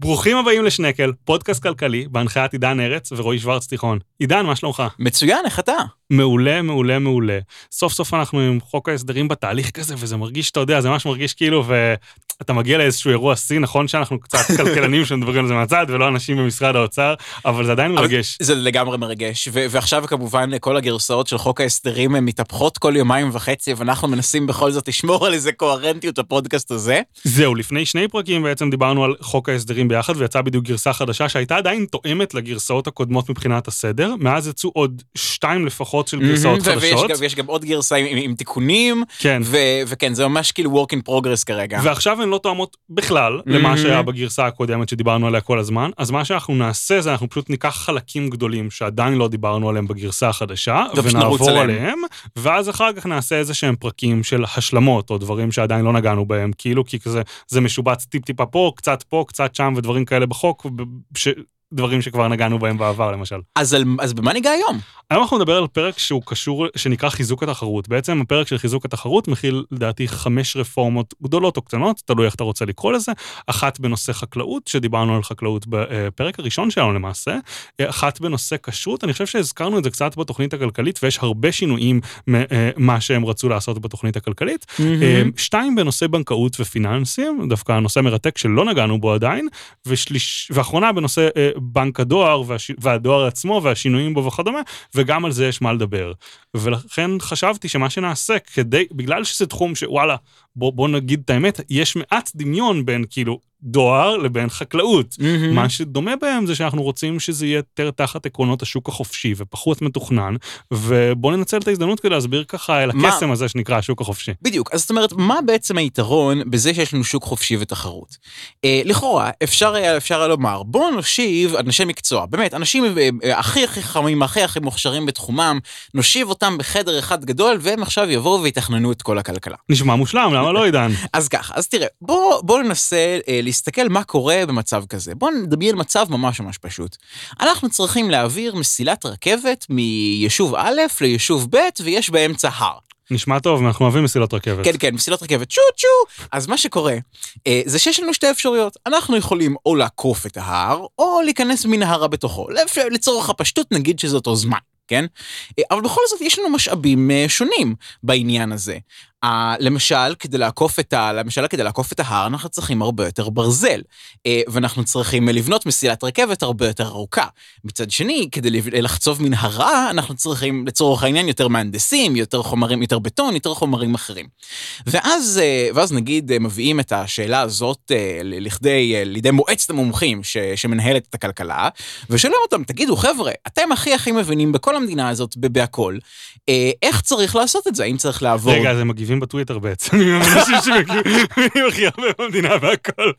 ברוכים הבאים לשנקל, פודקאסט כלכלי, בהנחיית עידן ארץ ורועי שוורץ תיכון. עידן, מה שלומך? מצוין, איך אתה? מעולה, מעולה, מעולה. סוף סוף אנחנו עם חוק ההסדרים בתהליך כזה, וזה מרגיש, אתה יודע, זה ממש מרגיש כאילו, ואתה מגיע לאיזשהו אירוע שיא, נכון שאנחנו קצת כלכלנים שמדברים על זה מהצד, ולא אנשים במשרד האוצר, אבל זה עדיין מרגש. זה לגמרי מרגש, ו- ועכשיו כמובן כל הגרסאות של חוק ההסדרים הן מתהפכות כל יומיים וחצי, ואנחנו מנסים בכל זאת לשמור על איזה קוהרנטיות בפודקאסט הזה. זהו, לפני שני פרקים בעצם דיברנו על חוק ההסדרים ביחד, ויצאה בדיוק גרסה חדשה שהייתה עדיין תואמת לגרסאות הקודמות מבחינת הסדר. מאז יצאו עוד שתיים לפחות של גרסאות ויש חדשות. גם, ויש גם עוד גרסה עם, עם, עם תיקונים, כן. ו- וכן, זה ממש כאילו work in progress כרגע. ועכשיו הן לא תואמות בכלל למה שהיה בגרסה הקודמת שדיברנו עליה כל הזמן, אז מה שאנחנו נעשה זה אנחנו פשוט ניקח חלקים גדולים שעדיין לא דיברנו עליהם בגרסה החדשה, ונעבור עליהם. עליהם, ואז אחר כך נעשה איזה שהם פרקים של השלמות, או דברים שעדיין לא נגענו בהם, כאילו כי כזה, זה משובץ טיפ-טיפה פה, קצת פה, קצת שם, ודברים כאלה בחוק, ש... דברים שכבר נגענו בהם בעבר למשל. אז, על, אז במה ניגע היום? היום אנחנו נדבר על פרק שהוא קשור, שנקרא חיזוק התחרות. בעצם הפרק של חיזוק התחרות מכיל לדעתי חמש רפורמות גדולות או קטנות, תלוי איך אתה רוצה לקרוא לזה. אחת בנושא חקלאות, שדיברנו על חקלאות בפרק הראשון שלנו למעשה. אחת בנושא כשרות, אני חושב שהזכרנו את זה קצת בתוכנית הכלכלית, ויש הרבה שינויים ממה שהם רצו לעשות בתוכנית הכלכלית. שתיים בנושא בנקאות ופיננסים, דווקא הנושא מרתק שלא נגענו בו עדיין, ושליש, ואחרונה בנושא אה, בנק הדואר והש, והדואר עצמו והשינויים בו וכדומה, וגם על זה יש מה לדבר. ולכן חשבתי שמה שנעשה כדי, בגלל שזה תחום שוואלה, בוא, בוא נגיד את האמת, יש מעט דמיון בין כאילו דואר לבין חקלאות. מה שדומה בהם זה שאנחנו רוצים שזה יהיה יותר תחת עקרונות השוק החופשי ופחות מתוכנן, ובואו ננצל את ההזדמנות כדי להסביר ככה מה- הקסם הזה שנקרא השוק החופשי. בדיוק, אז זאת אומרת, מה בעצם היתרון בזה שיש לנו שוק חופשי ותחרות? אה, לכאורה, אפשר היה, אפשר היה לומר, בואו נושיב אנשי מקצוע, באמת, אנשים אה, אה, הכי הכי חכמים, הכי הכי מוכשרים בתחומם, נושיב אותם בחדר אחד גדול, והם עכשיו יבואו ויתכננו את כל הכלכלה. נשמע מושלם, למה לא עידן? אז ככה, אז תראה, בוא, בוא ננסה אה, להסתכל מה קורה במצב כזה. בוא נדמיין מצב ממש ממש פשוט. אנחנו צריכים להעביר מסילת רכבת מיישוב א' ליישוב ב', ויש באמצע הר. נשמע טוב, אנחנו אוהבים מסילות רכבת. כן, כן, מסילות רכבת, צ'ו צ'ו. אז מה שקורה, אה, זה שיש לנו שתי אפשרויות. אנחנו יכולים או לעקוף את ההר, או להיכנס מנהרה בתוכו. לצורך הפשטות נגיד שזה אותו זמן, כן? אה, אבל בכל זאת יש לנו משאבים אה, שונים בעניין הזה. אה, למשל, כדי לעקוף את ה... למשל, כדי לעקוף את ההר, אנחנו צריכים הרבה יותר ברזל. אה, ואנחנו צריכים לבנות מסילת רכבת הרבה יותר ארוכה. מצד שני, כדי לחצוב מנהרה, אנחנו צריכים, לצורך העניין, יותר מהנדסים, יותר חומרים, יותר בטון, יותר חומרים אחרים. ואז, אה, ואז נגיד אה, מביאים את השאלה הזאת ל- לכדי, אה, לידי מועצת המומחים ש, שמנהלת את הכלכלה, ושואלים אותם, תגידו חבר'ה, אתם הכי הכי מבינים בכל המדינה הזאת, בהכל, איך צריך לעשות את זה? האם צריך לעבור... רגע, אז מגיבים בטוויטר בעצם, עם אנשים שמגיבים הכי הרבה במדינה והכל.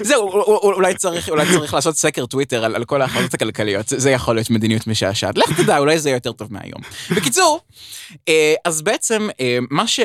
זהו, אולי צריך, לעשות סקר טוויטר על, כל ההחלטות הכלכליות, זה, יכול להיות מדיניות משעשעת. לך תדע, אולי זה יותר טוב מהיום. בקיצור, אה, אז בעצם אה,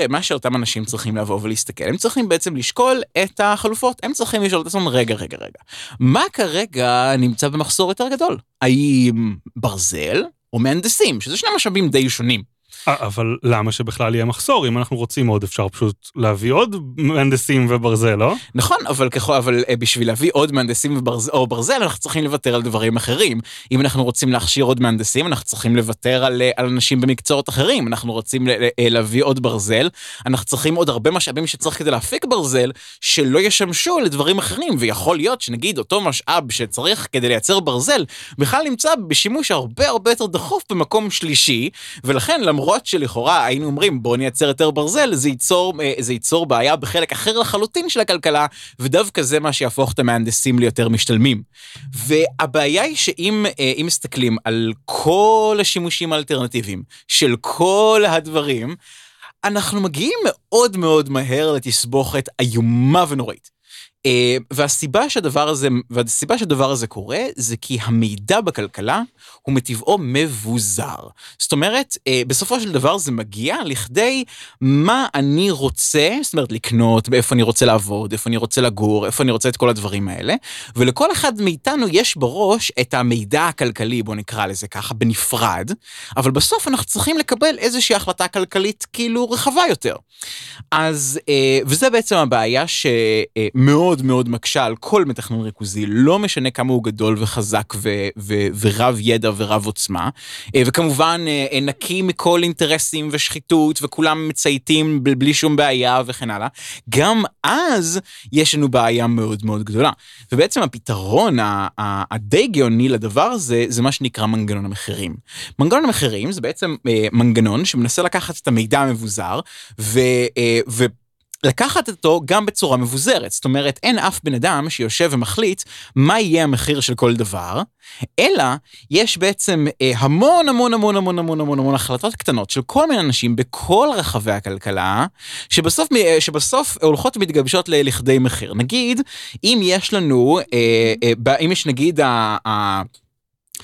מה שאותם אנשים צריכים לבוא ולהסתכל, הם צריכים בעצם לשקול את החלופות, הם צריכים לשאול את עצמם, רגע, רגע, רגע, מה כרגע נמצא במחסור יותר גדול? האם ברזל או מהנדסים, שזה שני משאבים די שונים. אה, אבל למה שבכלל יהיה מחסור? אם אנחנו רוצים עוד, אפשר פשוט להביא עוד מהנדסים וברזל, לא? נכון, אבל ככל, אבל אה, בשביל להביא עוד מהנדסים וברז, או ברזל, אנחנו צריכים לוותר על דברים אחרים. אם אנחנו רוצים להכשיר עוד מהנדסים, אנחנו צריכים לוותר על, אה, על אנשים במקצועות אחרים. אנחנו רוצים להביא עוד ברזל, אנחנו צריכים עוד הרבה משאבים שצריך כדי להפיק ברזל, שלא ישמשו לדברים אחרים. ויכול להיות שנגיד אותו משאב שצריך כדי לייצר ברזל, בכלל נמצא בשימוש הרבה הרבה יותר דחוף במקום שלישי, ולכן למרות שלכאורה היינו אומרים בואו נייצר יותר ברזל, זה ייצור, אה, זה ייצור בעיה בחלק אחר לחלוטין של הכלכלה, ודווקא זה מה שיהפוך את המהנדסים ליותר משתלמים. והבעיה היא שאם אה, מסתכלים על כל השימושים האלטרנטיביים של כל הדברים, אנחנו מגיעים מאוד מאוד מהר לתסבוכת איומה ונוראית. אה, והסיבה שהדבר הזה, והסיבה שהדבר הזה קורה, זה כי המידע בכלכלה הוא מטבעו מבוזר. זאת אומרת, אה, בסופו של דבר זה מגיע לכדי מה אני רוצה, זאת אומרת, לקנות, באיפה אני רוצה לעבוד, איפה אני רוצה לגור, איפה אני רוצה את כל הדברים האלה, ולכל אחד מאיתנו יש בראש את המידע הכלכלי, בוא נקרא לזה ככה, בנפרד, אבל בסוף אנחנו צריכים לקבל איזושהי החלטה כלכלית כאילו רחבה יותר. אז, אה, וזה בעצם הבעיה שמאוד מאוד מאוד מקשה על כל מתכנן ריכוזי, לא משנה כמה הוא גדול וחזק ו- ו- ורב ידע ורב עוצמה, אה, וכמובן אה, נקי מכל אינטרסים ושחיתות, וכולם מצייתים בלי שום בעיה וכן הלאה, גם אז יש לנו בעיה מאוד מאוד גדולה. ובעצם הפתרון הדי גאוני לדבר הזה, זה מה שנקרא מנגנון המחירים. מנגנון המחירים זה בעצם מנגנון שמנסה לקחת את המידע המבוזר, ו... ו לקחת אותו גם בצורה מבוזרת. זאת אומרת, אין אף בן אדם שיושב ומחליט מה יהיה המחיר של כל דבר, אלא יש בעצם אה, המון המון המון המון המון המון המון החלטות קטנות של כל מיני אנשים בכל רחבי הכלכלה, שבסוף, אה, שבסוף הולכות ומתגבשות לכדי מחיר. נגיד, אם יש לנו, אה, אה, אם יש נגיד ה... ה אה,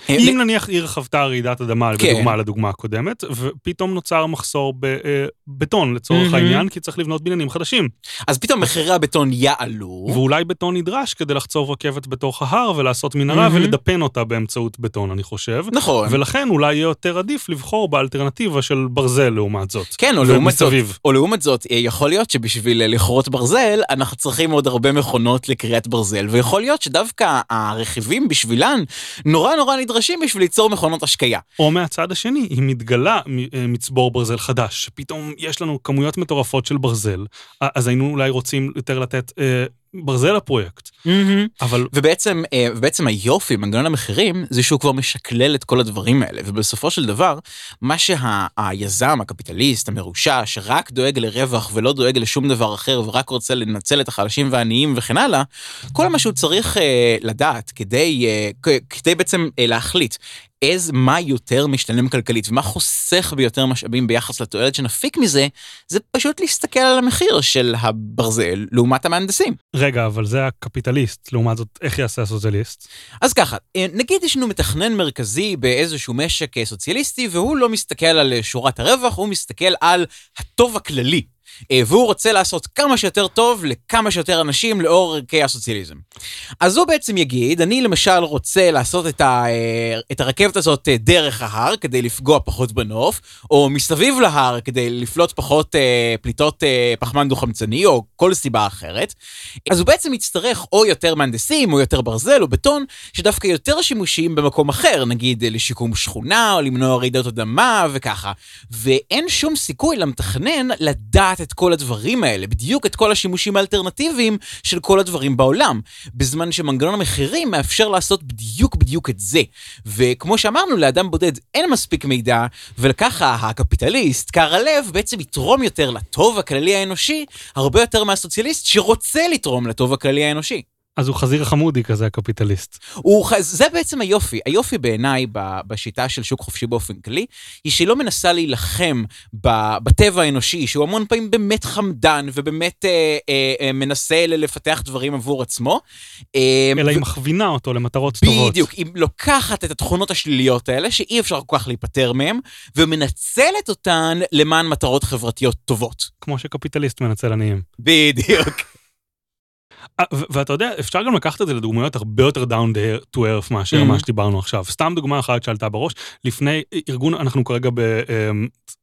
אם נניח עיר חוותה רעידת אדמה, כן. בדוגמה לדוגמה הקודמת, ופתאום נוצר מחסור בבטון לצורך העניין, כי צריך לבנות בניינים חדשים. אז פתאום מחירי הבטון יעלו. ואולי בטון נדרש כדי לחצוב רכבת בתוך ההר ולעשות מנהרה ולדפן אותה באמצעות בטון, אני חושב. נכון. ולכן אולי יהיה יותר עדיף לבחור באלטרנטיבה של ברזל לעומת זאת. כן, או לעומת זאת, או לעומת זאת, יכול להיות שבשביל לכרות ברזל, אנחנו צריכים עוד הרבה מכונות לקריאת ברזל, ויכול להיות שדווקא הרכיבים בשבילן נורא נורא נדרשים בשביל ליצור מכונות השקיה. או מהצד השני, אם מתגלה אה, מצבור ברזל חדש, פתאום יש לנו כמויות מטורפות של ברזל, אז היינו אולי רוצים יותר לתת אה, ברזל הפרויקט. Mm-hmm. אבל... ובעצם, אה, ובעצם היופי, מנגנון המחירים, זה שהוא כבר משקלל את כל הדברים האלה, ובסופו של דבר, מה שהיזם, הקפיטליסט, המרושע, שרק דואג לרווח ולא דואג לשום דבר אחר, ורק רוצה לנצל את החלשים והעניים וכן הלאה, כל מה שהוא צריך אה, לדעת כדי, אה, כדי בעצם אה, להחליט איזה, מה יותר משתלם כלכלית ומה חוסך ביותר משאבים ביחס לתועלת שנפיק מזה, זה פשוט להסתכל על המחיר של הברזל לעומת המהנדסים. רגע, אבל זה הקפיטליסט, לעומת זאת, איך יעשה הסוציאליסט? אז ככה, אה, נגיד יש לנו מתכנן מרכזי באיזשהו משק אה, סוציאליסטי, והוא לא מסתכל על שורת הרווח, הוא מסתכל על הטוב הכללי. אה, והוא רוצה לעשות כמה שיותר טוב לכמה שיותר אנשים לאור ערכי הסוציאליזם. אז הוא בעצם יגיד, אני למשל רוצה לעשות את, ה, אה, את הרכבת הזאת אה, דרך ההר כדי לפגוע פחות בנוף, או מסביב להר כדי לפלוט פחות פליטות פחמן דו-חמצני, או כל סיבה אחרת. אז הוא בעצם יצטרך או יותר מהנדסים, או יותר ברזל, או בטון, שדווקא יותר שימושיים במקום אחר, נגיד לשיקום שכונה, או למנוע רעידות אדמה, וככה. ואין שום סיכוי למתכנן לדעת את כל הדברים האלה, בדיוק את כל השימושים האלטרנטיביים של כל הדברים בעולם, בזמן שמנגנון המחירים מאפשר לעשות בדיוק בדיוק את זה. וכמו שאמרנו, לאדם בודד אין מספיק מידע, וככה הקפיטליסט, קר הלב, בעצם יתרום יותר לטוב הכללי האנושי, הרבה יותר מהסוציאליסט שרוצה לתרום לטוב הכללי האנושי. אז הוא חזיר חמודי כזה, הקפיטליסט. הוא, זה בעצם היופי. היופי בעיניי בשיטה של שוק חופשי באופן כללי, היא שהיא לא מנסה להילחם בטבע האנושי, שהוא המון פעמים באמת חמדן, ובאמת אה, אה, אה, מנסה לפתח דברים עבור עצמו. אה, אלא ו... היא מכווינה אותו למטרות בדיוק, טובות. בדיוק, היא לוקחת את התכונות השליליות האלה, שאי אפשר כל כך להיפטר מהן, ומנצלת אותן למען מטרות חברתיות טובות. כמו שקפיטליסט מנצל עניים. בדיוק. אה, ואתה יודע, אפשר גם לקחת את זה לדוגמיות הרבה יותר down to earth מאשר mm-hmm. מה שדיברנו עכשיו. סתם דוגמה אחת שעלתה בראש, לפני ארגון, אנחנו כרגע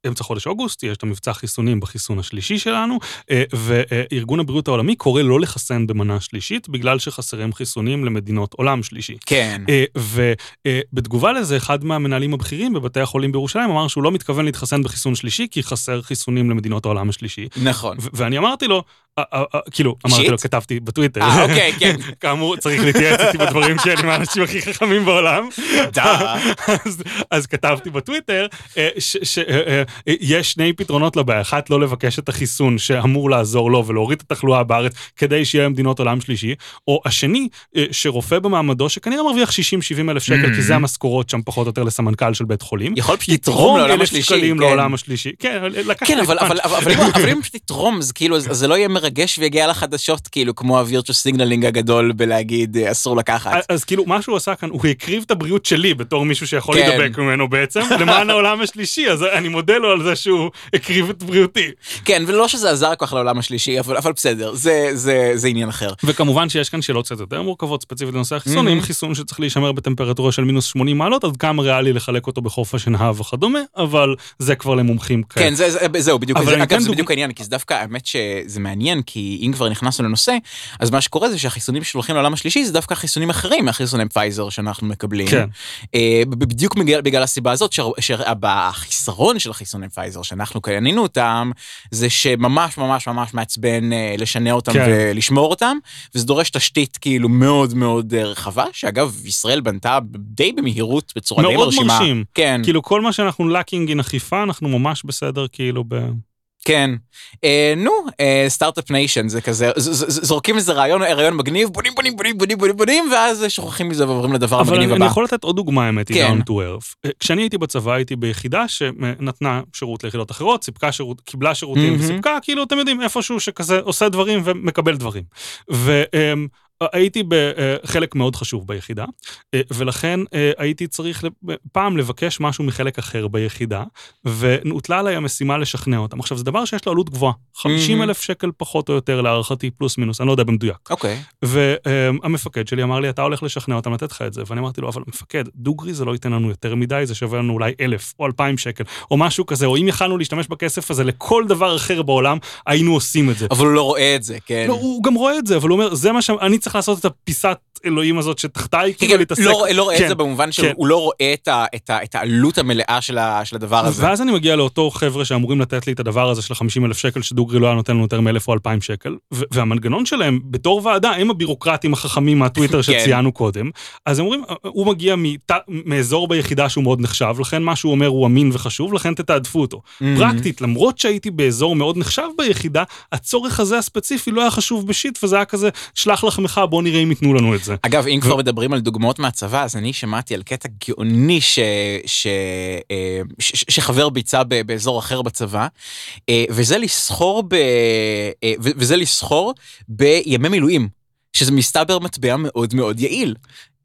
באמצע חודש אוגוסט, יש את המבצע חיסונים בחיסון השלישי שלנו, אה, וארגון הבריאות העולמי קורא לא לחסן במנה שלישית, בגלל שחסרים חיסונים למדינות עולם שלישי. כן. אה, ובתגובה לזה, אחד מהמנהלים הבכירים בבתי החולים בירושלים אמר שהוא לא מתכוון להתחסן בחיסון שלישי, כי חסר חיסונים למדינות העולם השלישי. נכון. ואני אמרתי לו, כאילו, אמרתי לו, כתבתי בטוויטר. אה, אוקיי, כן. כאמור, צריך להתייעץ איתי בדברים שלי עם האנשים הכי חכמים בעולם. דה. אז כתבתי בטוויטר שיש אה, אה, שני פתרונות לבעיה. אחת, לא לבקש את החיסון שאמור לעזור לו ולהוריד את התחלואה בארץ כדי שיהיה מדינות עולם שלישי. או השני, שרופא במעמדו שכנראה מרוויח 60-70 אלף שקל, כי זה המשכורות שם פחות או יותר לסמנכ"ל של בית חולים. יכול פשוט לתרום לעולם השלישי. שקלים לעולם השלישי. כן, כן, אבל אם פשוט תתרום, זה כאילו, זה לא יהיה מרגש ויגיע לחדשות, כאילו, כמו ה virtue signaling הגדול בלהגיד אה, אסור לקחת. אז כאילו, מה שהוא עשה כאן, הוא הקריב את הבריאות שלי בתור מישהו שיכול כן. להידבק ממנו בעצם, למען העולם השלישי, אז אני מודה לו על זה שהוא הקריב את בריאותי. כן, ולא שזה עזר כל כך לעולם השלישי, אבל, אבל בסדר, זה, זה, זה עניין אחר. וכמובן שיש כאן שאלות קצת יותר מורכבות, ספציפית לנושא החיסון, mm-hmm. אם חיסון שצריך להישמר בטמפרטורה של מינוס 80 מעלות, אז כמה ריאלי לחלק אותו בחוף השנהב וכדומה, אבל זה כבר למומחים כאלה. כן, זה, זה, זהו, בדיוק, זה, אגב, זה בדיוק העניין, כי זה דווקא, האמת שזה מעניין, כי אם כבר נכנסנו לנושא, אז מה שקורה זה שהחיסונים שהולכים לעולם השלישי זה דווקא חיסונים אחרים מהחיסונים פייזר שאנחנו מקבלים. כן. אה, בדיוק בגלל, בגלל הסיבה הזאת שהחיסרון של החיסונים פייזר שאנחנו קנינו אותם זה שממש ממש ממש מעצבן אה, לשנע אותם כן. ולשמור אותם וזה דורש תשתית כאילו מאוד מאוד אה, רחבה שאגב ישראל בנתה די במהירות בצורה די מאוד מרשימה. מרשים. כן. כאילו כל מה שאנחנו lacking עם אכיפה, אנחנו ממש בסדר כאילו ב... כן. אה, נו, אה, startup nation זה כזה, ז- ז- ז- זורקים איזה רעיון, רעיון מגניב, בונים בונים בונים בונים בונים בונים, ואז שוכחים מזה ועוברים לדבר אבל המגניב אני, אני הבא. יכול לתת עוד דוגמה, האמת היא, כן. down to earth. אה, כשאני הייתי בצבא, הייתי ביחידה שנתנה שירות ליחידות אחרות, סיפקה שירות, קיבלה שירותים מהמם. וסיפקה, כאילו, אתם יודעים, איפשהו שכזה עושה דברים ומקבל דברים. והייתי בחלק מאוד חשוב ביחידה, אה, ולכן אה, הייתי צריך פעם לבקש משהו מחלק אחר ביחידה, והוטלה עליי המשימה לשכנע אותם. עכשיו, זה דבר שיש לו עלות גבוהה, 50 אלף שקל פחות או יותר להערכתי, פלוס מינוס, אני לא יודע במדויק. אוקיי. והמפקד שלי אמר לי, אתה הולך לשכנע אותם לתת לך את זה. ואני אמרתי לו, אבל מפקד, דוגרי זה לא ייתן לנו יותר מדי, זה שווה לנו אולי אלף או אלפיים שקל, או משהו כזה, או אם יכלנו להשתמש בכסף הזה לכל דבר אחר בעולם, היינו עושים את זה. אבל הוא לא רואה את זה, כן. לא, הוא גם רואה את זה, אבל הוא אומר, זה מה שאני צריך לעשות את הפיסת אלוהים הזאת שתחתיי, כאילו כן, להתעסק. לא לא רואה את כן, זה במובן כן. שהוא לא רואה את ה- את ה- את העלות המלאה של ה- של הדבר הזה. ואז אני מגיע לאותו חבר'ה שאמורים לתת לי את הדבר הזה של 50 אלף שקל, שדוגרי לא היה נותן לנו יותר מאלף או אלפיים שקל, ו- והמנגנון שלהם, בתור ועדה, הם הבירוקרטים החכמים מהטוויטר כן. שציינו קודם, אז הם אומרים, הוא מגיע מת- מאזור ביחידה שהוא מאוד נחשב, לכן מה שהוא אומר הוא אמין וחשוב, לכן תתעדפו אותו. מהמם. פרקטית, למרות שהייתי באזור מאוד נחשב ביחידה, הצורך הזה הספציפי לא היה חשוב בשיט, וזה היה כזה, שלח לחמך, בוא נראה אם ייתנו לנו את זה. אגב, אם כבר מדברים על דוגמאות מהצבא, אז אני שמעתי על קטע גאוני ש... ש... אה, ש... ש- שחבר ביצע ב... באזור אחר בצבא, אה, וזה לסחור ב... אה, ו- וזה לסחור בימי מילואים, שזה מסתבר מטבע מאוד מאוד יעיל.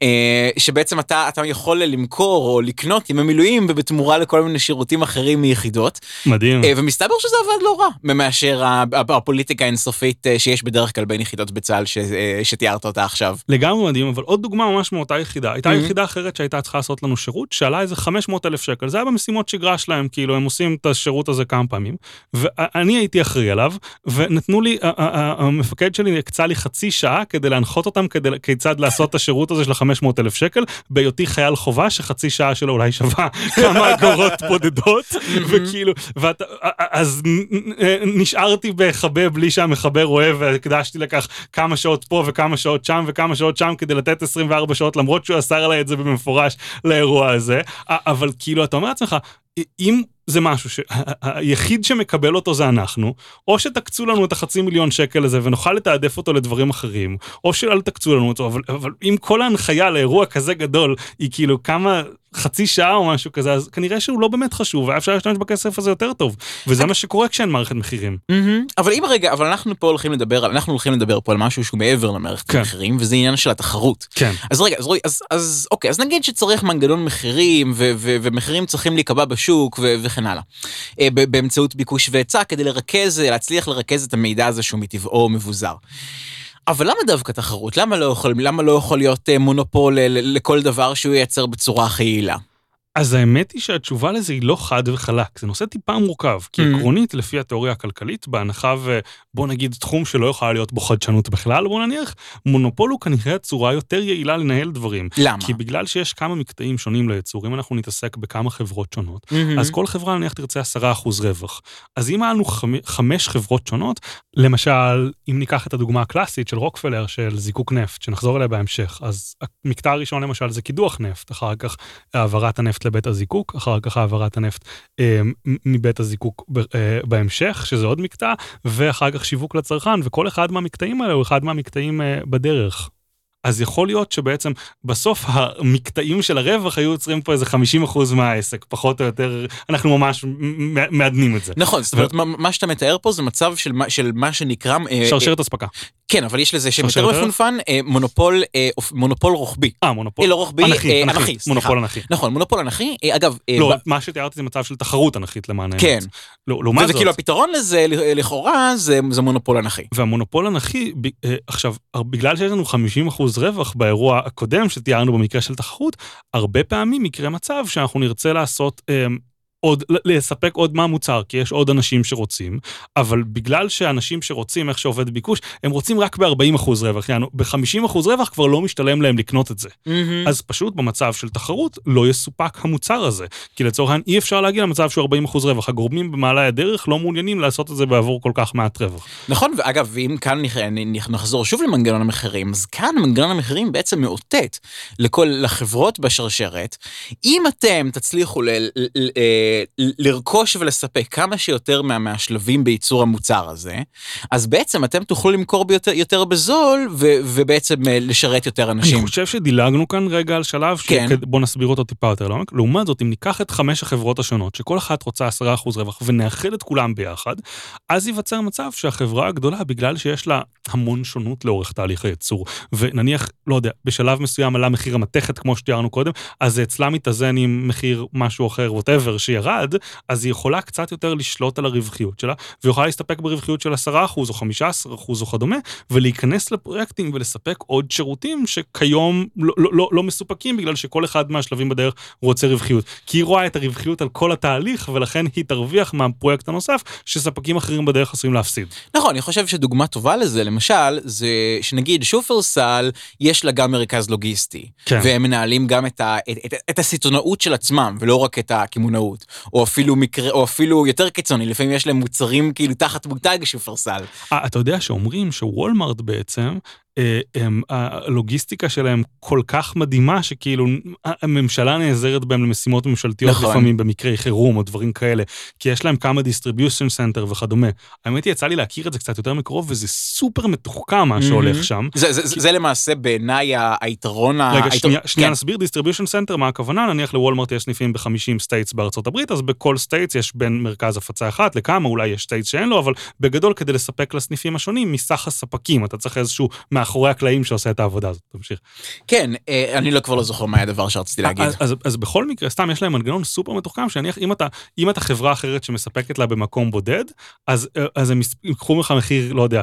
אה, שבעצם אתה, אתה יכול למכור או לקנות ימי מילואים ובתמורה לכל מיני שירותים אחרים מיחידות, מדהים. אה, ומסתבר שזה עבד לא רע, מאשר הפוליטיקה האינסופית אה, שיש בדרך כלל בין יחידות בצה"ל ש... שתיארת אותה עכשיו. לגמרי מדהים, אבל עוד דוגמה ממש מאותה יחידה. הייתה Mhm. יחידה אחרת שהייתה צריכה לעשות לנו שירות, שעלה איזה 500 אלף שקל. זה היה במשימות שגרה שלהם, כאילו, הם עושים את השירות הזה כמה פעמים. ואני הייתי אחראי עליו, ונתנו לי, המפקד שלי הקצה לי חצי שעה כדי להנחות אותם כדי, כיצד לעשות את השירות הזה של ה-500 אלף שקל, בהיותי חייל חובה, שחצי שעה שלו אולי שווה כמה אגורות בודדות, וכאילו, ואתה, אז נשארתי בחבר בלי שהמחבר רואה, והקדשתי לכך כמה שעות פה וכמה שעות שם וכמה שעות שם כדי לתת 24 שעות, למרות שהוא אסר עליי את זה במפורש לאירוע הזה. אבל כאילו, אתה אומר לעצמך, אם זה משהו שהיחיד שמקבל אותו זה אנחנו, או שתקצו לנו את החצי מיליון שקל הזה ונוכל לתעדף אותו לדברים אחרים, או שאל תקצו לנו אותו, אבל, אבל אם כל ההנחיה לאירוע כזה גדול היא כאילו כמה, חצי שעה או משהו כזה, אז כנראה שהוא לא באמת חשוב, והיה אפשר להשתמש בכסף הזה יותר טוב. וזה מה שקורה כשאין מערכת מחירים. מהמם. אבל אם רגע, אבל אנחנו פה הולכים לדבר, אנחנו הולכים לדבר פה על משהו שהוא מעבר למערכת כן. המחירים, וזה עניין של התחרות. כן. אז רגע, אז, רואי, אז, אז אוקיי, אז נגיד שצריך מנגנון מחירים, ומחירים צריכים להיקבע בשוק וכן הלאה. אה, באמצעות ביקוש והיצע, כדי לרכז, להצליח לרכז את המידע הזה שהוא מטבעו מבוזר. אבל למה דווקא תחרות? למה לא יכול, למה לא יכול להיות אה, מונופול ל- לכל דבר שהוא ייצר בצורה הכי יעילה? אז האמת היא שהתשובה לזה היא לא חד וחלק, זה נושא טיפה מורכב, כי Mm. עקרונית, לפי התיאוריה הכלכלית, בהנחה ובוא נגיד תחום שלא יכולה להיות בו חדשנות בכלל, בוא נניח, מונופול הוא כנראה צורה יותר יעילה לנהל דברים. למה? כי בגלל שיש כמה מקטעים שונים לייצור, אם אנחנו נתעסק בכמה חברות שונות, מהמם. אז כל חברה נניח תרצה 10% רווח. אז אם היה לנו חמ- חמש חברות שונות, למשל, אם ניקח את הדוגמה הקלאסית של רוקפלר, של זיקוק נפט, שנחזור אליה בהמשך, אז המקטע הראשון למשל זה קידוח נפט, אחר כך העברת הנפט לבית הזיקוק, אחר כך העברת הנפט אה, מבית הזיקוק ב- אה, בהמשך, שזה עוד מקטע, ואחר כך שיווק לצרכן, וכל אחד מהמקטעים האלה הוא אחד מהמקטעים אה, בדרך. אז יכול להיות שבעצם בסוף המקטעים של הרווח היו יוצרים פה איזה 50% מהעסק, פחות או יותר, אנחנו ממש מעדנים את זה. נכון, זאת אומרת, מה- שאתה מתאר פה זה מצב של מה- של מה שנקרא... אה, שרשרת אספקה. כן, אבל יש לזה שם יותר? מפונפן, אה, מונופול, אה, מונופול רוחבי. אה, מונופול. אה, לא רוחבי, אנכי, אה, אנכי, אנכי, סליחה. מונופול אנכי. נכון, מונופול אנכי. אה, אגב, אה, לא, ב- מה שתיארתי זה מצב של תחרות אנכית למען האמת. כן. לא, לעומת זאת, וכאילו הפתרון לזה, ל- לכאורה, זה זה מונופול אנכי. והמונופול אנכי, ב- אה, עכשיו, בגלל שיש לנו 50% רווח באירוע הקודם שתיארנו במקרה של תחרות, הרבה פעמים יקרה מצב שאנחנו נרצה לעשות אה, עוד, לספק עוד מהמוצר, כי יש עוד אנשים שרוצים, אבל בגלל שאנשים שרוצים איך שעובד ביקוש, הם רוצים רק ב-40% רווח, יענו, ב-50% רווח כבר לא משתלם להם לקנות את זה. Mm-hmm. אז פשוט במצב של תחרות לא יסופק המוצר הזה, כי לצורך העניין אי אפשר להגיע למצב שהוא 40% רווח, הגורמים במעלה הדרך לא מעוניינים לעשות את זה בעבור כל כך מעט רווח. נכון, ואגב, ואם כאן נחזור שוב למנגנון המחירים, אז כאן מנגנון המחירים בעצם מאותת לכל, לחברות בשרשרת, אם אתם תצליחו ל, ל, ל, לרכוש ולספק כמה שיותר מה, מהשלבים בייצור המוצר הזה, אז בעצם אתם תוכלו למכור ביותר, יותר בזול ו, ובעצם אה, לשרת יותר אנשים. אני חושב שדילגנו כאן רגע על שלב, כן. בוא נסביר אותו טיפה יותר לעומק. לעומת זאת, אם ניקח את חמש החברות השונות, שכל אחת רוצה 10% רווח ונאחד את כולם ביחד, אז ייווצר מצב שהחברה הגדולה, בגלל שיש לה המון שונות לאורך תהליך הייצור, ונניח, לא יודע, בשלב מסוים עלה מחיר המתכת, כמו שתיארנו קודם, אז אצלה מתאזן עם מחיר משהו אחר, ווטאבר, שירד, אז היא יכולה קצת יותר לשלוט על הרווחיות שלה, ויכולה להסתפק ברווחיות של 10% או 15% או כדומה, ולהיכנס לפרויקטים ולספק עוד שירותים שכיום לא, לא, לא, לא מסופקים, בגלל שכל אחד מהשלבים בדרך רוצה רווחיות. כי היא רואה את הרווחיות על כל התהליך, ולכן היא תרוויח מהפרויקט הנוסף, שספקים אחרים בדרך עשויים להפסיד. נכון, אני חושב שדוגמה טובה לזה, למשל, זה שנגיד שופרסל, יש לה גם מרכז לוגיסטי. כן. והם מנהלים גם את, ה, את, את, את הסיטונאות של עצמם, ולא רק את הקמעונאות. או אפילו מקרה, או אפילו יותר קיצוני, לפעמים יש להם מוצרים כאילו תחת מותג שופרסל. אה, אתה יודע שאומרים שוולמארט בעצם, הלוגיסטיקה שלהם כל כך מדהימה, שכאילו הממשלה נעזרת בהם למשימות ממשלתיות נכון. לפעמים במקרי חירום או דברים כאלה, כי יש להם כמה distribution center וכדומה. האמת היא, יצא לי להכיר את זה קצת יותר מקרוב, וזה סופר מתוחכם מה שהולך שם. זה, זה, זה, זה למעשה בעיניי היתרון ה... רגע, היתר- שנייה, שנייה כן. נסביר distribution center, מה הכוונה? נניח לוולמרט יש סניפים ב-50 states בארצות הברית, אז בכל states יש בין מרכז הפצה אחת לכמה, אולי יש states שאין לו, אבל בגדול כדי לספק לסניפים השונים מסך הספקים, אתה צריך איזשהו מאחורי הקלעים שעושה את העבודה הזאת. תמשיך. כן, אה, אני לא כבר לא זוכר מה היה הדבר שרציתי להגיד. אז, אז, אז בכל מקרה, סתם יש להם מנגנון סופר מתוחכם, שנניח אם אתה, אם אתה חברה אחרת שמספקת לה במקום בודד, אז, אה, אז הם ייקחו ממך מחיר, לא יודע,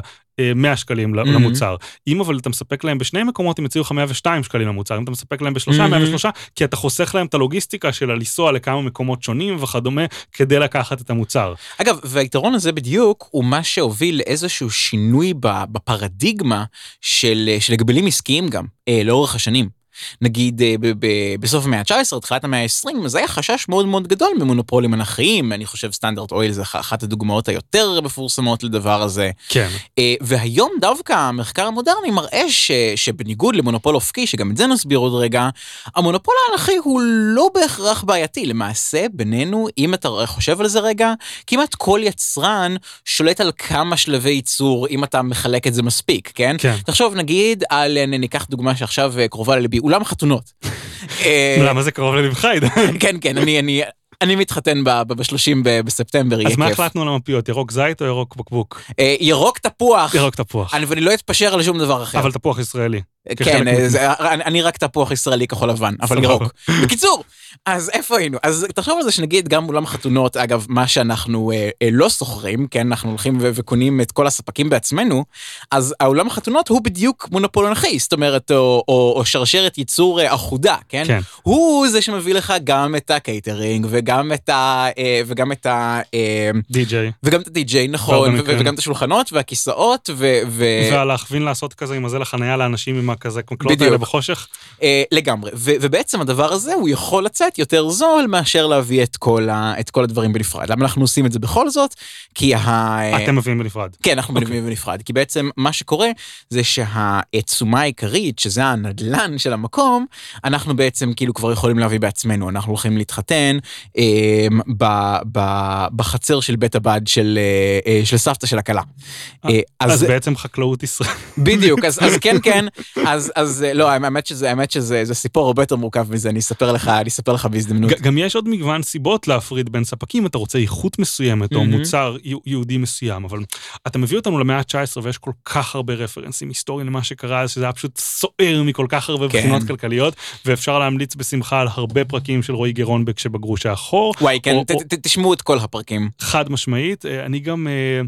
100 שקלים ל- Mhm. למוצר. אם אבל אתה מספק להם בשני מקומות, הם יציעו לך 102 שקלים למוצר. אם אתה מספק להם בשלושה, Mhm. 103, כי אתה חוסך להם את הלוגיסטיקה של הלנסוע לכמה מקומות שונים וכדומה, כדי לקחת את המוצר. אגב, והיתרון הזה בדיוק הוא מה שהוביל לאיזשהו שינוי בפרדיגמה של, של הגבלים עסקיים גם, אה, לאורך השנים. נגיד אה, ב- ב- בסוף המאה ה-19, תחילת המאה ה-20, אז היה חשש מאוד מאוד גדול ממונופולים אנכיים, אני חושב סטנדרט אויל זה אחת הדוגמאות היותר מפורסמות לדבר הזה. כן. אה, והיום דווקא המחקר המודרני מראה ש, שבניגוד למונופול אופקי, שגם את זה נסביר עוד רגע, המונופול האנכי הוא לא בהכרח בעייתי. למעשה, בינינו, אם אתה חושב על זה רגע, כמעט כל יצרן שולט על כמה שלבי ייצור, אם אתה מחלק את זה מספיק, כן? כן. תחשוב נגיד על, אה, ניקח דוגמה שעכשיו קרובה לליבי, אולם חתונות. אה, למה זה קרוב ללבך, עידן? כן, כן, אני, אני, אני מתחתן ב-30 בספטמבר, יהיה אז מה כיף. החלטנו על המפיות, ירוק זית או ירוק בקבוק? אה, ירוק תפוח, ירוק תפוח. אני, ואני לא אתפשר על שום דבר אחר. אבל תפוח ישראלי. כן, אה, אני רק תפוח ישראלי כחול לבן, אבל. ירוק. בקיצור, אז איפה היינו? אז תחשוב על זה שנגיד גם אולם חתונות, אגב, מה שאנחנו אה, אה, לא שוכרים, כן, אנחנו הולכים ו- וקונים את כל הספקים בעצמנו, אז האולם החתונות הוא בדיוק מונופול אנכי, זאת אומרת, או, או, או שרשרת ייצור אה, אחודה, כן? כן. הוא זה שמביא לך גם את הקייטרינג וגם את ה... אה, וגם את ה... אה, די.ג'יי. וגם את הדי-ג'יי, נכון, ו-. וגם את השולחנות והכיסאות, ו... ו- ולהכווין לעשות כזה עם הזה לחנייה לאנשים עם הכזה בדיוק. האלה בחושך. אה, לגמרי, ו- ובעצם הדבר הזה הוא יכול לצאת יותר זול מאשר להביא את כל, ה- את כל הדברים בנפרד. למה אנחנו עושים את זה בכל זאת? כי ה... אתם מביאים בנפרד. כן, אנחנו אוקיי. מביאים בנפרד, כי בעצם מה שקורה זה שהתשומה העיקרית, שזה הנדלן של המקום, אנחנו בעצם כאילו כבר יכולים להביא בעצמנו. אנחנו הולכים להתחתן אה, ב- ב- בחצר של בית הבד של, אה, אה, של סבתא של הכלה. אה, אז בעצם חקלאות ישראל. בדיוק, אז, אז כן, כן, אז, אז אה, לא, האמת שזה, האמת שזה זה סיפור הרבה יותר מורכב מזה, אני אספר לך, אני אספר לך בהזדמנות. גם יש עוד מגוון סיבות להפריד בין ספקים, אתה רוצה איכות מסוימת או. מוצר יהו- יהודי מסוים, אבל אתה מביא אותנו למאה ה-19 ויש כל כך הרבה רפרנסים היסטוריים למה שקרה, שזה היה פשוט סוער מכל כך הרבה כן. בחינות כלכליות, ואפשר להמליץ בשמחה על הרבה פרקים של רועי גרון כשבגרוש האחור. וואי, כן, תשמעו את כל הפרקים. חד משמעית, אה, אני גם אה,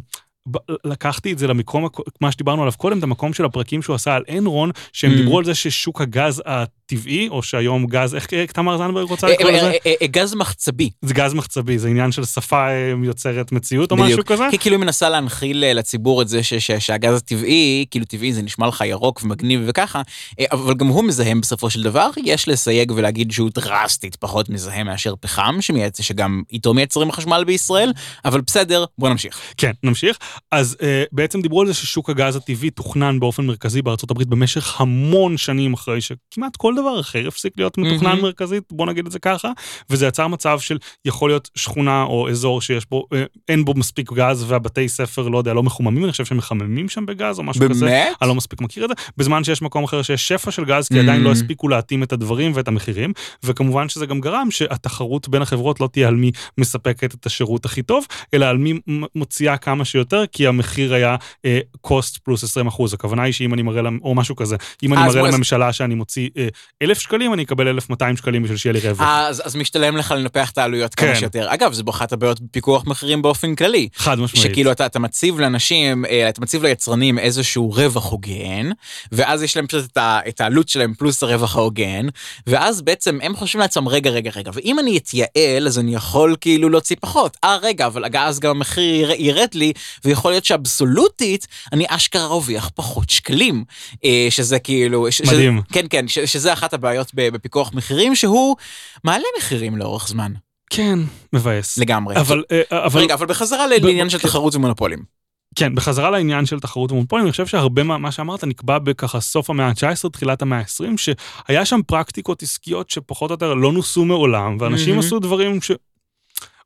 לקחתי את זה למקום, מה שדיברנו עליו קודם, את המקום של הפרקים שהוא עשה על אנרון, שהם Mm. דיברו על זה ששוק הגז טבעי, או שהיום גז, איך תמר זנדברג רוצה אה, לקרוא אה, לזה? אה, אה, גז מחצבי. זה גז מחצבי, זה עניין של שפה אה, יוצרת מציאות או משהו. כזה? כי כאילו היא מנסה להנחיל אה, לציבור את זה שהגז הטבעי, כאילו טבעי זה נשמע לך ירוק ומגניב וככה, אה, אבל גם הוא מזהם בסופו של דבר, יש לסייג ולהגיד שהוא דרסטית פחות מזהם מאשר פחם, שגם איתו מייצרים חשמל בישראל, אבל בסדר, בוא נמשיך. כן, נמשיך. אז אה, בעצם דיברו על זה ששוק הגז הטבעי תוכנן באופן מרכזי בארצות הברית במשך המון שנים אחרי שכמעט כל דבר אחר הפסיק להיות מתוכנן מהמם. מרכזית, בוא נגיד את זה ככה, וזה יצר מצב של יכול להיות שכונה או אזור שיש בו, אה, אין בו מספיק גז והבתי ספר, לא יודע, לא מחוממים, אני חושב שהם מחממים שם בגז או משהו כזה. באמת? אני לא מספיק מכיר את זה, בזמן שיש מקום אחר שיש שפע של גז, כי Mm. עדיין לא הספיקו להתאים את הדברים ואת המחירים, וכמובן שזה גם גרם שהתחרות בין החברות לא תהיה על מי מספקת את השירות הכי טוב, אלא על מי מוציאה כמה שיותר, כי המחיר היה אה, cost פלוס 20 אחוז. הכוונה היא שאם אני מראה, למ- או משהו כזה, אם אני מראה לממשלה שאני מוציא אה, אלף שקלים, אני אקבל 1,200 שקלים בשביל שיהיה לי רווח. אז, אז משתלם לך לנפח את העלויות כמה כן. שיותר. אגב, זו אחת הבעיות בפיקוח מחירים באופן כללי. חד משמעית. שכאילו אתה, אתה מציב לאנשים, אה, אתה מציב ליצרנים איזשהו רווח הוגן, ואז יש להם פשוט את, ה, את העלות שלהם פלוס הרווח ההוגן, ואז בעצם הם חושבים לעצמם, רגע, רגע, רגע, ואם אני אתייעל, אז אני יכול כאילו להוציא פחות. אה, רגע, אבל אז גם המחיר יר- ירד לי, ויכול להיות שאבסולוטית, אני אשכרה ארוויח פחות שקלים. אה, שזה כאילו... מדהים. ש, כן, כן, ש, שזה אחת הבעיות בפיקוח מחירים, שהוא מעלה מחירים לאורך זמן, כן, מבאס. לגמרי. אבל, אה, אבל... רגע, אבל בחזרה לעניין של. תחרות ומונופולים. כן, בחזרה לעניין של תחרות ומונופולים, אני חושב שהרבה מה מה שאמרת נקבע בככה סוף המאה ה-19, תחילת המאה ה-20, שהיה שם פרקטיקות עסקיות שפחות או יותר לא נוסו מעולם, ואנשים מהמם. עשו דברים ש...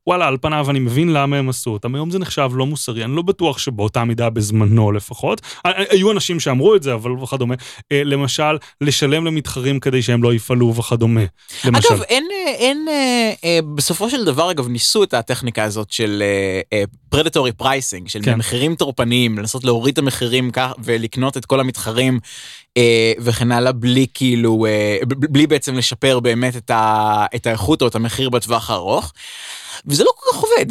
וואלה, על פניו אני מבין למה הם עשו אותם, היום זה נחשב לא מוסרי, אני לא בטוח שבאותה מידה בזמנו לפחות. היו אנשים שאמרו את זה, אבל וכדומה. אה, למשל, לשלם למתחרים כדי שהם לא יפעלו וכדומה. למשל. אגב, אין, אה, אין, אה, אה, בסופו של דבר, אגב, ניסו את הטכניקה הזאת של predatory pricing, של כן. מחירים טורפניים, לנסות להוריד את המחירים כך ולקנות את כל המתחרים אה, וכן הלאה, בלי כאילו, אה, בלי בעצם לשפר באמת את, ה, את האיכות או את המחיר בטווח הארוך. וזה לא כל כך עובד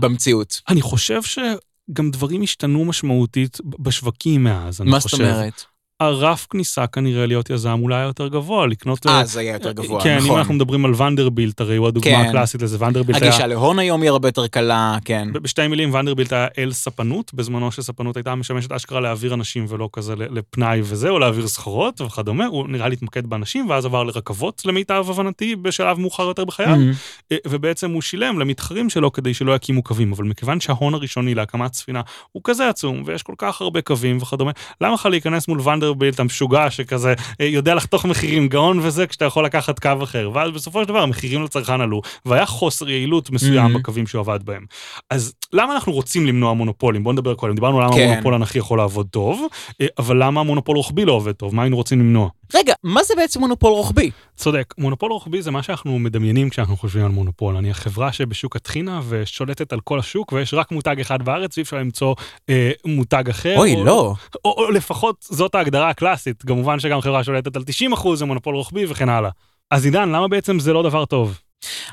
במציאות. אני חושב שגם דברים השתנו משמעותית בשווקים מאז, אני מה זאת חושב. אומרת? רף הכניסה כנראה להיות יזם אולי יותר גבוה, לקנות... אה, זה היה יותר גבוה, כן, אם נכון. אנחנו מדברים על ונדרבילט, הרי הוא הדוגמה כן. הקלאסית לזה, ונדרבילט היה... הגישה להון היום היא הרבה יותר קלה, כן. בשתי מילים, ונדרבילט היה איל ספנות, בזמנו שספנות הייתה משמשת אשכרה להעביר אנשים ולא כזה לפנאי וזה, או להעביר סחורות וכדומה, הוא נראה לי התמקד באנשים, ואז עבר לרכבות, למיטב הבנתי, בשלב מאוחר יותר בחייו, Mhm. אה, ובעצם הוא שילם למתחרים שלו כדי שלא יקימו קווים, אבל מכיוון שההון הראשוני להקמת ספינה הוא כזה עצום, ויש כל כך הרבה קווים וכדומה, למה לך להיכנס מול ונדרבילט המשוגע שכזה אה, יודע לחתוך מחירים גאון וזה, כשאתה יכול לקחת קו אחר, ואז בסופו של דבר המחירים לצרכן עלו, והיה חוסר יעילות מסוים Mhm. בקווים שהוא עבד בהם. אז למה אנחנו רוצים למנוע מונופולים? בוא נדבר קודם, דיברנו למה כן. המונופול אנכי יכול לעבוד טוב, אה, אבל למה המונופול רוחבי לא עובד טוב? מה היינו רוצים למנוע? רגע, מה זה בעצם מונופול רוחבי? צודק, מונופול רוחבי זה מה שאנחנו מדמיינים כשאנחנו חושבים על מונופול. אני החברה שבשוק הטחינה ושולטת על כל השוק ויש רק מותג אחד בארץ ואי אפשר למצוא אה, מותג אחר. אוי, או, לא. או, או, או לפחות זאת ההגדרה הקלאסית. כמובן שגם חברה שולטת על 90% זה מונופול רוחבי וכן הלאה. אז עידן, למה בעצם זה לא דבר טוב?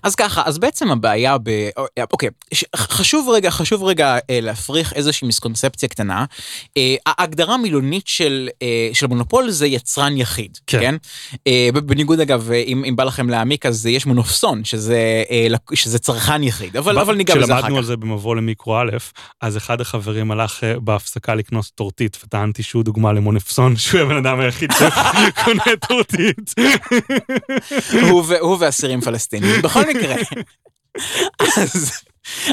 אז ככה, אז בעצם הבעיה ב... אוקיי, ש- חשוב רגע, חשוב רגע אה, להפריך איזושהי מיסקונספציה קטנה. אה, ההגדרה המילונית של, אה, של מונופול זה יצרן יחיד, כן. כן? אה, בניגוד אגב, אה, אם, אם בא לכם להעמיק, אז יש מונופסון, שזה, אה, שזה צרכן יחיד, אבל, אבל ניגע בזה אחר כשלמדנו על כך. זה במבוא למיקרו א', אז אחד החברים הלך אה, בהפסקה לקנות טורטית, וטענתי שהוא דוגמה למונפסון, שהוא הבן אדם היחיד שקונה טורטית. הוא ואסירים פלסטינים, בכל מקרה. אז,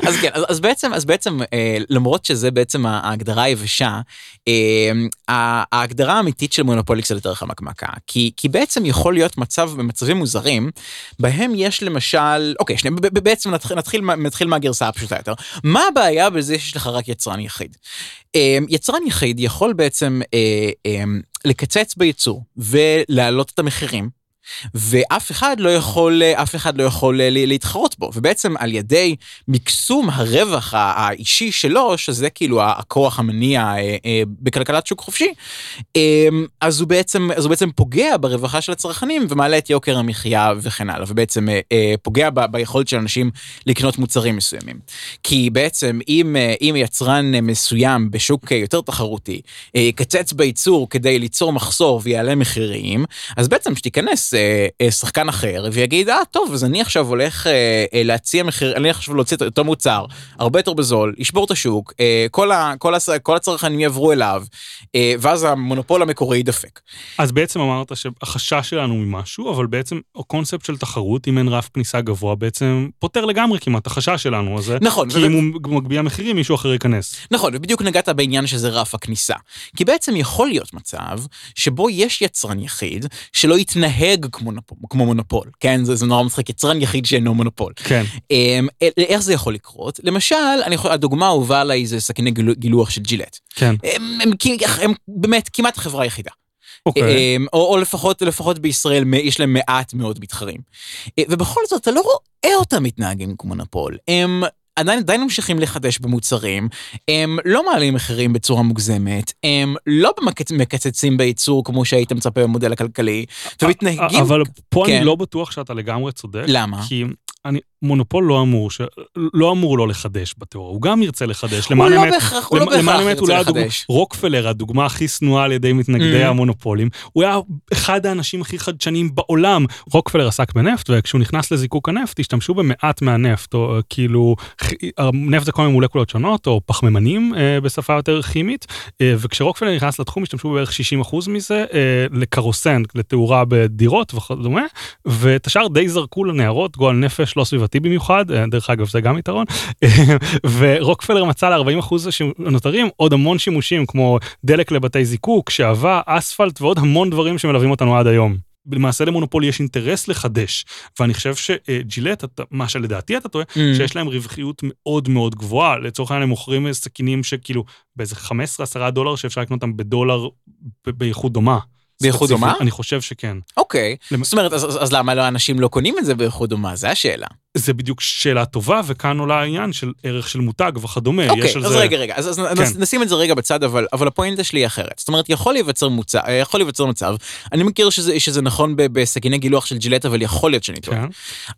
אז כן, אז, אז בעצם, אז בעצם, אה, למרות שזה בעצם ההגדרה היבשה, אה, ההגדרה האמיתית של מונופול היא קצת יותר חמקמקה, כי, כי בעצם יכול להיות מצב, במצבים מוזרים, בהם יש למשל, אוקיי, ב- בעצם נתחיל, נתחיל, נתחיל מהגרסה הפשוטה יותר. מה הבעיה בזה שיש לך רק יצרן יחיד? אה, יצרן יחיד יכול בעצם אה, אה, לקצץ בייצור ולהעלות את המחירים. ואף אחד לא יכול, אף אחד לא יכול ל- להתחרות בו, ובעצם על ידי מקסום הרווח האישי שלו, שזה כאילו הכוח המניע אה, אה, בכלכלת שוק חופשי, אה, אז הוא בעצם, אז הוא בעצם פוגע ברווחה של הצרכנים ומעלה את יוקר המחיה וכן הלאה, ובעצם אה, אה, פוגע ב- ביכולת של אנשים לקנות מוצרים מסוימים. כי בעצם אם, אה, אם יצרן אה, מסוים בשוק אה, יותר תחרותי אה, יקצץ בייצור כדי ליצור מחסור ויעלה מחירים, אז בעצם שתיכנס אה, אה, שחקן אחר ויגיד, אה, טוב, אז אני עכשיו הולך אה, אה, להציע מחיר, אני עכשיו להוציא את אותו מוצר הרבה יותר בזול, לשבור את השוק, אה, כל, ה, כל, הס, כל הצרכנים יעברו אליו, אה, ואז המונופול המקורי יידפק. אז בעצם אמרת שהחשש שלנו ממשהו, אבל בעצם הקונספט של תחרות, אם אין רף כניסה גבוה, בעצם פותר לגמרי כמעט את החשש שלנו. אז נכון. כי אם הוא מגביה מחירים, מישהו אחר ייכנס. נכון, ובדיוק נגעת בעניין שזה רף הכניסה. כי בעצם יכול להיות מצב שבו יש יצרן יחיד שלא יתנהג כמו, נופול, כמו מונופול, כן? זה, זה נורא מצחיק, יצרן יחיד שאינו מונופול. כן. אמ, איך זה יכול לקרות? למשל, אני יכול, הדוגמה האהובה עליי זה סכיני גילוח של ג'ילט. כן. הם, הם, הם, הם באמת כמעט חברה יחידה. אוקיי. אמ, או, או לפחות, לפחות בישראל יש להם מעט מאוד מתחרים. אה, ובכל זאת, אתה לא רואה אותם מתנהגים כמו מונופול. הם עדיין, עדיין ממשיכים לחדש במוצרים, הם לא מעלים מחירים בצורה מוגזמת, הם לא מקצ... מקצצים בייצור כמו שהיית מצפה במודל הכלכלי, ומתנהגים... אבל פה כן. אני לא בטוח שאתה לגמרי צודק. למה? כי אני, מונופול לא אמור, ש... לא אמור לא לחדש בתיאוריה, הוא גם ירצה לחדש. הוא לא בהכרח, הוא לא בהכרח ירצה לחדש. הדוג... רוקפלר, הדוגמה הכי שנואה על ידי מתנגדי mm. המונופולים, הוא היה אחד האנשים הכי חדשניים בעולם. רוקפלר עסק בנפט, וכשהוא נכנס לזיקוק הנפט, השתמשו במעט מהנפט, או כאילו, נפט זה כל מיני מולקולות שונות, או פחמימנים אה, בשפה יותר כימית, אה, וכשרוקפלר נכנס לתחום, השתמשו בערך 60% מזה אה, לקרוסן, לתאורה בדירות וכדומה, ואת השאר די זרקו לנהרות, גועל נפש לא סביבתי במיוחד, אה, דרך אגב זה גם יתרון, ורוקפלר מצא ל-40% הנותרים עוד המון שימושים כמו דלק לבתי זיקוק, שעבה, אספלט ועוד המון דברים שמלווים אותנו עד היום. למעשה למונופול יש אינטרס לחדש, ואני חושב שג'ילט, מה שלדעתי אתה טועה, mm. שיש להם רווחיות מאוד מאוד גבוהה, לצורך העניין הם מוכרים סכינים שכאילו באיזה 15-10 דולר שאפשר לקנות אותם בדולר באיכות דומה. באיכות דומה? אני חושב שכן. אוקיי, למ... זאת אומרת, אז, אז למה לא אנשים לא קונים את זה באיכות דומה? זה השאלה. זה בדיוק שאלה טובה, וכאן עולה העניין של ערך של מותג וכדומה. אוקיי, אז זה... רגע, רגע, אז, אז כן. נשים את זה רגע בצד, אבל, אבל הפואנטה שלי היא אחרת. זאת אומרת, יכול להיווצר, מוצא, יכול להיווצר מצב, אני מכיר שזה, שזה נכון בסכיני גילוח של ג'ילט, אבל יכול להיות שאני טועה. כן.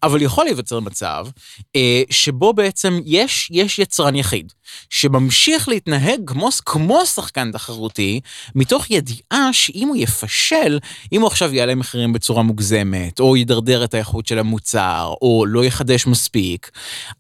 אבל יכול להיווצר מצב אה, שבו בעצם יש, יש יצרן יחיד, שממשיך להתנהג כמו, כמו שחקן תחרותי, מתוך ידיעה שאם הוא יפשל, אם הוא עכשיו יעלה מחירים בצורה מוגזמת, או ידרדר את האיכות של המוצר, או לא יחדש מספיק,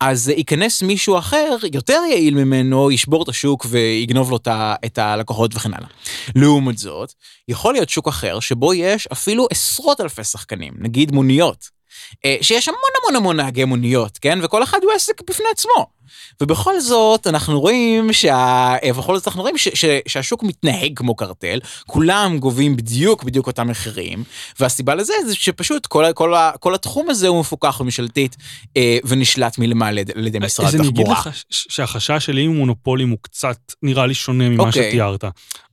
אז ייכנס מישהו אחר, יותר יעיל ממנו, ישבור את השוק ויגנוב לו את הלקוחות וכן הלאה. לעומת זאת, יכול להיות שוק אחר שבו יש אפילו עשרות אלפי שחקנים, נגיד מוניות. אה, שיש המון המון המון נהגי מוניות, כן? וכל אחד הוא עסק בפני עצמו. ובכל זאת, אנחנו רואים שה... בכל זאת אנחנו רואים ש... ש... שהשוק מתנהג כמו קרטל, כולם גובים בדיוק בדיוק אותם מחירים, והסיבה לזה זה שפשוט כל, כל, כל התחום הזה הוא מפוקח וממשלתית אה, ונשלט מלמעלה על ידי משרד התחבורה. אז אני אגיד לך שהחשש שלי עם מונופולים הוא קצת נראה לי שונה ממה okay. אוקיי. שתיארת.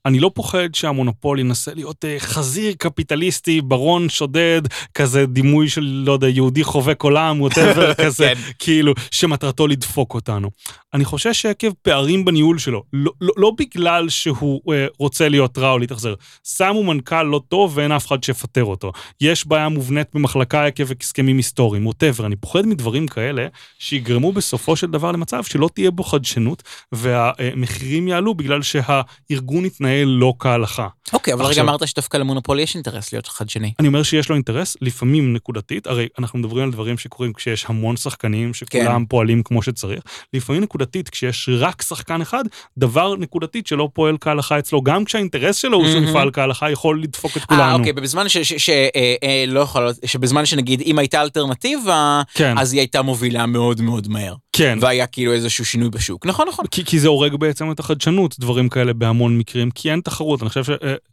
אני לא פוחד שהמונופול ינסה להיות אה, חזיר קפיטליסטי, ברון שודד, כזה דימוי של, לא יודע, יהודי חובק עולם, whatever, כזה, כן. כאילו, שמטרתו לדפוק אותנו. אני חושש שעקב פערים בניהול שלו, לא, לא, לא בגלל שהוא אה, רוצה להיות רע או להתאכזר, שמו מנכ"ל לא טוב ואין אף אחד שיפטר אותו. יש בעיה מובנית במחלקה עקב הסכמים היסטוריים, whatever. אני פוחד מדברים כאלה שיגרמו בסופו של דבר למצב שלא תהיה בו חדשנות, והמחירים יעלו בגלל שהארגון יתנהל לא כהלכה. אוקיי, אבל רגע אמרת שדווקא למונופול יש אינטרס להיות חדשני. אני אומר שיש לו אינטרס, לפעמים נקודתית, הרי אנחנו מדברים על דברים שקורים כשיש המון שחקנים שכולם כן. פועלים כמו שצריך, לפעמים נקודתית, כשיש רק שחקן אחד, דבר נקודתית שלא פועל כהלכה אצלו, גם כשהאינטרס שלו הוא שהוא יפעל כהלכה, יכול לדפוק את כולנו. אה, אוקיי, בזמן ש... ש, ש אה, אה, לא יכול שבזמן שנגיד אם הייתה אלטרנטיבה, כן. אז היא הייתה מובילה מאוד מאוד מהר. כן. והיה כאילו איזשהו שינוי בשוק. נכון, נכון. כי, כי זה הורג בעצם את החדשנות, דברים כאלה בהמון מקרים, כי אין תחרות. אני חושב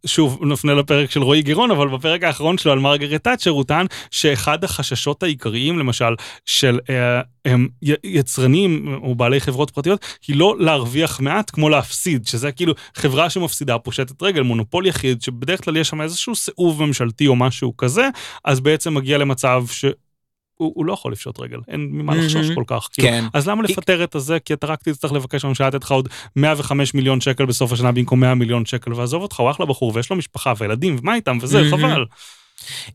ששוב, אה, נפנה לפרק של רועי גירון, אבל בפרק האחרון שלו על מרגרט תאצ'ר הוא טען שאחד החששות העיקריים, למשל, של אה, הם יצרנים או בעלי חברות פרטיות, היא לא להרוויח מעט כמו להפסיד, שזה כאילו חברה שמפסידה פושטת רגל, מונופול יחיד, שבדרך כלל יש שם איזשהו סיאוב ממשלתי או משהו כזה, אז בעצם מגיע למצב ש... הוא, הוא לא יכול לפשוט רגל, אין ממה לחשוש כל כך. כאילו. כן. אז למה לפטר את הזה? כי אתה רק תצטרך לבקש מהממשלה לתת לך עוד 105 מיליון שקל בסוף השנה במקום 100 מיליון שקל, ועזוב אותך, הוא אחלה בחור ויש לו משפחה וילדים, ומה איתם וזה, חבל.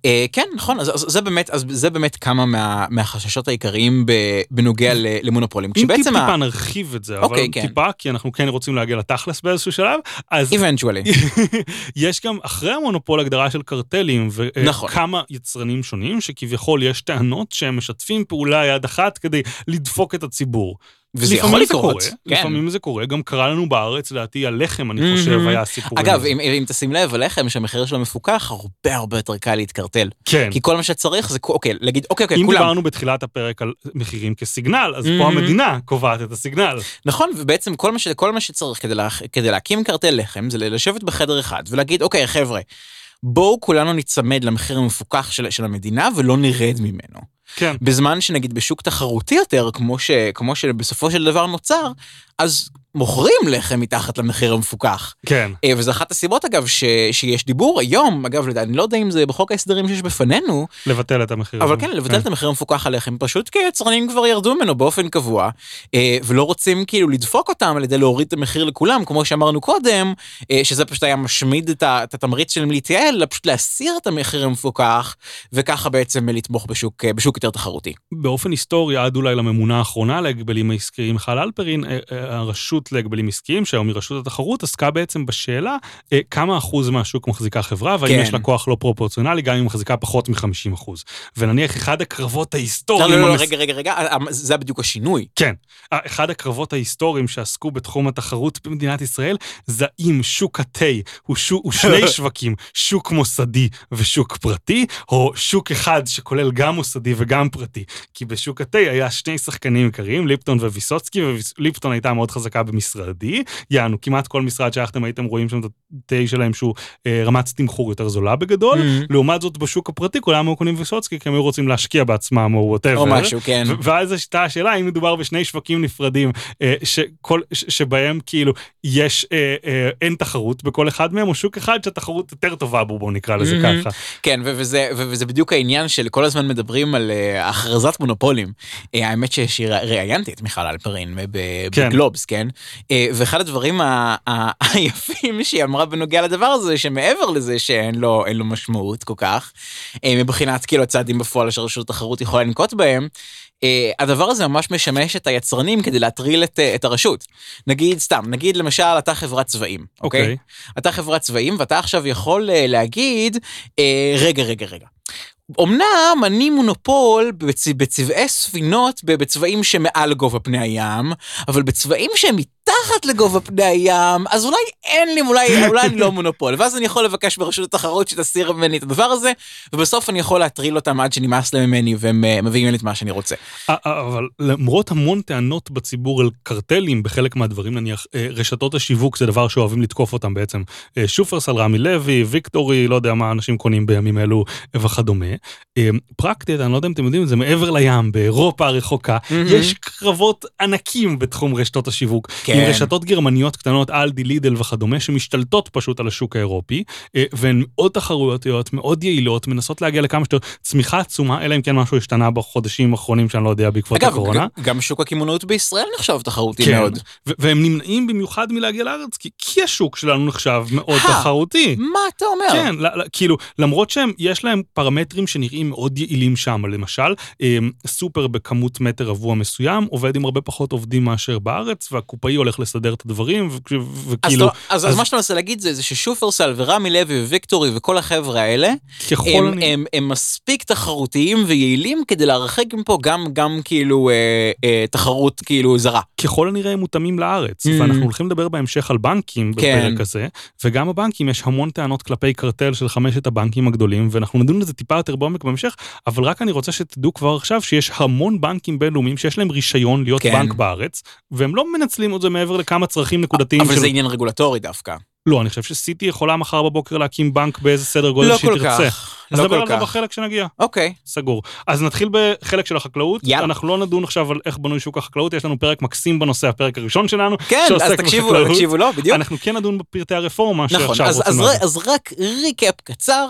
אה, כן, נכון, אז, אז זה באמת, אז זה באמת כמה מה, מהחששות העיקריים בנוגע למונופולים. אם כשבעצם טיפה ה- נרחיב את זה, אוקיי, אבל כן. טיפה, כי אנחנו כן רוצים להגיע לתכלס באיזשהו שלב, אז eventually. יש גם אחרי המונופול הגדרה של קרטלים, נכון. וכמה יצרנים שונים, שכביכול יש טענות שהם משתפים פעולה יד אחת כדי לדפוק את הציבור. וזה יכול זה לקרות. קורה, כן. לפעמים זה קורה, גם קרה לנו בארץ, לדעתי הלחם, אני חושב, מהמם. היה סיפור. אגב, אם, אם תשים לב, הלחם שהמחיר שלו מפוקח, הרבה הרבה יותר קל להתקרטל. כן. כי כל מה שצריך זה, אוקיי, להגיד, אוקיי, אוקיי, אם כולם. דיברנו בתחילת הפרק על מחירים כסיגנל, אז פה מהמם. המדינה קובעת את הסיגנל. נכון, ובעצם כל מה, ש, כל מה שצריך כדי, לה, כדי להקים קרטל לחם זה לשבת בחדר אחד ולהגיד, אוקיי, חבר'ה, בואו כולנו ניצמד למחיר המפוקח של, של המדינה ולא נרד ממנו. כן. בזמן שנגיד בשוק תחרותי יותר, כמו, ש, כמו שבסופו של דבר נוצר, אז מוכרים לחם מתחת למחיר המפוקח. כן. אה, וזו אחת הסיבות אגב ש, שיש דיבור היום, אגב, לדע- אני לא יודע אם זה בחוק ההסדרים שיש בפנינו, לבטל את המחיר. אבל. כן, לבטל את המחיר המפוקח על לחם, פשוט כי היצרנים כבר ירדו ממנו באופן קבוע, אה, ולא רוצים כאילו לדפוק אותם על ידי להוריד את המחיר לכולם, כמו שאמרנו קודם, אה, שזה פשוט היה משמיד את ה- את התמריץ שלהם להתייעל, אלא פשוט להסיר את המחיר המפוקח, וככה בעצם לתמוך בשוק, בשוק יותר תחרותי. באופן היסטורי, עד אולי לממונה האחרונה להגבלים העסקיים, מיכל אלפרין, אה, הרשות להגבלים עסקיים, שהיום היא רשות התחרות, עסקה בעצם בשאלה אה, כמה אחוז מהשוק מחזיקה חברה, והאם כן. יש לה כוח לא פרופורציונלי, גם אם היא מחזיקה פחות מ-50 אחוז. ונניח אחד הקרבות לא, ההיסטוריים... לא, לא, המס- רגע, רגע, רגע, אה, אה, זה בדיוק השינוי. כן, אה, אחד הקרבות ההיסטוריים שעסקו בתחום התחרות במדינת ישראל, זה אם שוק התה הוא, שוק, הוא שני שווקים, שוק מוסדי ושוק פרטי, או שוק אחד שכולל גם מוסדי וגם פרטי. כי בשוק התה היה שני שחקנים עיקריים, ליפטון וויסוצקי, וליפטון הייתה מאוד חזקה במשרדי, יענו, כמעט כל משרד שהלכתם הייתם רואים שם את התה שלהם שהוא אה, רמת תמחור יותר זולה בגדול. Mhm. לעומת זאת בשוק הפרטי כולם היו קונים ויסוצקי כי הם היו רוצים להשקיע בעצמם או whatever. או משהו, כן. ואז הייתה השאלה האם מדובר בשני שווקים נפרדים אה, שכל, ש- שבהם כאילו יש, אה, אה, אין תחרות בכל אחד מהם, או שוק אחד שהתחרות יותר טובה בו, בואו נקרא לזה מהמם. ככה. כן, ו- וזה, ו- וזה בדיוק העניין של כל הזמן מדברים על אה, הכרזת מונופולים. אה, האמת שראיינתי את מיכל אלפרין ב- כן. בגלובס, כן? אה, ואחד הדברים היפים שהיא אמרה בנוגע לדבר הזה, שמעבר לזה שאין לו, אין לו משמעות כל כך, אה, מבחינת כאילו הצעדים בפועל שרשות התחרות יכולה לנקוט בהם, אה, הדבר הזה ממש משמש את היצרנים כדי להטריל את, אה, את הרשות. נגיד, סתם, נגיד למשל אתה חברת צבעים, אוקיי? אוקיי. אתה חברת צבעים ואתה עכשיו יכול אה, להגיד, אה, רגע, רגע, רגע. אמנם אני מונופול בצ... בצבעי ספינות בצבעים שמעל גובה פני הים, אבל בצבעים שהם מתחת לגובה פני הים, אז אולי אין לי, אולי, אולי אני לא מונופול. ואז אני יכול לבקש ברשות התחרות שתסיר ממני את הדבר הזה, ובסוף אני יכול להטריל אותם עד שנמאס להם ממני והם אה, מביאים לי את מה שאני רוצה. אה, אה, אבל למרות המון טענות בציבור על קרטלים בחלק מהדברים, נניח רשתות השיווק זה דבר שאוהבים לתקוף אותם בעצם. שופרסל, רמי לוי, ויקטורי, לא יודע מה אנשים קונים בימים אלו וכדומה. פרקטית, אני לא יודע אם אתם יודעים את זה, מעבר לים, באירופה הרחוקה. יש קרבות ענקים בתחום רשתות השיווק. כן. עם רשתות גרמניות קטנות, אלדי, לידל וכדומה, שמשתלטות פשוט על השוק האירופי, אה, והן מאוד תחרותיות, מאוד יעילות, מנסות להגיע לכמה שיותר צמיחה עצומה, אלא אם כן משהו השתנה בחודשים האחרונים שאני לא יודע בעקבות אגב, הקורונה. ג- גם שוק הקמעונאות בישראל נחשב תחרותי כן, מאוד. והם נמנעים במיוחד מלהגיע לארץ, כי, כי השוק שלנו נחשב מאוד אה, תחרותי. מה אתה אומר? כן, כאילו, למרות שהם, יש להם פרמטרים שנראים מאוד יעילים שם, למשל, אה, סופר בכמות מטר רבוע מסוים, עובד עם הרבה פחות עובדים מאשר בארץ, והקופאי הולך לסדר את הדברים, אז, וכאילו, לא, אז, אז אז- מה שאתה מנסה להגיד זה, זה ששופרסל ורמי לוי וויקטורי וכל החבר'ה האלה, ככל הם, אני... הם, הם מספיק תחרותיים ויעילים כדי להרחק מפה גם, גם כאילו אה, אה, תחרות כאילו זרה. ככל הנראה הם מותאמים לארץ, Mm. ואנחנו הולכים לדבר בהמשך על בנקים כן. בפרק הזה, וגם הבנקים יש המון טענות כלפי קרטל של חמשת הבנקים הגדולים, ואנחנו נדון בזה טיפה יותר בעומק בהמשך, אבל רק אני רוצה שתדעו כבר עכשיו שיש המון בנקים בינלאומיים שיש להם רישיון להיות כן. בנק בארץ, והם לא מנצלים את זה מעבר לכמה צרכים נקודתיים אבל של... זה עניין רגולטורי דווקא. לא, אני חושב שסיטי יכולה מחר בבוקר להקים בנק באיזה סדר גודל לא שהיא כל תרצה. כך. אז לא נדבר על זה. בחלק שנגיע. אוקיי. סגור. אז נתחיל בחלק של החקלאות. יאללה. אנחנו לא נדון עכשיו על איך בנוי שוק החקלאות, יש לנו פרק מקסים בנושא, הפרק הראשון שלנו, כן, אז תקשיבו. תקשיבו לו, בדיוק. אנחנו כן נדון בפרטי הרפורמה נכון, שעכשיו אז, רוצים אז, לעשות. ר- אז רק ריקאפ קצר,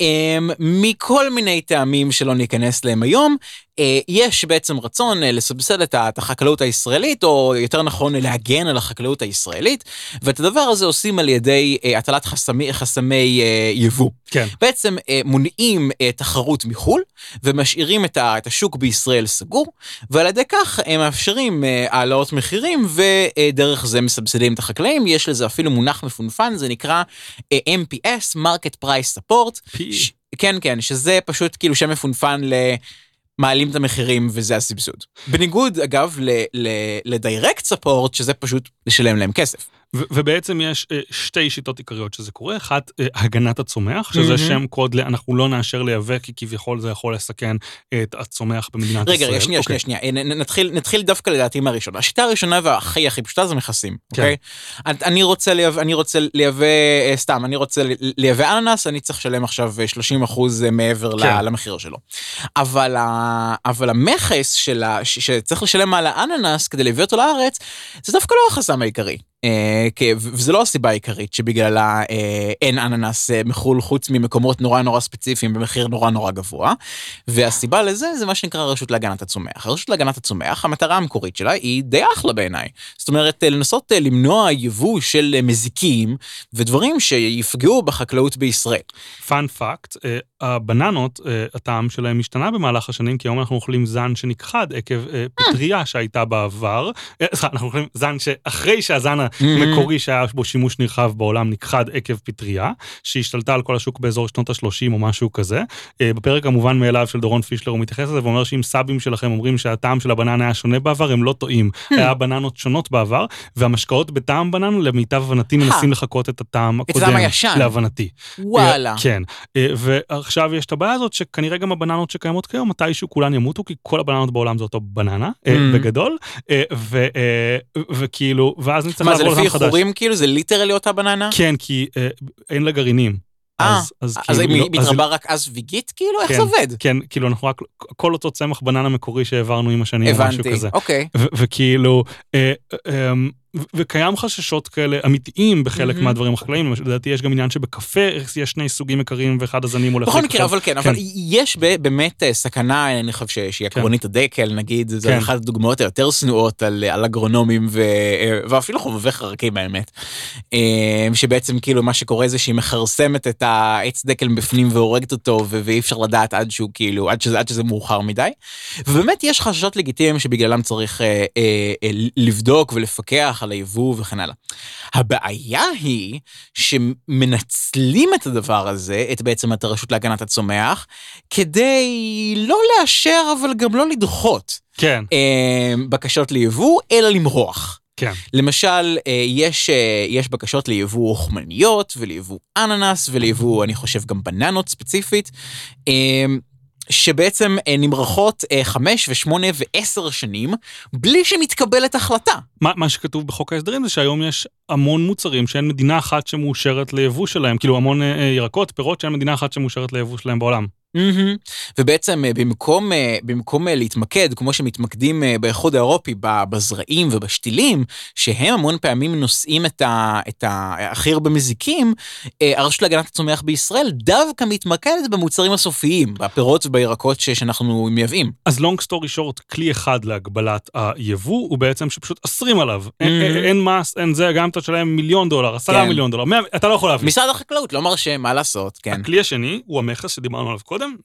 אמ, מכל מיני טעמים שלא ניכנס להם היום, אה, יש בעצם רצון אה, לסבסד את החקלאות הישראלית, או יותר נכון להגן על החקלאות הישראלית, ואת הדבר הזה עושים על ידי אה, הטלת חסמי, חסמי יבוא. כן. בעצם מונעים אה, תחרות מחו"ל ומשאירים את, השוק בישראל סגור, ועל ידי כך הם מאפשרים אה, העלאות מחירים ודרך זה מסבסדים את החקלאים. יש לזה אפילו מונח מפונפן, זה נקרא אה, MPS, Market Price Support. P. ש- כן, כן, שזה פשוט כאילו שם מפונפן ל... מעלים את המחירים וזה הסבסוד. בניגוד, אגב, ל direct support, שזה פשוט לשלם להם כסף. ו- ובעצם יש אה, שתי שיטות עיקריות שזה קורה, אחת אה, הגנת הצומח, שזה מהמם. שם קוד אנחנו לא נאשר לייבא כי כביכול זה יכול לסכן את הצומח במדינת רגע, ישראל. רגע, שנייה, אוקיי. שנייה, שנייה, נ- נתחיל, נתחיל דווקא לדעתי מהראשונה. השיטה הראשונה והכי הכי פשוטה זה מכסים, כן. אוקיי? אני- אני רוצה לייבא, אני רוצה לייבא, אה, סתם, אני רוצה לייבא אננס, אני צריך לשלם עכשיו אה, 30 אחוז מעבר כן. למחיר שלו. אבל, ה, אבל המכס של ה, ש- שצריך לשלם על האננס כדי להביא אותו לארץ, זה דווקא לא החסם העיקרי. אה, כי- ו- וזו לא הסיבה העיקרית שבגללה אה, אין אננס אה, מחו"ל חוץ ממקומות נורא נורא ספציפיים במחיר נורא נורא גבוה. והסיבה לזה זה מה שנקרא הרשות להגנת הצומח. הרשות להגנת הצומח, המטרה המקורית שלה היא די אחלה בעיניי. זאת אומרת, לנסות למנוע יבוא של מזיקים ודברים שיפגעו בחקלאות בישראל. פאנ פאקט, הבננות, אה, הטעם שלהם השתנה במהלך השנים, כי היום אנחנו אוכלים זן שנכחד עקב אה, פטריה שהייתה בעבר. אה, סליחה, אנחנו אוכלים זן שאחרי שהזן המקורי שהיה בו שימוש נרחב בעולם נכחד עקב פטריה, שהשתלטה על כל השוק באזור שנות ה-30 או משהו כזה. בפרק המובן מאליו של דורון פישלר הוא מתייחס לזה ואומר שאם סבים שלכם אומרים שהטעם של הבננה היה שונה בעבר, הם לא טועים. היה בננות שונות בעבר, והמשקאות בטעם בננה, למיטב הבנתי, מנסים לחקות את הטעם את הקודם. הטעם הישן. להבנתי. וואלה. כן, ועכשיו יש את הבעיה הזאת שכנראה גם הבננות שקיימות כיום, מתישהו כולן ימותו, כי כל הבננות בעולם זה אותו בננה, אה, Mm. בגדול, אה, ו- אה, וכאילו, ואז נצטרך מה זה לעבור לפי. איחורים כאילו? זה ליטרלי אותה בננה? כן, כי אין לה גרעינים. אז, אז, אז כאילו, היא לא- אז- מתרבה רק אז ויגית כאילו? איך כן. זה עובד? כן, כאילו אנחנו רק, כל אותו צמח בננה מקורי שהעברנו עם השנים, או משהו הבנתי, כזה. אוקיי. ו- וכאילו, אה, אה, ו- וקיים חששות כאלה אמיתיים בחלק מהמם. מהדברים החקלאיים, לדעתי יש גם עניין שבקפה יש שני סוגים עיקריים ואחד הזנים הולך בכל. מקרה, אבל כן, אבל יש באמת אה, סכנה, אני חושב שהיא כן. עקרונית הדקל, נגיד, זו כן. אחת הדוגמאות היותר שנואות על על אגרונומים ו- אה, ואפילו חובבי חרקים האמת. אה, שבעצם כאילו מה שקורה זה שהיא מכרסמת את העץ דקל מבפנים והורגת אותו, ואי אפשר לדעת עד שהוא כאילו, עד שזה, עד שזה מאוחר מדי. ובאמת יש חששות לגיטימיים שבגללם צריך אה, אה, אה, לבדוק ולפקח על היבוא וכן הלאה. הבעיה היא שמנצלים את הדבר הזה, את בעצם את הרשות להגנת הצומח, כדי לא לאשר אבל גם לא לדחות כן, אה, בקשות ליבוא, אלא למרוח. כן. למשל, אה, יש, אה, יש בקשות ליבוא אוכמניות וליבוא אננס וליבוא, אני חושב, גם בננות ספציפית, אה, שבעצם אה, נמרחות אה, חמש ושמונה ועשר שנים בלי שמתקבלת החלטה. מה, מה שכתוב בחוק ההסדרים זה שהיום יש המון מוצרים שאין מדינה אחת שמאושרת ליבוא שלהם, כאילו המון אה, ירקות, פירות שאין מדינה אחת שמאושרת ליבוא שלהם בעולם. מהמם. ובעצם אה, במקום, אה, במקום אה, להתמקד, כמו שמתמקדים באיחוד האירופי, בזרעים ובשתילים, שהם המון פעמים נושאים את, ה, את ה- הכי הרבה מזיקים, הרשות להגנת הצומח בישראל דווקא מתמקדת במוצרים הסופיים, בפירות ובירקות ש- שאנחנו מייבאים. אז long story short, כלי אחד להגבלת היבוא הוא בעצם שפשוט אסרים עליו. Mhm. אין, אין מס, אין זה, גם אם אתה תשלם מיליון דולר, עשרה כן. מיליון דולר, מאה, אתה לא יכול להביא. משרד החקלאות לא מרשה, מה לעשות, כן. הכלי השני הוא המכס שדיברנו עליו קודם. dem.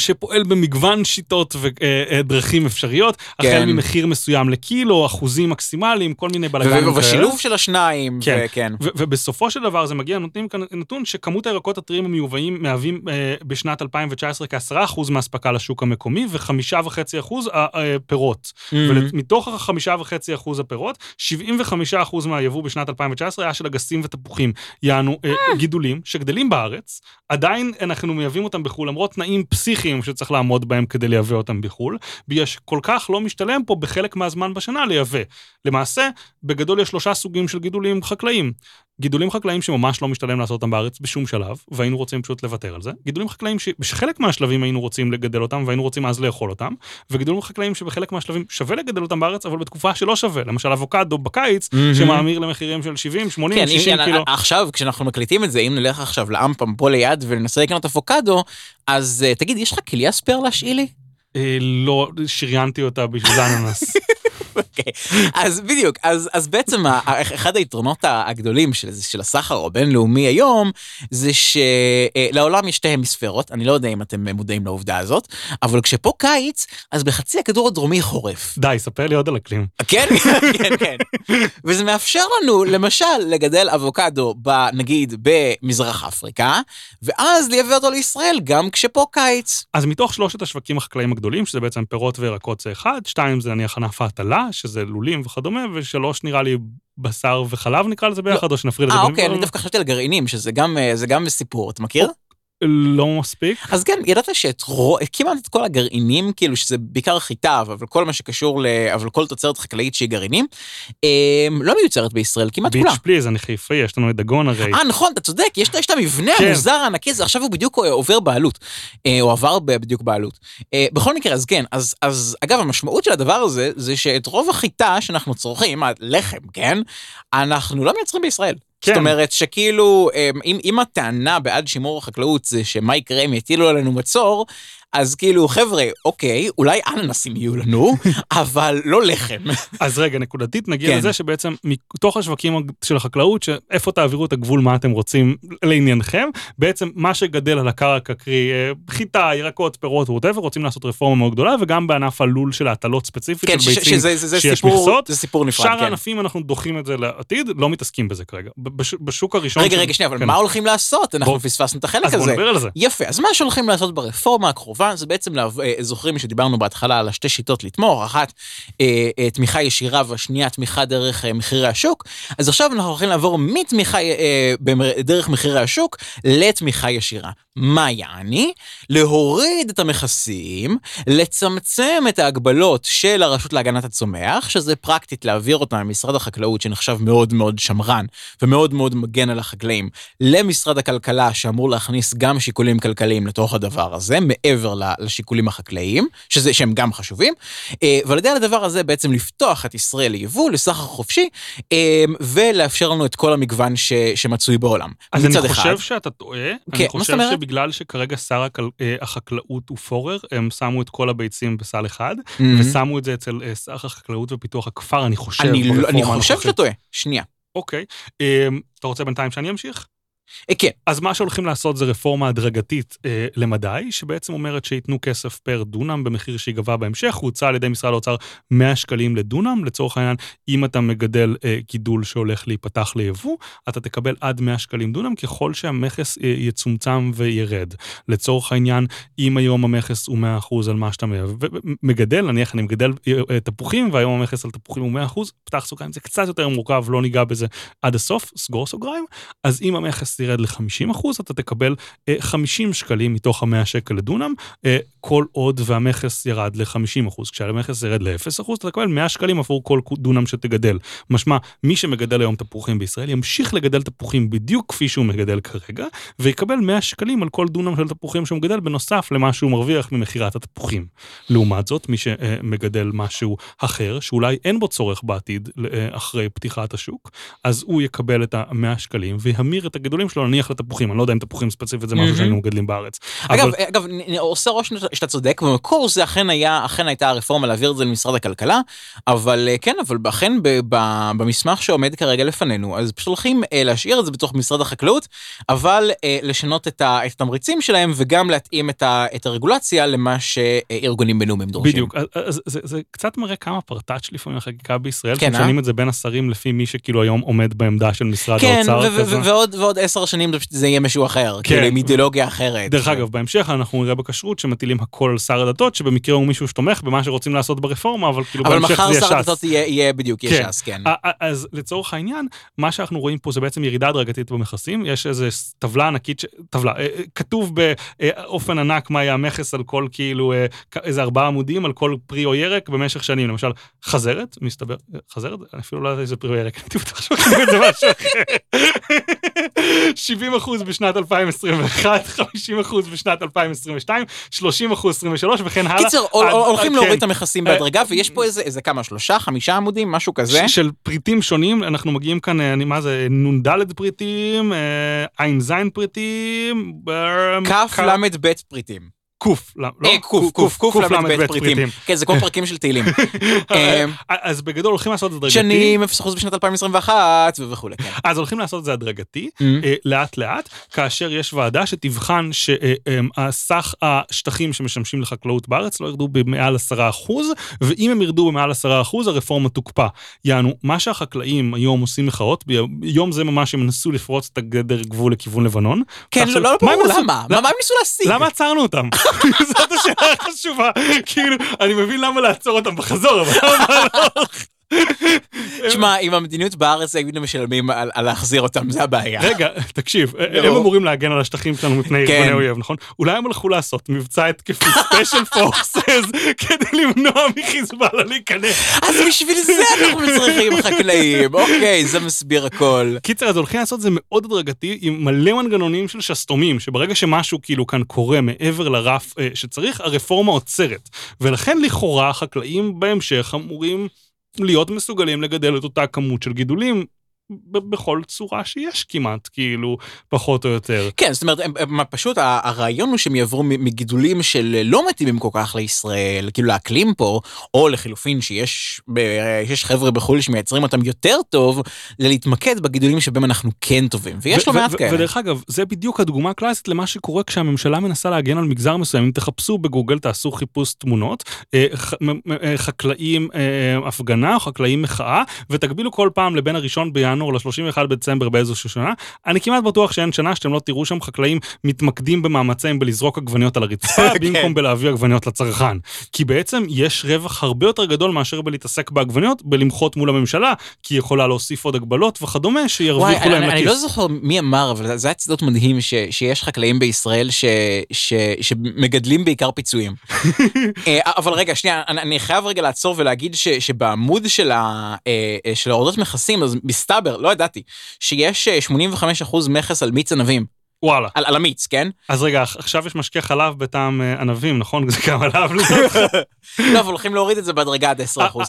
שפועל במגוון שיטות ודרכים אפשריות, החל כן. ממחיר מסוים לקילו, אחוזים מקסימליים, כל מיני בלאגנים כאלה. ובשילוב של השניים, כן. וכן. ו- ובסופו של דבר זה מגיע, נותנים כאן נתון שכמות הירקות הטריים המיובאים מהווים אה, בשנת 2019 כ-10% מהאספקה לשוק המקומי ו-5.5% הפירות. מהמם. ומתוך ה-5.5% הפירות, 75% מהיבוא בשנת 2019 היה של אגסים ותפוחים. יענו אה, גידולים שגדלים בארץ, עדיין אנחנו מייבאים אותם בחו"ל, למרות תנאים פסיכיים שצריך לעמוד בהם כדי לייבא אותם בחו"ל, בגלל שכל כך לא משתלם פה בחלק מהזמן בשנה לייבא. למעשה, בגדול יש שלושה סוגים של גידולים חקלאיים. גידולים חקלאיים שממש לא משתלם לעשות אותם בארץ בשום שלב, והיינו רוצים פשוט לוותר על זה. גידולים חקלאיים ש- שחלק מהשלבים היינו רוצים לגדל אותם, והיינו רוצים אז לאכול אותם. וגידולים חקלאיים שבחלק מהשלבים שווה לגדל אותם בארץ, אבל בתקופה שלא שווה. למשל אבוקדו בקיץ, מהמם. שמאמיר למחירים של 70, 80, כן, 60 אם, קילו. עכשיו, כשאנחנו מקליטים את זה, אם נלך עכשיו לאמפם פה ליד וננסה לקנות אבוקדו, אז uh, תגיד, יש לך כליה ספייר להשאיל לי? אה, לא, שריינתי אותה בשביל אננס. אוקיי, אז בדיוק, אז, אז בעצם אחד היתרונות הגדולים של, של הסחר הבינלאומי היום, זה שלעולם יש שתי המיספרות, אני לא יודע אם אתם מודעים לעובדה הזאת, אבל כשפה קיץ, אז בחצי הכדור הדרומי חורף. די, ספר לי עוד על אקלים. כן, כן, כן. וזה מאפשר לנו, למשל, לגדל אבוקדו, ב, נגיד, במזרח אפריקה, ואז לייבא אותו לישראל גם כשפה קיץ. אז מתוך שלושת השווקים החקלאיים הגדולים, שזה בעצם פירות וירקות זה אחד, שתיים זה נניח ענף ההטלה, שזה לולים וכדומה, ושלוש נראה לי בשר וחלב נקרא לזה ביחד, או שנפריד את זה. אה? אוקיי, אני דווקא חשבתי על גרעינים, שזה גם, אה, גם סיפור, אתה מכיר? לא מספיק. אז כן, ידעת שאת רו- כמעט את כל הגרעינים, כאילו שזה בעיקר חיטה, אבל כל מה שקשור ל... אבל כל תוצרת חקלאית שהיא גרעינים, אמ, לא מיוצרת בישראל, כמעט כולה. ביץ' פליז, אני חיפאי, יש לנו את דגון הרי. אה, נכון, אתה צודק, יש יש את המבנה כן. המוזר הענקי הזה, עכשיו הוא בדיוק עובר בעלות, אה, או עבר בדיוק בעלות. אה, בכל מקרה, אז כן, אז, אז אגב, המשמעות של הדבר הזה, זה שאת רוב החיטה שאנחנו צורכים, הלחם, כן, אנחנו לא מייצרים בישראל. כן. זאת אומרת שכאילו, אמ, אם, אם הטענה בעד שימור החקלאות זה שמה יקרה אם יטילו עלינו מצור, אז כאילו, חבר'ה, אוקיי, אולי אננסים יהיו לנו, אבל לא לחם. אז רגע, נקודתית נגיע כן. לזה שבעצם מתוך השווקים של החקלאות, שאיפה תעבירו את הגבול, מה אתם רוצים לעניינכם, בעצם מה שגדל על הקרקע, קרי אה, חיטה, ירקות, פירות, ווטאבר, רוצים לעשות רפורמה מאוד גדולה, וגם בענף הלול של ההטלות ספציפית, כן, של ש- ביצים, שזה זה, זה שיש סיפור, מכסות. זה סיפור נפרד, שאר כן. הענפים אנחנו דוחים את זה לעתיד, לא מתעסקים בזה כרגע. בש- בשוק הראשון... רגע, של- רגע, שנייה, אבל כן. מה הולכים לעשות? אנחנו בוא- פספסנו את החלק אז בואו הזה. נדבר על זה. יפה, אז מה שהולכים לעשות ברפורמה הקרובה זה בעצם, אה, זוכרים שדיברנו בהתחלה על השתי שיטות לתמוך, אחת אה, אה, תמיכה ישירה והשנייה תמיכה דרך מחירי השוק, אז עכשיו אנחנו הולכים לעבור מתמיכה דרך מחירי השוק לתמיכה ישירה. מה יעני? להוריד את המכסים, לצמצם את ההגבלות של הרשות להגנת הצומח, שזה פרקטית להעביר אותם ממשרד החקלאות, שנחשב מאוד מאוד שמרן ומאוד מאוד מגן על החקלאים, למשרד הכלכלה, שאמור להכניס גם שיקולים כלכליים לתוך הדבר הזה, מעבר לשיקולים החקלאיים, שזה, שהם גם חשובים, אה, ועל ידי הדבר הזה בעצם לפתוח את ישראל ליבוא, לסחר חופשי, אה, ולאפשר לנו את כל המגוון ש, שמצוי בעולם. אז אני חושב אחד. שאתה טועה, כן, אני חושב שבגלל שכרגע שר אה, החקלאות הוא פורר, הם שמו את כל הביצים בסל אחד, מהמם. ושמו את זה אצל אה, שר החקלאות ופיתוח הכפר, אני חושב, אני, לא- אני חושב. שאתה טועה. שנייה. אוקיי, אה, אתה רוצה בינתיים שאני אמשיך? אה, כן, אז מה שהולכים לעשות זה רפורמה הדרגתית אה, למדי, שבעצם אומרת שייתנו כסף פר דונם במחיר שיגבה בהמשך, הוצע על ידי משרד האוצר 100 שקלים לדונם, לצורך העניין, אם אתה מגדל אה, גידול שהולך להיפתח ליבוא, אתה תקבל עד 100 שקלים דונם, ככל שהמכס אה, יצומצם וירד. לצורך העניין, אם היום המכס הוא 100% על מה שאתה מגדל, נניח אני מגדל אה, אה, תפוחים, והיום המכס על תפוחים הוא 100%, פתח סוגריים, זה קצת יותר מורכב, לא ניגע בזה עד הסוף, סגור סוגריים, אז אם המכס ירד ל-50%, אתה תקבל אה, 50 שקלים מתוך ה-100 שקל לדונם, אה, כל עוד והמכס ירד ל-50%. כשהמכס ירד ל-0%, אתה תקבל 100 שקלים עבור כל דונם שתגדל. משמע, מי שמגדל היום תפוחים בישראל ימשיך לגדל תפוחים בדיוק כפי שהוא מגדל כרגע, ויקבל 100 שקלים על כל דונם של תפוחים שהוא מגדל, בנוסף למה שהוא מרוויח ממכירת התפוחים. לעומת זאת, מי שמגדל משהו אחר, שאולי אין בו צורך בעתיד אה, אחרי פתיחת השוק, אז הוא יקבל את ה-100 שקלים וימיר את הגידולים שלו נניח לתפוחים, אני לא יודע אם תפוחים ספציפית זה משהו. שהיינו מגדלים בארץ. אגב, אבל- אגב, עושה רושם שאתה צודק, במקור זה אכן היה, אכן הייתה הרפורמה להעביר את זה למשרד הכלכלה, אבל אה, כן, אבל אכן במסמך שעומד כרגע לפנינו, אז פשוט הולכים אה, להשאיר את זה בתוך משרד החקלאות, אבל אה, לשנות את התמריצים שלהם וגם להתאים את הרגולציה למה שארגונים בינלאומיים דורשים. בדיוק, אז, זה, זה קצת מראה כמה פרטאץ' לפעמים החקיקה בישראל, כן, אה? שמשנים את זה בין השרים לפי מי שכאילו היום עומד בעמדה של משרד כן, האוצר. ועוד ועוד עשר שנים זה יהיה משהו אחר, כן. כאילו עם אידיאולוגיה אחרת. דרך אגב, בהמשך אנחנו נראה בכשרות שמטילים הכל על שר הדתות, שבמקרה הוא מישהו שתומך במה שרוצים לעשות ברפורמה, אבל כאילו אבל בהמשך מחר זה יהיה שר ש"ס. הדתות יהיה יהיה בדיוק, יהיה כן. ש"ס, כן. אז לצורך העניין, מה שאנחנו רואים פה זה בעצם ירידה הדרגתית במכסים, יש איזו טבלה ענקית, טבלה, אה, אה, כתוב באופן ענק מה יהיה המכס על כל כאילו, אה, איזה ארבעה עמודים על כל פרי או ירק במשך שנים, למשל חזרת, מסתבר, חזרת? אפילו לא יודעת איזה פרי או ירק, הייתי בטוח שכתוב את זה משהו אחר. 70 אחוז בשנת 2021, 50 אחוז בשנת 2022, 30 אחוז 23 וכן הלאה. קיצר, הולכים כן. להוריד את המכסים אה, בהדרגה, ויש פה איזה איזה כמה, שלושה, חמישה עמודים, משהו כזה. של פריטים שונים, אנחנו מגיעים כאן, אה, אני, מה זה, נ"ד פריטים, אה, ע"ז פריטים, אה, כ' ל' ב' פריטים. קוף, לא, אה, קוף, קוף, קוף, ל"ב פריטים. כן, זה כל פרקים של תהילים. אמ, אז בגדול הולכים לעשות את זה הדרגתי. שנים 0% בשנת 2021 וכולי, כן. אז הולכים לעשות את זה הדרגתי, Mm. אה, לאט לאט, כאשר יש ועדה שתבחן שהסך השטחים שמשמשים לחקלאות בארץ לא ירדו במעל 10%, ואם הם ירדו במעל 10%, הרפורמה תוקפא. יענו, מה שהחקלאים היום עושים מחאות, ביום זה ממש הם נסו לפרוץ את הגדר גבול לכיוון לבנון. כן, לא לא ברור למה, מה מה הם ניסו להשיג? למה עצרנו אותם? זאת השאלה החשובה. כאילו, אני מבין למה לעצור אותם בחזור, אבל למה לא? תשמע, עם המדיניות בארץ היינו משלמים על להחזיר אותם, זה הבעיה. רגע, תקשיב, הם. אמורים להגן על השטחים שלנו מפני כן. ארגוני אויב, נכון? אולי הם הלכו לעשות מבצע התקפי ספיישל פורסס כדי למנוע מחיזבאללה להיכנס. אז בשביל זה אנחנו צריכים חקלאים, אוקיי, זה מסביר הכל. קיצר, אז הולכים לעשות את זה מאוד הדרגתי עם מלא מנגנונים של שסתומים, שברגע שמשהו כאילו כאן קורה מעבר לרף אה, שצריך, הרפורמה עוצרת. ולכן לכאורה החקלאים בהמשך אמורים להיות מסוגלים לגדל את אותה כמות של גידולים. ב- בכל צורה שיש כמעט, כאילו, פחות או יותר. כן, זאת אומרת, הם, הם, פשוט הרעיון הוא שהם יעברו מגידולים של לא מתאימים כל כך לישראל, כאילו לאקלים פה, או לחילופין שיש שיש חבר'ה בחו"ל שמייצרים אותם יותר טוב, ללהתמקד בגידולים שבהם אנחנו כן טובים, ויש לא ו- מעט ו- כאלה. ודרך אגב, זה בדיוק הדוגמה הקלאסית למה שקורה כשהממשלה מנסה להגן על מגזר מסוים. אם תחפשו בגוגל, תעשו חיפוש תמונות, אה, אה, חקלאים אה, הפגנה או חקלאים מחאה, ותגבילו כל פעם לבין הראשון בינואר ל-31 בדצמבר באיזושהי שנה. אני כמעט בטוח שאין שנה שאתם לא תראו שם חקלאים מתמקדים במאמציהם בלזרוק עגבניות על הרצפה, כן. במקום בלהביא עגבניות לצרכן. כי בעצם יש רווח הרבה יותר גדול מאשר בלהתעסק בעגבניות, בלמחות מול הממשלה, כי היא יכולה להוסיף עוד הגבלות וכדומה, שירוויחו להם אני, אני לכיס. לא זוכר מי אמר, אבל זה היה ציטוט מדהים ש, שיש חקלאים בישראל ש, ש, שמגדלים בעיקר פיצויים. אה, אבל רגע, שנייה, אני, אני חייב רגע לעצור ולהגיד ש, שבעמוד של, ה, אה, אה, של ההורדות מכסים, אז מסתבר, לא ידעתי, שיש אה, 85% מכס על מיץ ענבים, וואלה. על, על המיץ, כן? אז רגע, עכשיו יש משקה חלב בטעם אה, ענבים, נכון? זה גם עליו. לא, אבל הולכים להוריד את זה בהדרגה עד 10%.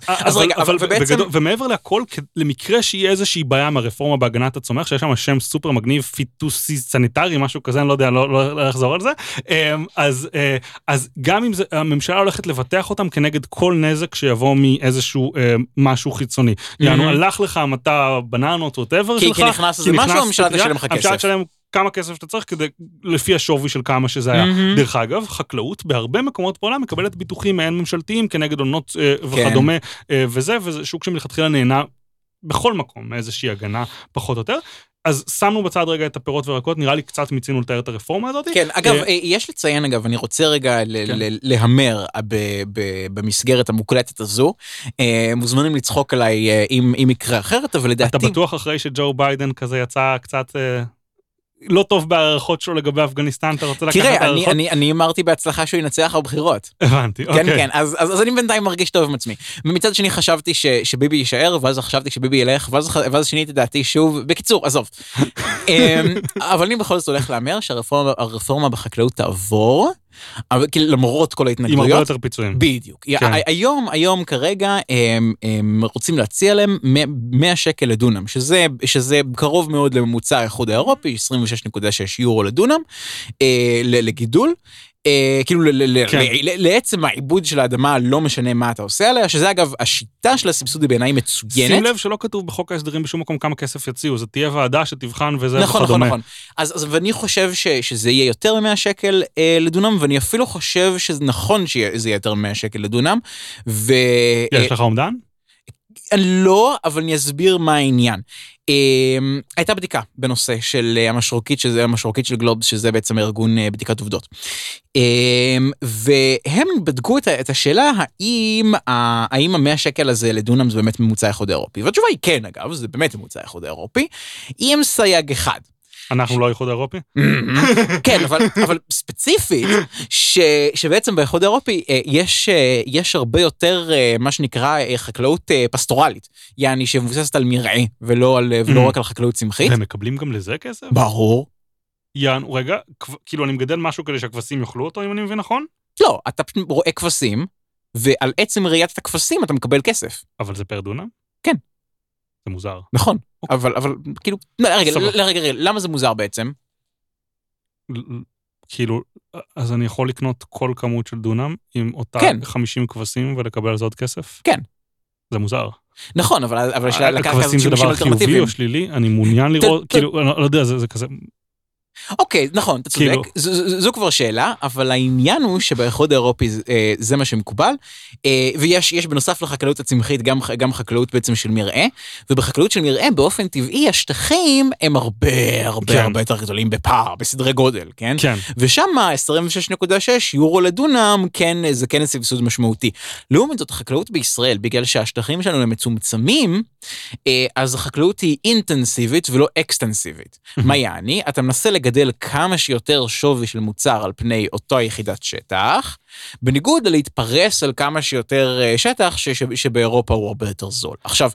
אז רגע, אבל ובעצם... אה, בגדול, ומעבר לכל, למקרה שיהיה איזושהי בעיה מהרפורמה בהגנת הצומח, שיש שם שם סופר מגניב, פיטוסניטרי, משהו כזה, אני לא יודע, לא לא- לא אחזור על זה, אמ, אז אה, אז גם אם זה, הממשלה הולכת לבטח אותם כנגד כל נזק שיבוא מאיזשהו אה, משהו חיצוני. יענו, הלך לך המטע בננות, ווטאבר שלך, כי נכנס איזה משהו, הממשלה תשלם לך כסף. כמה כסף שאתה צריך כדי, לפי השווי של כמה שזה היה. מהמם. דרך אגב, חקלאות בהרבה מקומות בעולם מקבלת ביטוחים מעין ממשלתיים כנגד עונות כן. אה, וכדומה, אה, וזה, וזה שוק שמלכתחילה נהנה בכל מקום מאיזושהי הגנה פחות או יותר. אז שמנו בצד רגע את הפירות וירקות, נראה לי קצת מיצינו לתאר את הרפורמה הזאת. כן, אגב, אה, אה, יש לציין, אגב, אני רוצה רגע כן. להמר אה, במסגרת המוקלטת הזו. מוזמנים לצחוק עליי אם יקרה אחרת, אבל אתה לדעתי... בטוח אחרי שג'ו ביידן כזה יצא קצת לא טוב בהערכות שלו לגבי אפגניסטן, אתה רוצה לקחת תראה, אני- הערכות? אני- אני אמרתי בהצלחה שהוא ינצח בבחירות. הבנתי, כן, אוקיי. כן, אז אז- אז אני בינתיים מרגיש טוב עם עצמי. ומצד שני חשבתי ש- שביבי יישאר, ואז חשבתי שביבי ילך, ואז ואז שיניתי את דעתי שוב. בקיצור, עזוב. אמ, אבל אני בכל זאת הולך להמר שהרפורמה הרפורמה בחקלאות תעבור, אבל כאילו למרות כל עם הרבה ההתנגדויות. יותר פיצויים. בדיוק. כן. היום, היום כרגע הם, הם רוצים להציע להם 100 100 שקל לדונם, שזה, שזה קרוב מאוד לממוצע האיחוד האירופי, 26.6 יורו לדונם, אה, לגידול. אה, כאילו ל- ל- ל- כן. ל- לעצם העיבוד של האדמה לא משנה מה אתה עושה עליה שזה אגב השיטה של הסבסוד היא בעיניי מצוינת. שים לב שלא כתוב בחוק ההסדרים בשום מקום כמה כסף יציעו, זה תהיה ועדה שתבחן וזה נכון, נכון, וכדומה. נכון. אז, אז ואני חושב ש, שזה יהיה יותר מ-100 שקל אה, לדונם, ואני אפילו חושב שזה נכון שזה יהיה יותר מ-100 שקל לדונם. ו... יש לך אומדן? לא, אבל אני אסביר מה העניין. Um, הייתה בדיקה בנושא של uh, המשרוקית, שזה המשרוקית של גלובס, שזה בעצם ארגון uh, בדיקת עובדות. Um, והם בדקו את, השאלה האם, האם המאה שקל הזה לדונם זה באמת ממוצע האיחוד האירופי. והתשובה היא כן, אגב, זה באמת ממוצע האיחוד האירופי, עם סייג אחד. אנחנו לא איחוד אירופי? כן, אבל, אבל ספציפית, ש, שבעצם באיחוד האירופי אה, יש, אה, יש הרבה יותר אה, מה שנקרא חקלאות פסטורלית, יעני שמבוססת על מרעה ולא, על, ולא Mm. רק על חקלאות צמחית. והם מקבלים גם לזה כסף? ברור. יענו, רגע, כאילו אני מגדל משהו כדי שהכבשים יאכלו אותו, אם אני מבין נכון? לא, אתה פשוט רואה כבשים, ועל עצם ראיית הכבשים אתה מקבל כסף. אבל זה פר דונם? כן. זה מוזר. נכון, אוקיי. אבל, אבל כאילו, לא, רגע, סבבה. רגע, רגע, למה זה מוזר בעצם? כאילו, אז אני יכול לקנות כל כמות של דונם עם אותה כן. 50 כבשים ולקבל על זה עוד כסף? כן. זה מוזר. נכון, אבל אבל יש לה- לקחת הכבשים זה דבר חיובי. או שלילי? אני מעוניין לראות, כאילו, אני לא יודע, זה זה כזה... אוקיי, נכון, אתה צודק, כאילו- זו- זו זו כבר שאלה, אבל העניין הוא שבאיחוד האירופי זה- אה, זה מה שמקובל, אה, ויש יש בנוסף לחקלאות הצמחית גם גם חקלאות בעצם של מרעה, ובחקלאות של מרעה באופן טבעי השטחים הם הרבה הרבה כן. הרבה יותר גדולים בפער, בסדרי גודל, כן? כן. ושם 26.6 יורו לדונם, כן, זה כן סבסוד משמעותי. לעומת זאת, החקלאות בישראל, בגלל שהשטחים שלנו הם מצומצמים, אה, אז החקלאות היא אינטנסיבית ולא אקסטנסיבית. מה יעני? אתה מנסה לגדל כמה שיותר שווי של מוצר על פני אותו יחידת שטח, בניגוד ללהתפרס על כמה שיותר אה, שטח ש- ש- שבאירופה הוא הרבה יותר זול. עכשיו,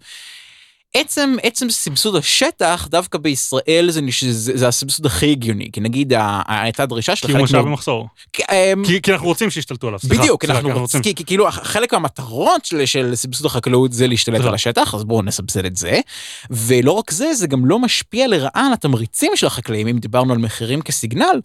עצם, עצם סבסוד השטח, דווקא בישראל זה, זה, זה הסבסוד הכי הגיוני, כי נגיד הייתה דרישה של כי הוא חלק מה- במחסור. כי, אמ, כי כי אנחנו רוצים שישתלטו עליו, סליחה. בדיוק, סליחה, אנחנו רוצים, כי, כי כאילו חלק מהמטרות של, של סבסוד החקלאות זה להשתלט. על השטח, אז בואו נסבסד את זה. ולא רק זה, זה גם לא משפיע לרעה על התמריצים של החקלאים, אם דיברנו על מחירים כסיגנל,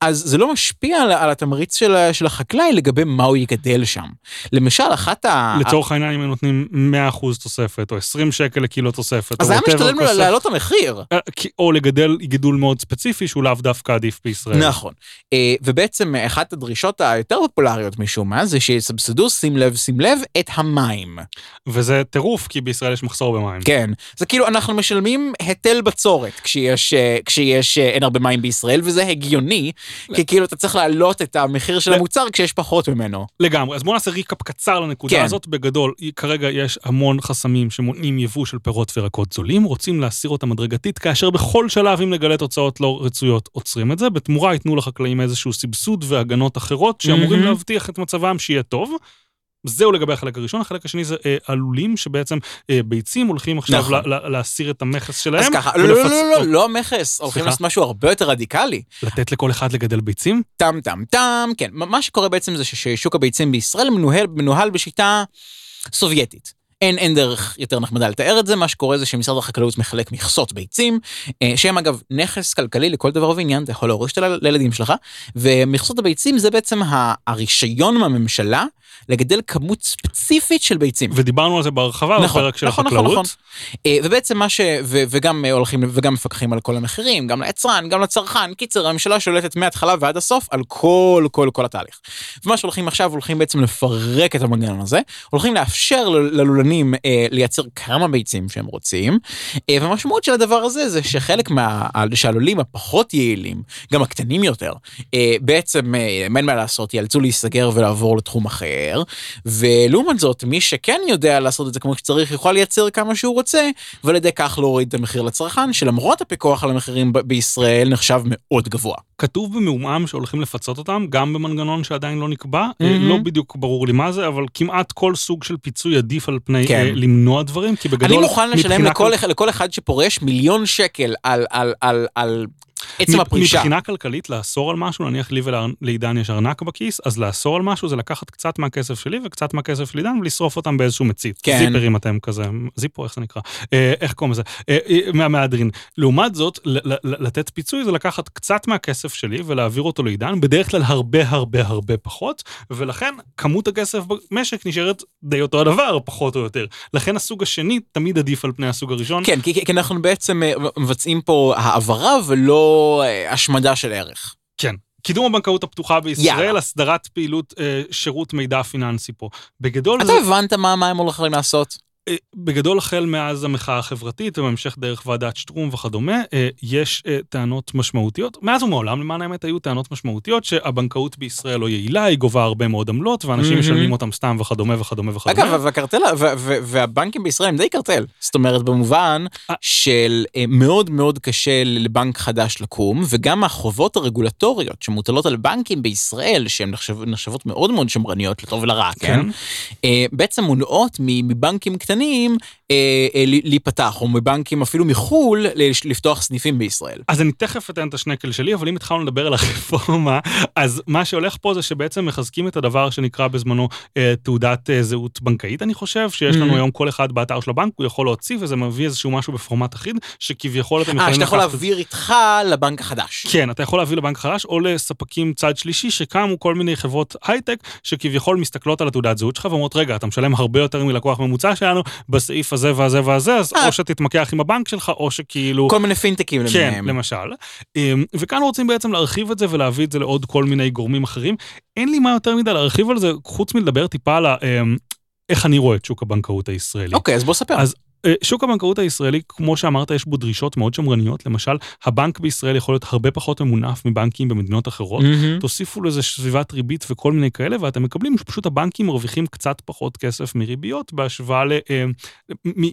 אז זה לא משפיע על, על התמריץ של, של החקלאי לגבי מה הוא יגדל שם. למשל, אחת ה... לצורך העניין, אם הם נותנים 100% תוספת, או 20 שקל לקילו תוספת, אז היה משתלם לו להעלות את המחיר. אה, או לגדל גידול מאוד ספציפי שהוא לאו דווקא עדיף בישראל. נכון. אה, ובעצם אה, אחת הדרישות היותר פופולריות משום מה זה שיסבסדו, שים לב, שים לב, את המים. וזה טירוף, כי בישראל יש מחסור במים. כן, זה כאילו אנחנו משלמים היטל בצורת כשיש, כשיש אין הרבה מים בישראל, וזה הגיוני, כי כאילו אתה צריך להעלות את המחיר של המוצר כשיש פחות ממנו. לגמרי. אז בואו נעשה ריקאפ קצר לנקודה כן. הזאת. בגדול, כרגע יש המון חסמים שמונעים יבוא של פירות וירקות זולים, רוצים להסיר אותם הדרגתית, כאשר בכל שלב, אם נגלה תוצאות לא רצויות, עוצרים את זה. בתמורה ייתנו לחקלאים איזשהו סבסוד והגנות אחרות שאמורים. להבטיח את מצבם שיהיה טוב. זהו לגבי החלק הראשון, החלק השני זה אה, הלולים, שבעצם אה, ביצים הולכים עכשיו נכון. ל- ל- להסיר את המכס שלהם. אז ככה, לא, לא, לא, ולפצ- לא, לא, לא המכס, הולכים? לעשות משהו הרבה יותר רדיקלי. לתת לכל אחד לגדל ביצים? טם טם טם, כן, מה שקורה בעצם זה ששוק הביצים בישראל מנוהל, מנוהל בשיטה סובייטית. אין, אין דרך יותר נחמדה לתאר את זה, מה שקורה זה שמשרד החקלאות מחלק מכסות ביצים, אה, שהם אגב נכס כלכלי לכל דבר ועניין, אתה יכול להוריש אותה ל- לילדים שלך, ומכסות הביצים זה בעצם הרישיון מהממשלה לגדל כמות ספציפית של ביצים. ודיברנו על זה בהרחבה נכון, בפרק של נכון, נכון, החקלאות. נכון. אה, ובעצם מה ש... ו, וגם אה, הולכים וגם מפקחים על כל המחירים, גם ליצרן, גם לצרכן. קיצר, הממשלה שולטת מההתחלה ועד הסוף על כל, כל, כל התהליך. ומה שהולכים עכשיו, הולכים בעצם לפרק את המנגנון הזה, הולכים לאפשר ללולנים אה, לייצר כמה ביצים שהם רוצים, אה, והמשמעות של הדבר הזה זה שחלק מה... שהלולים הפחות יעילים, גם הקטנים יותר, אה, בעצם אה, אין מה לעשות, ייאלצו להיסגר ולעבור לתחום אחר, ולעומת זאת, מי שכן יודע לעשות את זה כמו שצריך, יוכל לייצר כמה שהוא רוצה, ועל ידי כך להוריד את המחיר לצרכן, שלמרות הפיקוח על המחירים ב- בישראל נחשב מאוד גבוה. כתוב במעומעם שהולכים לפצות אותם, גם במנגנון שעדיין לא נקבע. מהמם. לא בדיוק ברור לי מה זה, אבל כמעט כל סוג של פיצוי עדיף על פני כן. אה, למנוע דברים, כי בגדול... אני מוכן לשלם לכל, כל- לכל אחד שפורש מיליון שקל על, על, על, על עצם הפרישה. מבחינה כלכלית, לאסור על משהו, נניח לי ולעידן יש ארנק בכיס, אז לאסור על משהו זה לקחת קצת מהכסף שלי וקצת מהכסף של עידן ולשרוף אותם באיזשהו מצית. כן. זיפרים אתם כזה, זיפו, איך זה נקרא? אה, איך קוראים לזה? אה, אה, מהמהדרין. לעומת זאת, לתת פיצוי זה לקחת קצת מהכסף שלי ולהעביר אותו לעידן, בדרך כלל הרבה הרבה הרבה פחות, ולכן כמות הכסף במשק נשארת די אותו הדבר, פחות או יותר. לכן הסוג השני תמיד עדיף על פני הסוג הראשון. כן, כי, כי אנחנו בעצם מבצעים פה העברה ולא אה, השמדה של ערך. כן. קידום הבנקאות הפתוחה בישראל, יאללה. הסדרת פעילות אה, שירות מידע פיננסי פה. בגדול, אתה זה, הבנת מה, מה הם הולכים לעשות? אה, בגדול החל מאז המחאה החברתית ובהמשך דרך ועדת שטרום וכדומה, אה, יש אה, טענות משמעותיות. מאז ומעולם, למען האמת, היו טענות משמעותיות שהבנקאות בישראל לא יעילה, היא גובה הרבה מאוד עמלות, ואנשים מהמם. משלמים אותם סתם וכדומה וכדומה וכדומה. אגב, והקרטל, והבנקים בישראל הם די קרטל. זאת אומרת, במובן. של מאוד מאוד קשה לבנק חדש לקום, וגם החובות הרגולטוריות שמוטלות על בנקים בישראל, שהן נחשב, נחשבות מאוד מאוד שמרניות, לטוב ולרע, כן? כן. בעצם מונעות מבנקים קטנים אה, אה, להיפתח, או מבנקים אפילו מחו"ל לפתוח סניפים בישראל. אז אני תכף אתן את השנקל שלי, אבל אם התחלנו לדבר על הרפורמה, אז מה שהולך פה זה שבעצם מחזקים את הדבר שנקרא בזמנו אה, תעודת אה, זהות בנקאית, אני חושב, שיש לנו mm-hmm. היום כל אחד באתר של הבנק, הוא יכול להוציא וזה מביא איזשהו משהו בפורמט אחיד, שכביכול אתם יכולים... אה, שאתה יכול להעביר איתך לבנק החדש. כן, אתה יכול להביא לבנק החדש, או לספקים צד שלישי, שקמו כל מיני חברות הייטק, שכביכול מסתכלות על התעודת זהות שלך ואומרות, רגע, אתה משלם הרבה יותר מלקוח ממוצע שלנו, בסעיף הזה והזה והזה, אז או שתתמקח עם הבנק שלך, או שכאילו... כל מיני פינטקים למיניהם. כן, למשל. אמ, וכאן רוצים בעצם להרחיב את זה ולהביא את זה לעוד כל מיני גורמים אחרים. אין לי מה יותר מדי להרחיב על זה, חוץ מלדבר טיפה על אמ, איך אני רואה את שוק הבנקאות הישראלי. אוקיי, אז בוא ספר. אז אה, שוק הבנקאות הישראלי, כמו שאמרת, יש בו דרישות מאוד שמרניות. למשל, הבנק בישראל יכול להיות הרבה פחות ממונף מבנקים במדינות אחרות. Mm-hmm. תוסיפו לזה סביבת ריבית וכל מיני כאלה, ואתם מקבלים שפשוט הבנקים מרוויחים קצת פחות כסף מריביות בהשוואה ל... אה,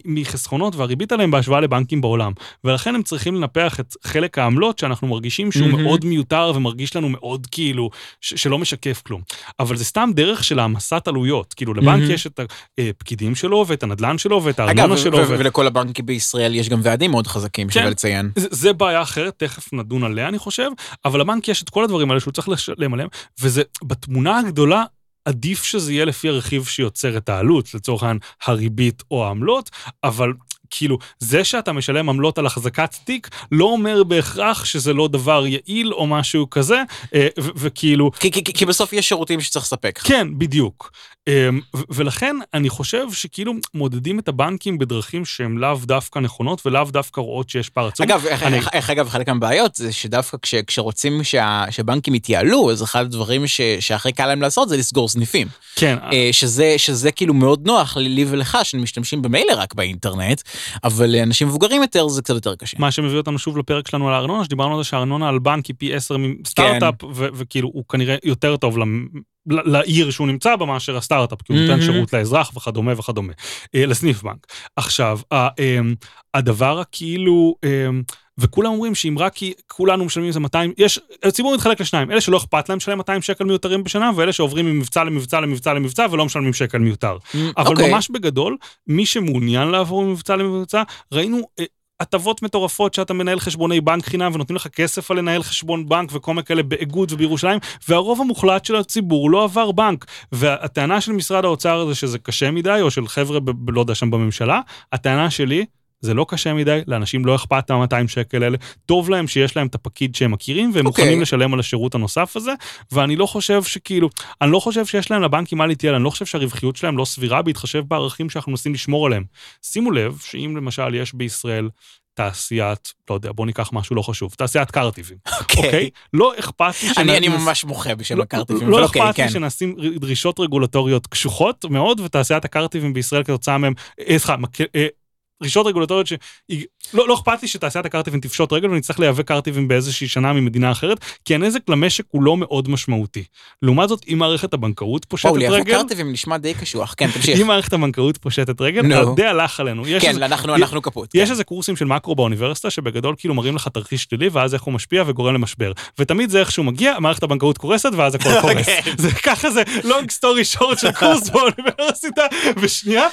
מחסכונות והריבית עליהם בהשוואה לבנקים בעולם. ולכן הם צריכים לנפח את חלק העמלות שאנחנו מרגישים שהוא mm-hmm. מאוד מיותר ומרגיש לנו מאוד כאילו, ש- שלא משקף כלום. אבל זה סתם דרך של העמסת עלויות. כאילו, לבנק mm-hmm. יש את הפקידים שלו ואת הנדלן שלו ואת הארנונה שלו. לא ולכל הבנקים בישראל יש גם ועדים מאוד חזקים, שווה כן. לציין. זה בעיה אחרת, תכף נדון עליה, אני חושב, אבל לבנק יש את כל הדברים האלה שהוא צריך לשלם עליהם, וזה בתמונה הגדולה עדיף שזה יהיה לפי הרכיב שיוצר את העלות, לצורך העניין הריבית או העמלות, אבל כאילו, זה שאתה משלם עמלות על החזקת תיק, לא אומר בהכרח שזה לא דבר יעיל או משהו כזה, אה, וכאילו... כי, כי, כי בסוף יש שירותים שצריך לספק. כן, בדיוק. אמ, ולכן אני חושב שכאילו מודדים את הבנקים בדרכים שהן לאו דווקא נכונות ולאו דווקא רואות שיש פער עצום. אגב, אני... איך אגב, חלק מהבעיות זה שדווקא כש, כשרוצים שה, שבנקים יתייעלו, אז אחד הדברים ש, שהכי קל להם לעשות זה לסגור סניפים. כן. אה, שזה, שזה כאילו מאוד נוח לי ולך, שמשתמשים במילא רק באינטרנט, אבל לאנשים מבוגרים יותר זה קצת יותר קשה. מה שמביא אותנו שוב לפרק שלנו על הארנונה, שדיברנו על זה שהארנונה על בנק היא פי עשר מסטארט-אפ, כן. וכאילו הוא כנראה יותר טוב לעיר שהוא נמצא בה מאשר הסטארט-אפ, כי הוא נותן שירות לאזרח וכדומה וכדומה, אה, לסניף בנק. עכשיו, אמ, הדבר הכאילו, אמ, וכולם אומרים שאם רק כי כולנו משלמים איזה 200, יש, הציבור מתחלק לשניים, אלה שלא אכפת להם לשלם 200 שקל מיותרים בשנה, ואלה שעוברים ממבצע למבצע למבצע למבצע ולא משלמים שקל מיותר. אבל okay. אוקיי. ממש בגדול, מי שמעוניין לעבור ממבצע למבצע, ראינו אה, הטבות מטורפות שאתה מנהל חשבוני בנק חינם ונותנים לך כסף על לנהל חשבון בנק וכל מיני כאלה באיגוד ובירושלים, והרוב המוחלט של הציבור לא עבר בנק. והטענה של משרד האוצר זה שזה קשה מדי, או של חבר'ה, ב- לא יודע, שם בממשלה, הטענה שלי זה לא קשה מדי, לאנשים לא אכפת מה-200 שקל האלה, טוב להם שיש להם את הפקיד שהם מכירים, והם okay. אוקיי. מוכנים לשלם על השירות הנוסף הזה, ואני לא חושב שכאילו, אני לא חושב שיש להם לבנקים מה להתייעל, אני לא חושב שהרווחיות שלהם לא סבירה בהתחשב בערכים שאנחנו מנסים לשמור עליהם. שימו לב שאם למשל יש בישראל תעשיית, לא יודע, בוא ניקח משהו לא חשוב, תעשיית קרטיבים, אוקיי? Okay. אוקיי? לא אכפת לי... אני, אני ממש מוחה בשם לא, הקרטיבים, לא אוקיי, אכפת לי כן. שנשים דרישות רגולטוריות קשוחות מאוד, ותעשיית הקרטיבים בישראל כתוצאה מהם, אה, סליחה, אה, דרישות רגולטוריות שלא לא אכפת לי שתעשיית הקרטיבים תפשוט רגל ונצטרך לייבא קרטיבים באיזושהי שנה ממדינה אחרת, כי הנזק למשק הוא לא מאוד משמעותי. לעומת זאת, אם מערכת הבנקאות פושטת רגל... או, לייבא קרטיבים נשמע די קשוח, כן, תמשיך. אם מערכת הבנקאות פושטת רגל. די הלך עלינו. כן, אנחנו, אנחנו כפות. יש כן. איזה קורסים של מקרו באוניברסיטה, שבגדול כאילו מראים לך תרחיש שלילי, ואז איך הוא משפיע וגורם למשבר. ותמיד זה איכשהו מגיע, מערכת הבנקאות קורסת, ואז הכל קורס. זה ככה זה long story short של קורס באוניברסיטה, ושנייה,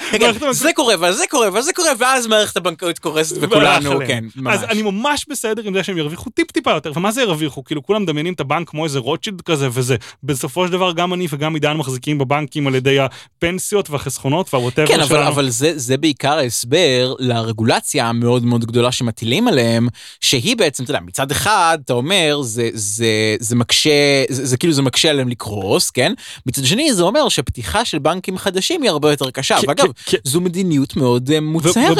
זה קורה, וזה קורה, וזה קורה, ואז מערכת הבנקאות קורסת וכולנו, כן, ממש. אז אני ממש בסדר עם זה שהם ירוויחו טיפ-טיפה יותר, ומה זה ירוויחו? כאילו כולם מדמיינים את הבנק כמו איזה רוטשילד כזה, וזה בסופו של דבר גם אני וגם עידן מחזיקים בבנקים על ידי הפנסיות והחסכונות והווטאבר כן, אבל, אבל זה, זה בעיקר ההסבר לרגולציה המאוד מאוד גדולה שמטילים עליהם, שהיא בעצם, אתה יודע, מצד אחד, אתה אומר, זה, זה, זה מקשה, זה, זה כאילו זה מקשה עליהם לקרוס, כן? מצד שני, זה אומר שפתיחה של בנקים חדשים היא הרבה יותר קשה. ואגב, זו מדיניות מאוד אה,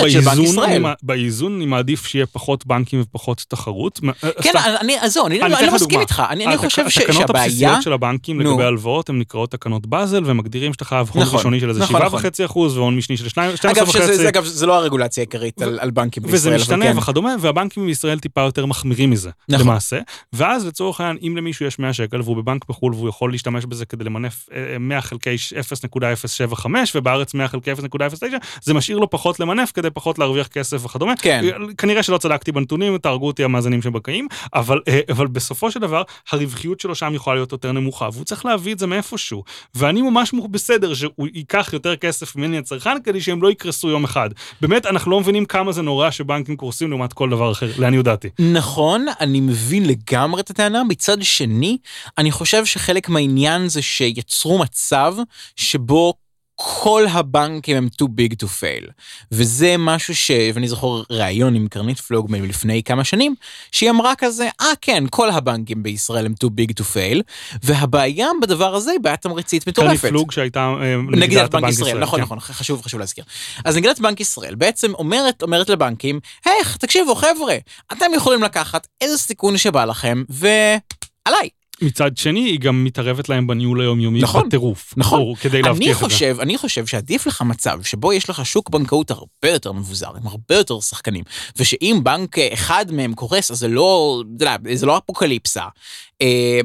מוצהרת של בנק ישראל. באיזון אני מעדיף שיהיה פחות בנקים ופחות תחרות. אה, כן, אני, אז זהו, אני לא מסכים איתך, אני חושב שהבעיה... התקנות הבסיסיות של הבנקים לגבי הלוואות, הן נקראות תקנות באזל, ומגדירים שאתה חייב הון נכון, ראשוני של איזה 7.5 נכון, נכון. אחוז והון משני של 12.5. אגב, זה לא הרגולציה העיקרית על בנקים בישראל. וזה משתנה כן. וכדומה, והבנקים בישראל טיפה יותר מחמירים מזה, למעשה. ואז לצורך העניין, אם למישהו יש 100 שקל והוא בבנק בחו"ל והוא יכול להשתמש בזה כדי למנף 100 אה, חלקי 0.075 ובארץ 100 חלקי 0.09, זה משאיר לו פחות למנף כדי פחות להרוויח כסף וכדומה. כן. כנראה שלא צדקתי בנתונים, תהרגו אותי המאזינים שבקאים, אבל, אה, אבל בסופו של דבר, הרווחיות שלו שם יכולה להיות יותר נמוכה, והוא צריך להביא את זה מאיפשהו. ואני ממש בסדר שהוא ייקח יותר כסף ממני הצרכן, כדי שהם לא יקרסו יום אחד. באמת, אנחנו לא מבינים כמה זה נורא שבנקים קורסים לעומת כל דבר אחר, לעניות דעתי. נכון, אני מבין לגמרי את הטענה. מצד שני, אני חושב שחלק מהעניין זה שיצרו מצב שבו כל הבנקים הם too big to fail. וזה משהו ש... ואני זוכר ראיון עם קרנית פלוג מלפני כמה שנים, שהיא אמרה כזה, אה ah, כן, כל הבנקים בישראל הם too big to fail, והבעיה בדבר הזה היא בעיה תמריצית מטורפת. קרנית פלוג שהייתה אה, נגידת בנק ישראל, ישראל, נכון, כן. נכון, חשוב, חשוב להזכיר. אז נגידת בנק ישראל בעצם אומרת, אומרת לבנקים, היי, תקשיבו חבר'ה, אתם יכולים לקחת איזה סיכון שבא לכם, ועליי. מצד שני, היא גם מתערבת להם בניהול היומיומי נכון, בטירוף. נכון. ברור, כדי להבטיח את זה. אני חושב שעדיף לך מצב שבו יש לך שוק בנקאות הרבה יותר מבוזר, עם הרבה יותר שחקנים, ושאם בנק אחד מהם קורס, אז זה לא, זה לא אפוקליפסה, אה,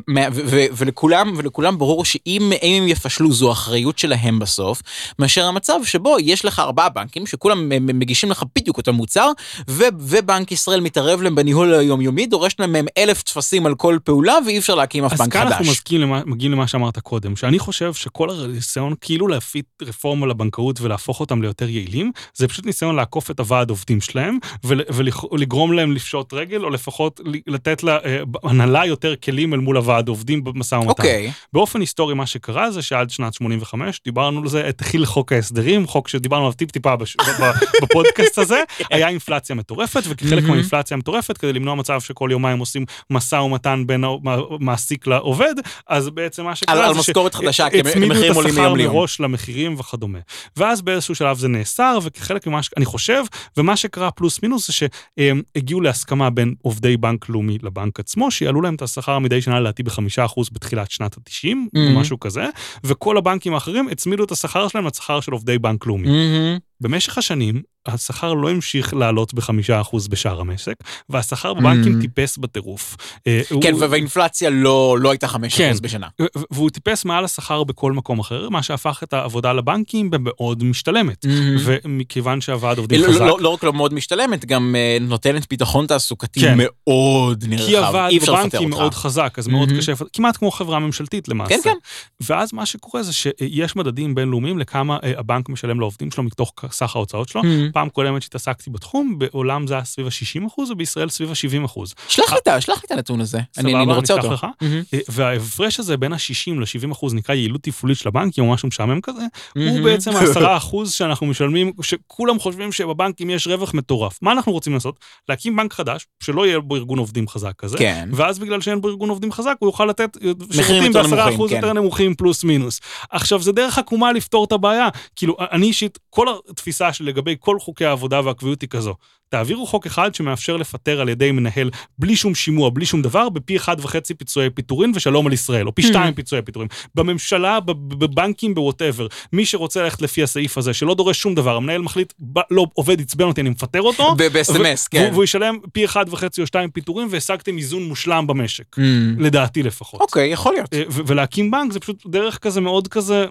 ולכולם, ולכולם ברור שאם הם יפשלו זו אחריות שלהם בסוף, מאשר המצב שבו יש לך ארבעה בנקים שכולם מגישים לך בדיוק אותו מוצר, ובנק ישראל מתערב להם בניהול היומיומי, דורש להם מהם אלף טפסים על כל פעולה ואי אפשר להקים אף בנק חדש. אז כאן אנחנו מגיעים למה שאמרת קודם, שאני חושב שכל הניסיון כאילו להפיץ רפורמה לבנקאות ולהפוך אותם ליותר יעילים, זה פשוט ניסיון לעקוף את הוועד עובדים שלהם ולגרום להם לפשוט רגל, או לפחות לתת להנהלה יותר כלים אל מול הוועד עובדים במשא ומתן. אוקיי. Okay. באופן היסטורי מה שקרה זה שעד שנת 85 דיברנו על זה, התחיל חוק ההסדרים, חוק שדיברנו עליו טיפ-טיפה בש... בפודקאסט הזה, היה אינפלציה מטורפת, וכחלק מהאינפלציה המטורפת, כדי למנוע מצב שכל יומיים עושים משא ומתן בין המעסיק לעובד, אז בעצם מה שקרה על, זה משכורת חדשה, כי המחירים עולים מיום ליום. מראש למחירים וכדומה. ואז באיזשהו שלב זה נאסר, וכחלק ממה שאני חושב, ומה שקרה פלוס מינוס זה שהגיעו להסכמה בין עובדי בנק לאומי לבנק עצמו, שיעלו להם את השכר מדי שנה לדעתי בחמישה אחוז בתחילת שנת ה-90, mm-hmm. או משהו כזה, וכל הבנקים האחרים הצמידו את השכר שלהם לשכר של עובדי בנק לאומי. Mm-hmm. במשך השנים, השכר לא המשיך לעלות בחמישה אחוז בשאר המשק, והשכר בבנקים mm. טיפס בטירוף. אה, כן, הוא... והאינפלציה לא, לא הייתה חמש כן, אחוז בשנה. והוא טיפס מעל השכר בכל מקום אחר, מה שהפך את העבודה לבנקים במאוד משתלמת. Mm-hmm. ומכיוון שהוועד עובדים לא, לא חזק... לא, לא רק לא מאוד משתלמת, גם uh, נותנת ביטחון תעסוקתי כן. מאוד נרחב. כי הוועד בבנקים מאוד חזק, אז mm-hmm. מאוד קשה, כמעט כמו חברה ממשלתית למעשה. כן, כן. ואז מה שקורה זה שיש מדדים בינלאומיים לכמה uh, הבנק משלם לעובדים שלו מתוך סך ההוצאות שלו. Mm-hmm. פעם קודמת שהתעסקתי בתחום, בעולם זה היה סביב ה-60 אחוז, ובישראל סביב ה-70 אחוז. שלח לי את הנתון הזה, אני, אני רוצה אותו. לך. Mm-hmm. וההפרש הזה בין ה-60 ל-70 אחוז נקרא יעילות תפעולית של הבנקים, או משהו משעמם כזה, mm-hmm. הוא בעצם ה-10 אחוז שאנחנו משלמים, שכולם חושבים שבבנקים יש רווח מטורף. מה אנחנו רוצים לעשות? להקים בנק חדש, שלא יהיה בו ארגון עובדים חזק כזה, כן. ואז בגלל שאין בו ארגון עובדים חזק, הוא יוכל לתת שירותים ב-10 אחוז כן. יותר נמוכים פלוס מינוס. עכשיו, זה דרך עקומה לפתור את הבעיה. כאילו, אני אישית, כל התפיסה שלי לגבי כל חוקי העבודה והקביעות היא כזו. תעבירו חוק אחד שמאפשר לפטר על ידי מנהל בלי שום שימוע, בלי שום דבר, בפי אחד וחצי פיצויי פיטורין ושלום על ישראל, או פי hmm. שתיים פיצויי פיטורין. בממשלה, בבנקים, ב whatever. מי שרוצה ללכת לפי הסעיף הזה, שלא דורש שום דבר, המנהל מחליט, לא, עובד עצבן אותי, אני מפטר אותו. ב-SMS, כן. והוא ישלם פי אחד וחצי או שתיים פיטורים, והשגתם איזון מושלם במשק. Hmm. לדעתי לפחות. אוקיי, יכול להיות. אה, ולהקים בנק זה פשוט דרך כזה מאוד כזה,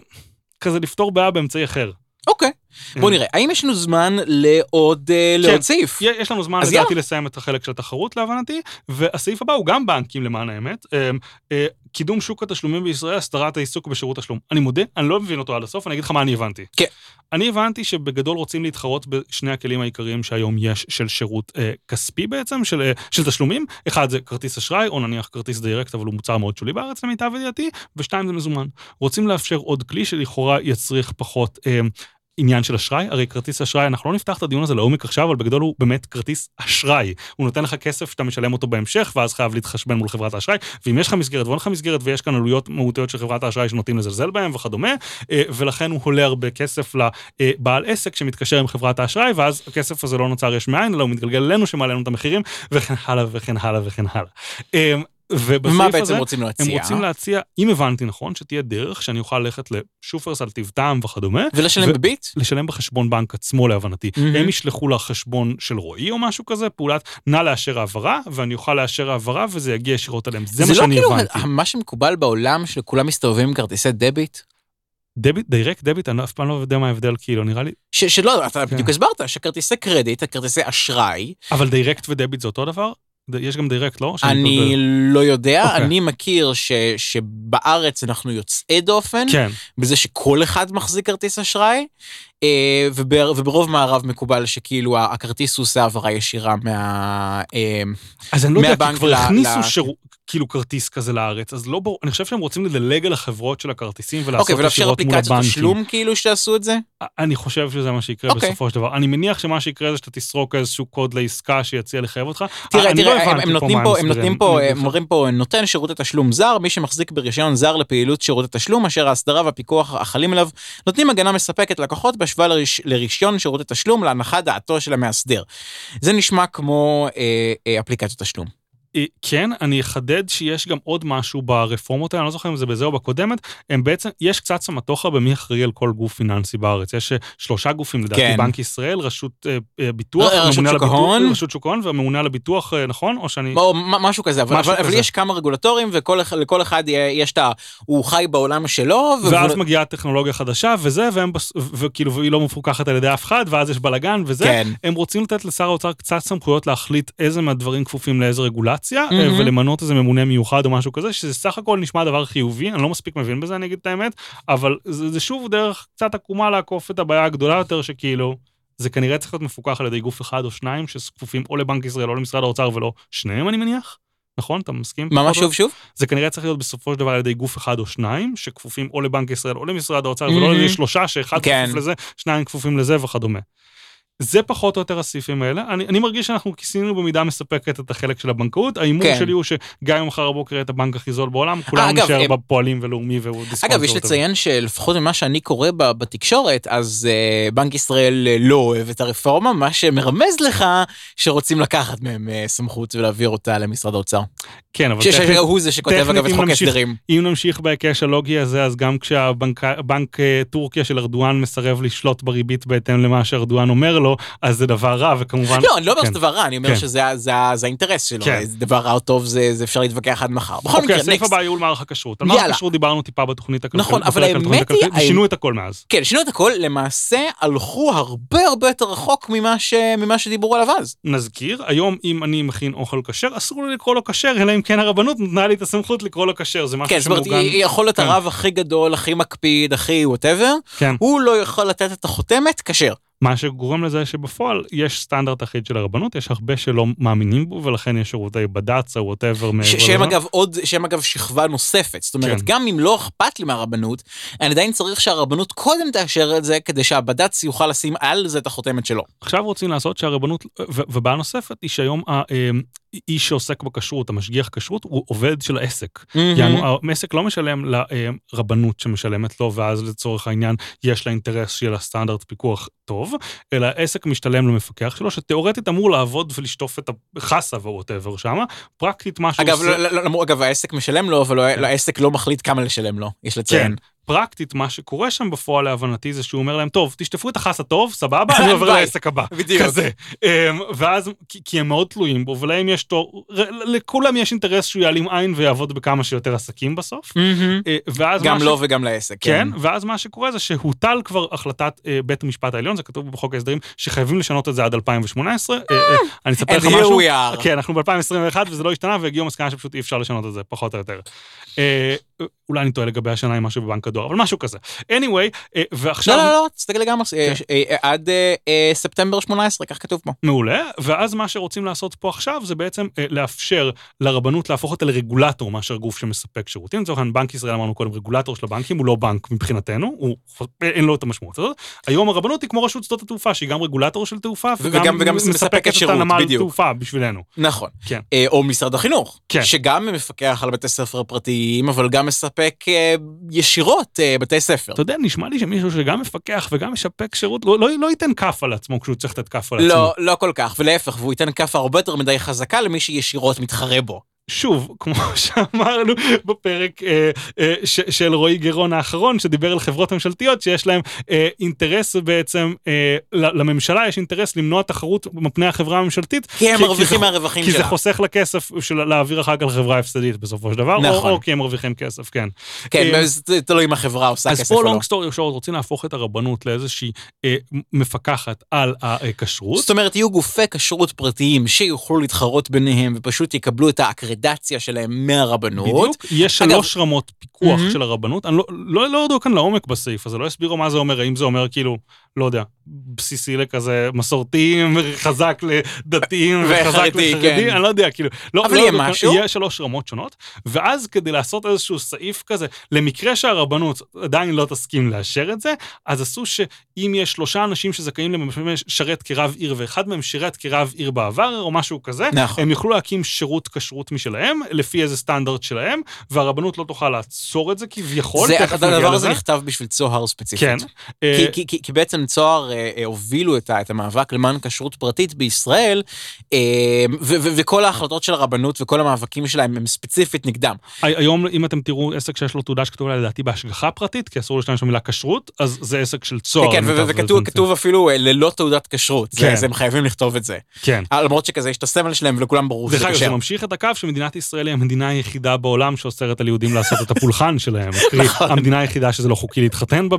כזה לפתור בעיה באמצעי אחר. אוקיי. בוא נראה, האם יש לנו זמן לעוד, אה, כן, לעוד סעיף? יש לנו זמן לדעתי לסיים את החלק של התחרות להבנתי, והסעיף הבא הוא גם בנקים למען האמת. אה, אה, קידום שוק התשלומים בישראל, הסדרת העיסוק בשירות תשלום. אני מודה, אני לא מבין אותו עד הסוף, אני אגיד לך מה אני הבנתי. כן. אני הבנתי שבגדול רוצים להתחרות בשני הכלים העיקריים שהיום יש של שירות אה, כספי בעצם, של, אה, של תשלומים. אחד זה כרטיס אשראי, או נניח כרטיס דירקט, אבל הוא מוצר מאוד שולי בארץ למיטב ידיעתי, ושתיים זה מזומן. רוצים לאפשר עוד כלי שלכאורה יצריך פחות אה, עניין של אשראי, הרי כרטיס אשראי, אנחנו לא נפתח את הדיון הזה לעומק עכשיו, אבל בגדול הוא באמת כרטיס אשראי. הוא נותן לך כסף שאתה משלם אותו בהמשך, ואז חייב להתחשבן מול חברת האשראי, ואם יש לך מסגרת ואין לך מסגרת, ויש כאן עלויות מהותיות של חברת האשראי שנוטים לזלזל בהם וכדומה, אה, ולכן הוא עולה הרבה כסף לבעל עסק שמתקשר עם חברת האשראי, ואז הכסף הזה לא נוצר יש מאין, אלא הוא מתגלגל אלינו, שמעלה לנו את המחירים, וכן הלאה וכן הלאה וכן הלאה. ומה בעצם הזה, רוצים להציע? הם רוצים להציע, אם הבנתי נכון, שתהיה דרך שאני אוכל ללכת לשופרסל, טיב טעם וכדומה. ולשלם בביט? לשלם בחשבון בנק עצמו להבנתי. Mm-hmm. הם ישלחו לחשבון של רועי או משהו כזה, פעולת נא לאשר העברה, ואני אוכל לאשר העברה וזה יגיע ישירות אליהם. זה, זה מה לא שאני כאילו הבנתי. מה שמקובל בעולם, שכולם מסתובבים עם כרטיסי debit? debit, direct debit, אני אף פעם לא יודע מה ההבדל, כאילו, נראה לי... ש- שלא, אתה כן. בדיוק הסברת, שכרטיסי קרדיט, כרטיסי אשראי, אבל direct ו debit זה אותו דבר? יש גם דיירקט, לא? אני. לא יודע, אוקיי. אני מכיר ש- שבארץ אנחנו יוצאי דופן, כן, בזה שכל אחד מחזיק כרטיס אשראי, וברוב מערב מקובל שכאילו הכרטיס הוא עושה העברה ישירה מה... אה, אז אני לא יודע, כי מהבנק כבר הכניסו כאילו כרטיס כזה לארץ, אז לא ברור, אני חושב שהם רוצים לדלג על החברות של הכרטיסים ולעשות אוקיי, ולאפשר ישירות מול אפליקציות הבנקים. תשלום כאילו שיעשו את זה? אני חושב שזה מה שיקרה אוקיי. בסופו של דבר. אני מניח שמה שיקרה זה שאתה תסרוק איזשהו קוד לעסקה שיציע לחייב אותך. תראה, לא תראה, הם- נותנים פה, הם. נותנים פה, הם. אומרים פה, נותן שירותי תשלום זר, מי שמחזיק ברישיון זר לפעילות שירותי תשלום, אשר ההסדרה והפיקוח החלים עליו, נותנים הגנה מספקת ללקוחות בהשוואה לריש- לרישיון שירותי תשלום להנחת דעתו של המאסדר. זה נשמע כמו אה, אה, אפליקציות תשלום. אה, כן, אני אחדד שיש גם עוד משהו ברפורמות האלה, אני לא זוכר אם זה בזה או בקודמת, הם בעצם, יש קצת סמטוחה במי אחראי על כל גוף פיננסי בארץ. יש אה, שלושה גופים, לדעתי, כן. בנק ישראל, רשות אה, אה, ביטוח, ר- רשות שוק ההון. רשות שוק ההון והממונה על הביטוח, נכון? או שאני... או מ- משהו כזה, אבל, משהו אבל, אבל כזה. יש כמה רגולטורים ולכל אחד יש את ה... הוא חי בעולם שלו. ו- ואז מגיעה טכנולוגיה חדשה וזה, והם, וכאילו, והיא לא מפוקחת על ידי אף אחד, ואז יש בלאגן וזה. כן. הם רוצים לתת לשר האוצר קצת סמכויות להחליט איזה מהדברים כפופים לאיזה רגולציה, אה, מהמם. ולמנות איזה ממונה מיוחד או משהו כזה, שזה סך הכל נשמע דבר חיובי, אני לא מספיק מבין בזה, אני אגיד את האמת, אבל זה, זה שוב דרך קצת עקומה לעקוף את הבעיה הגדולה יותר, שכאילו, זה כנראה צריך להיות מפוקח על ידי גוף אחד או שניים, שכפופים או לבנק ישראל או למשרד האוצר ולא שניהם, אני מניח. נכון? אתה מסכים? ממש שוב שוב? זה כנראה צריך להיות בסופו של דבר על ידי גוף אחד או שניים, שכפופים או לבנק ישראל או למשרד האוצר, מהמם. ולא על ידי שלושה, שאחד כן. כפוף לזה, שניים כפופים לזה וכדומה. זה פחות או יותר הסעיפים האלה. אני, אני מרגיש שאנחנו כיסינו במידה מספקת את החלק של הבנקאות. ההימור כן. שלי הוא שגם אם מחר בבוקר יהיה את הבנק הכי זול בעולם, כולנו אגב, נשאר הם- בפועלים ולאומי והוא דיסקונט. אגב, יש. לציין שלפחות ממה שאני קורא ב- בתקשורת, אז uh, בנק ישראל uh, לא אוהב את הרפורמה, מה שמרמז לך שרוצים לקחת מהם uh, סמכות ולהעביר אותה למשרד האוצר. כן, אבל ש- טכנית- שהוא זה שכותב אגב את חוק ההסדרים. אם נמשיך בהיקש הלוגי הזה, אז גם כשהבנק בנק, אה, טורקיה של ארדואן מסרב לשלוט בריבית בהתאם למה שארדואן אומר לו, אז זה דבר רע, וכמובן... לא, אני לא אומר כן. שזה דבר רע, אני אומר כן. שזה האינטרס שלו. כן. זה דבר רע או טוב, זה זה אפשר להתווכח עד מחר. בכל אוקיי, מקרה, הסעיף נקסט. הבא ייעול מערך הכשרות. על מערך. הכשרות דיברנו טיפה בתוכנית הכלכלית. נכון, אבל האמת היא, שינו את הכל מאז. כן, שינו את הכל, למעשה הלכו הרבה הרבה יותר רחוק ממה שדיברו עליו אז. נזכיר, היום אם אני מכין אוכל כשר, אסור לי לקרוא לו כשר, אלא אם כן הרבנות נתנה לי את הסמכות לקרוא לו כשר, זה משהו כן, זאת אומרת. יכול להיות כן. הרב הכי גדול, הכי מקפיד, הכי whatever, כן. הוא לא יכול לתת את החותמת כשר. מה שגורם לזה שבפועל יש סטנדרט אחיד של הרבנות, יש הרבה שלא מאמינים בו, ולכן יש שירותי בד"ץ או whatever מעבר ש- לזה. שהם אגב עוד, שהם אגב שכבה נוספת. זאת אומרת, כן. גם אם לא אכפת לי מהרבנות, אני עדיין צריך שהרבנות קודם תאשר את זה, כדי שהבד"ץ יוכל לשים על זה את החותמת שלו. עכשיו רוצים לעשות שהרבנות, ובעיה נוספת היא שהיום אה, איש שעוסק בכשרות, המשגיח כשרות, הוא עובד של העסק. יענו, העסק לא משלם לרבנות שמשלמת לו, ואז לצורך העניין יש לה אינטרס שיהיה לה סטנדרט פיקוח טוב, אלא העסק משתלם למפקח שלו, שתאורטית אמור לעבוד ולשטוף את החסה וווטאבר שמה, פרקטית מה שהוא אגב, עושה... לא- לא- לא- אגב, העסק משלם לו, אבל לא- כן. העסק לא מחליט כמה לשלם לו, יש לציין. פרקטית מה שקורה שם בפועל להבנתי זה שהוא אומר להם, טוב, תשטפו את החסה טוב, סבבה, אני עובר ביי." לעסק הבא. בדיוק. כזה. אמ, ואז, כי- כי הם מאוד תלויים בו, ולהם יש תור, לכולם יש אינטרס שהוא יעלים עין ויעבוד בכמה שיותר עסקים בסוף. אה, ואז גם לו וגם לעסק. כן, ואז מה שקורה זה שהוטל כבר החלטת אה, בית המשפט העליון, זה כתוב בחוק ההסדרים, שחייבים לשנות את זה עד 2018. אה, אני אספר לך משהו. כן, אנחנו ב-2021 וזה לא השתנה, והגיעו מסקנה שפשוט אי אפשר לשנות את זה, פחות או יותר. אולי אני טועה לגבי השנה עם משהו בבנק הדואר, אבל משהו כזה. anyway, אה, ועכשיו... לא, לא, לא, תסתכל לגמרי, אה, כן. אה, עד ספטמבר 18, כך כתוב פה. מעולה, ואז מה שרוצים לעשות פה עכשיו זה בעצם לאפשר לרבנות להפוך אותה לרגולטור מאשר גוף שמספק שירותים. לצורך העניין, בנק ישראל אמרנו קודם, רגולטור של הבנקים, הוא לא בנק מבחינתנו, אין לו את המשמעות הזאת. היום הרבנות היא כמו רשות שדות התעופה, שהיא גם רגולטור של תעופה, וגם- מספקת את הנמל. תעופה בשבילנו. נכון. כן. או משרד החינוך, כן. שגם מפקח על בתי ספר פרטיים, אבל גם מספק אה, ישירות אה, בתי ספר. אתה יודע, נשמע לי שמישהו שגם מפקח וגם משפק שירות, לא, לא, לא ייתן כף על עצמו כשהוא צריך לתת כף על עצמו. לא, לא כל כך, ולהפך, והוא ייתן כאפה הרבה יותר מדי חזקה למי שישירות מתחרה בו. שוב, כמו שאמרנו בפרק אה, אה, ש, של רועי גרון האחרון, שדיבר על חברות ממשלתיות שיש להם אה, אינטרס בעצם, אה, לממשלה יש אינטרס למנוע תחרות מפני החברה הממשלתית. כי הם מרוויחים מהרווחים שלה. כי זה חוסך לה כסף של להעביר אחר כך לחברה הפסדית בסופו של דבר, נכון. או, או כי הם מרוויחים כסף, כן. כן, אה, זה תלוי אם החברה עושה כסף או לא. אז פה לונג סטורי שורט רוצים להפוך את הרבנות לאיזושהי אה, מפקחת על הכשרות. זאת אומרת, יהיו גופי כשרות פרטיים שיוכלו להתחרות ביניהם ופשוט יקבלו את האקרדציה שלהם מהרבנות. בדיוק, יש שלוש אגב, רמות פיקוח mm-hmm. של הרבנות. אני לא, לא, לא ירדו כאן לעומק בסעיף הזה, לא הסבירו מה זה אומר, האם זה אומר כאילו, לא יודע, בסיסי לכזה מסורתיים, חזק לדתיים וחזק לחרדי, כן. אני לא יודע, כאילו, לא, אבל לא יהיה משהו. יהיה שלוש רמות שונות, ואז כדי לעשות איזשהו סעיף כזה, למקרה שהרבנות עדיין לא תסכים לאשר את זה, אז עשו שאם יש שלושה אנשים שזכאים לשרת כרב עיר, ואחד מהם שירת כרב עיר בעבר, או משהו כזה, נכון. הם יוכלו להקים שירות כשרות משלהם, לפי איזה סטנדרט שלהם, והרבנות לא תוכל לעצור את זה כביכול, זה, הדבר הזה נכתב בשביל צוהר ספציפית. כן. כי, כי, כי, כי בעצם צוהר אה, אה, הובילו את, את המאבק למען כשרות פרטית בישראל, אה, ו, ו, וכל ההחלטות של הרבנות וכל המאבקים שלהם הם ספציפית נגדם. היום, אם אתם תראו עסק שיש לו תעודה שכתוב עליה לדעתי בהשגחה פרטית, כי אסור להשתמש במילה כשרות, אז זה עסק של צוהר. כן, כן וכתוב אפילו ללא תעודת כשרות, כן. זה, הם חייבים לכתוב את זה. כן. למרות שכזה יש את הסמל שלהם ולכולם ברור שזה כשר. דרך אגב, זה ממשיך את הקו שמדינת ישראל היא המדינה היחידה בעולם שאוסרת על יהודים לעשות את הפולחן שלהם. נכון. המדינה היחידה שזה לא חוקי להתחתן בה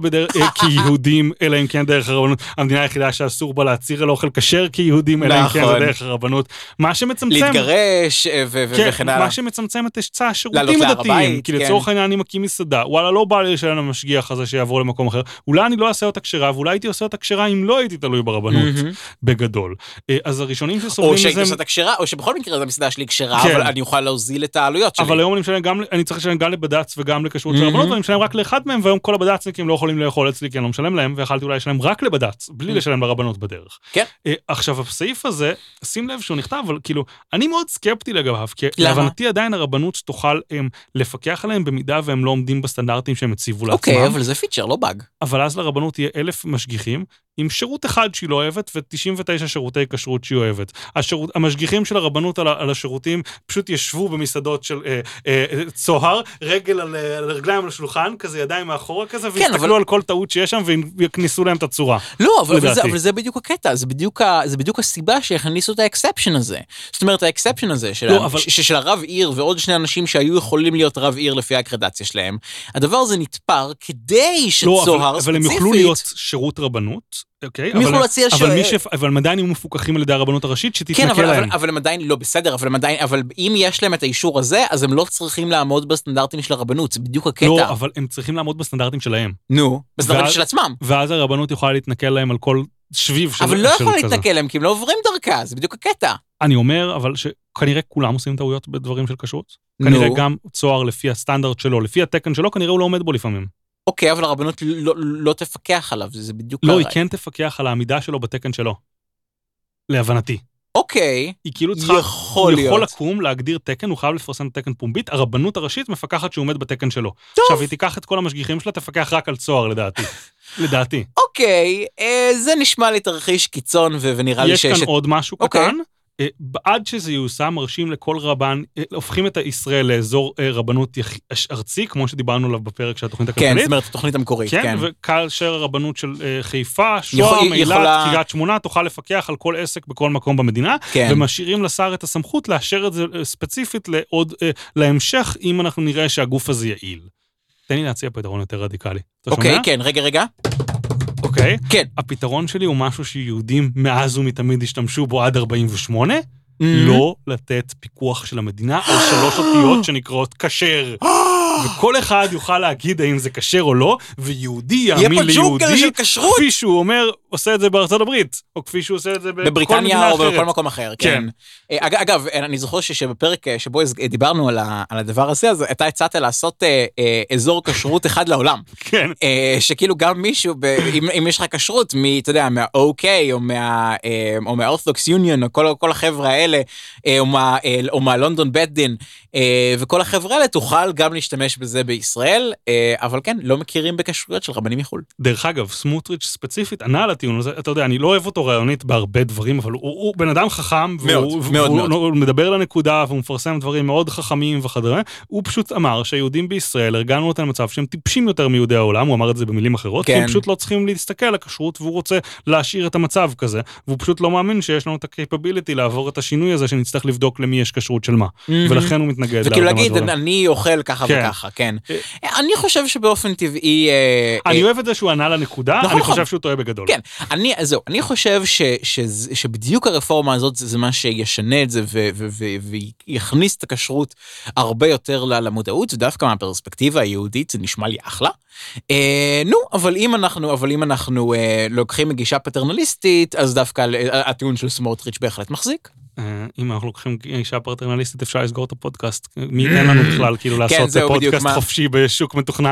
כיהודים, אלא אם כן דרך הרבנות. המדינה היחידה שאסור בה להצהיר על אוכל כשר כיהודים, אלא אם כן זה נכון. דרך הרבנות. מה שמצמצם... להתגרש אה, כן, וכן הלאה. מה שמצמצם את היצע השירותים הדתיים. כי לצורך כן. העניין אני מקים מסעדה, וואלה, לא בא לי לשלם למשגיח הזה שיעבור למקום אחר. אולי אני לא אעשה אותה כשרה, ואולי הייתי עושה אותה כשרה אם לא הייתי תלוי ברבנות, בגדול. אה, אז הראשונים שסובלים מזה... או שהייתי עושה אותה כשרה, או שבכל מקרה זו המסעדה שלי כשרה, כן. אבל אני אוכל להוזיל את העלויות שלי. אבל היום אני משלם גם, אני צריך לשלם גם לבד"ץ וגם לכשרות של הרבנות, ואני משלם רק לאחד מהם, והיום כל הבד"צניקים לא יכולים לאכול אצלי כי אני לא משלם להם, ויכלתי אולי לשלם רק לבד"ץ, בלי לשלם לרבנות בדרך. כן. Uh, עכשיו, הסעיף הזה, שים לב שהוא נכתב, אבל כאילו, אני מאוד סקפטי לגביו, כי להבנתי עדיין הרבנות תוכל um, לפקח עליהם במידה והם לא עומדים בסטנדרטים שהם הציבו לעצמם. אוקיי, אבל זה פיצ'ר, לא באג. אבל אז לרבנות יהיה אלף משגיחים, עם שירות אחד שהיא לא אוהבת ו-99 שירותי כשרות שהיא אוהבת. השירות, המשגיחים של הרבנות על, על השירותים פשוט ישבו במסעדות של אה, אה, צוהר, רגל על, על רגליים על השולחן, כזה ידיים מאחורה כזה, כן, ויסתכלו אבל... על כל טעות שיש שם ויקניסו להם את הצורה. לא, אבל, אבל, זה, אבל זה בדיוק הקטע, זה בדיוק, ה, זה בדיוק הסיבה שהכניסו את ה exception הזה. זאת אומרת, ה exception הזה של, לא, אבל... ש, של הרב עיר ועוד שני אנשים שהיו יכולים להיות רב עיר לפי האקרדיטציה שלהם, הדבר הזה נתפר כדי שצוהר לא, אבל, ספציפית... אבל הם יוכלו להיות שירות רבנות, אוקיי? הם יוכלו להציע ש... אבל, מי ש... אבל הם עדיין יהיו מפוקחים על ידי הרבנות הראשית שתתנכל כן, אבל, להם. אבל, אבל הם עדיין, לא בסדר, אבל הם עדיין, אבל אם יש להם את האישור הזה, אז הם לא צריכים לעמוד בסטנדרטים של הרבנות, זה בדיוק הקטע. לא, אבל הם צריכים לעמוד בסטנדרטים שלהם. נו, בסטנדרטים ואז, של עצמם. ואז הרבנות יכולה להתנכל להם על כל שביב של אבל לא יכול להתנכל להם, כי הם לא עוברים דרכה, זה בדיוק הקטע. אני אומר, אבל שכנראה כולם עושים טעויות בדברים של כשרות. כנראה גם צוהר לפי הסטנדרט שלו, לפי התקן שלו, כנראה הוא לא עומד בו לפעמים. אוקיי, אבל הרבנות לא, לא תפקח עליו, זה בדיוק... לא, היא כן תפקח על העמידה שלו בתקן שלו. להבנתי. אוקיי, היא כאילו צריכה, יכול להיות. הוא יכול לקום, להגדיר תקן, הוא חייב לפרסם תקן פומבית, הרבנות הראשית מפקחת שהוא עומד בתקן שלו. טוב. עכשיו, היא תיקח את כל המשגיחים שלה, תפקח רק על צוהר, לדעתי. לדעתי. אוקיי, אה, זה נשמע לי תרחיש קיצון, ונראה לי שיש... יש כאן עוד משהו אוקיי. קטן. אה, עד שזה ייושם, מרשים לכל רבן, אה, הופכים את ישראל לאזור אה, רבנות ארצי, כמו שדיברנו עליו בפרק של התוכנית הכלכלית. כן, זאת אומרת, התוכנית המקורית, כן. כן, וכאשר הרבנות של חיפה, שוהם, אילת. קריית שמונה, תוכל לפקח על כל עסק בכל מקום במדינה, כן. ומשאירים לשר את הסמכות לאשר את זה ספציפית לעוד, להמשך, אם אנחנו נראה שהגוף הזה יעיל. תן לי להציע פתרון יותר רדיקלי. אוקיי, כן, רגע, רגע. אוקיי? כן. הפתרון שלי הוא משהו שיהודים מאז ומתמיד השתמשו בו עד 48, mm-hmm. לא לתת פיקוח של המדינה על שלוש אותיות שנקראות כשר. וכל אחד יוכל להגיד האם זה כשר או לא, ויהודי יאמין ליהודי, כפי שהוא אומר, עושה את זה בארצות הברית, או כפי שהוא עושה את זה בכל מדינה אחרת. או בכל מקום אחר, כן. כן. אה, אגב, אני זוכר שבפרק אה, שבו דיברנו על הדבר הזה, אז אתה הצעת לעשות אה, אזור כשרות אחד לעולם. כן. שכאילו גם מישהו, אם יש לך כשרות, אתה יודע, מה-OK, או מה-Orthodox Union, או כל החבר'ה האלה, או מה-London בית דין, וכל החבר'ה האלה, תוכל גם להשתמש בזה בישראל, אבל כן, לא מכירים בכשרויות של רבנים מחו"ל. דרך אגב, סמוטריץ' ספציפית ענה על הטיעון הזה, אתה יודע, אני לא אוהב אותו רעיונית בהרבה דברים, אבל הוא, הוא בן אדם חכם, מאוד, והוא, מאוד, והוא, מאוד. הוא מדבר לנקודה, והוא מפרסם דברים מאוד חכמים וכדומה. הוא פשוט אמר שהיהודים בישראל, הרגלנו אותם למצב שהם טיפשים יותר מיהודי העולם, הוא אמר את זה במילים אחרות, כי כן. הם פשוט לא צריכים להסתכל על הכשרות, והוא רוצה להשאיר את המצב כזה, והוא פשוט לא מאמין שיש לנו את ה-capability לעבור את השינוי הזה, שנצטרך לבדוק למי יש כשרות של מה. ולכן הוא מתנגד וכאילו להגיד. אני אוכל ככה כן. וככה, כן. אני חושב שבאופן טבעי... אה, אני אה, אוהב את זה שהוא ענה לנקודה, נכון, אני נכון. חושב שהוא טועה בגדול. כן, אני, זהו, אני חושב שבדיוק הרפורמה הזאת זה, מה שישנה את זה ויכניס את הכשרות הרבה יותר למודעות, ודווקא מהפרספקטיבה היהודית זה נשמע לי אחלה. אה, נו, אבל אם אנחנו, אבל אם אנחנו אה, לוקחים מגישה פטרנליסטית, אז דווקא אה, הטיעון של סמוטריץ' בהחלט מחזיק. אה, אם אנחנו לוקחים גישה פטרנליסטית אפשר לסגור את הפודקאסט. מי ייתן לנו בכלל כאילו לעשות כן, בדיוק, פודקאסט חופשי בשוק מתוכנן.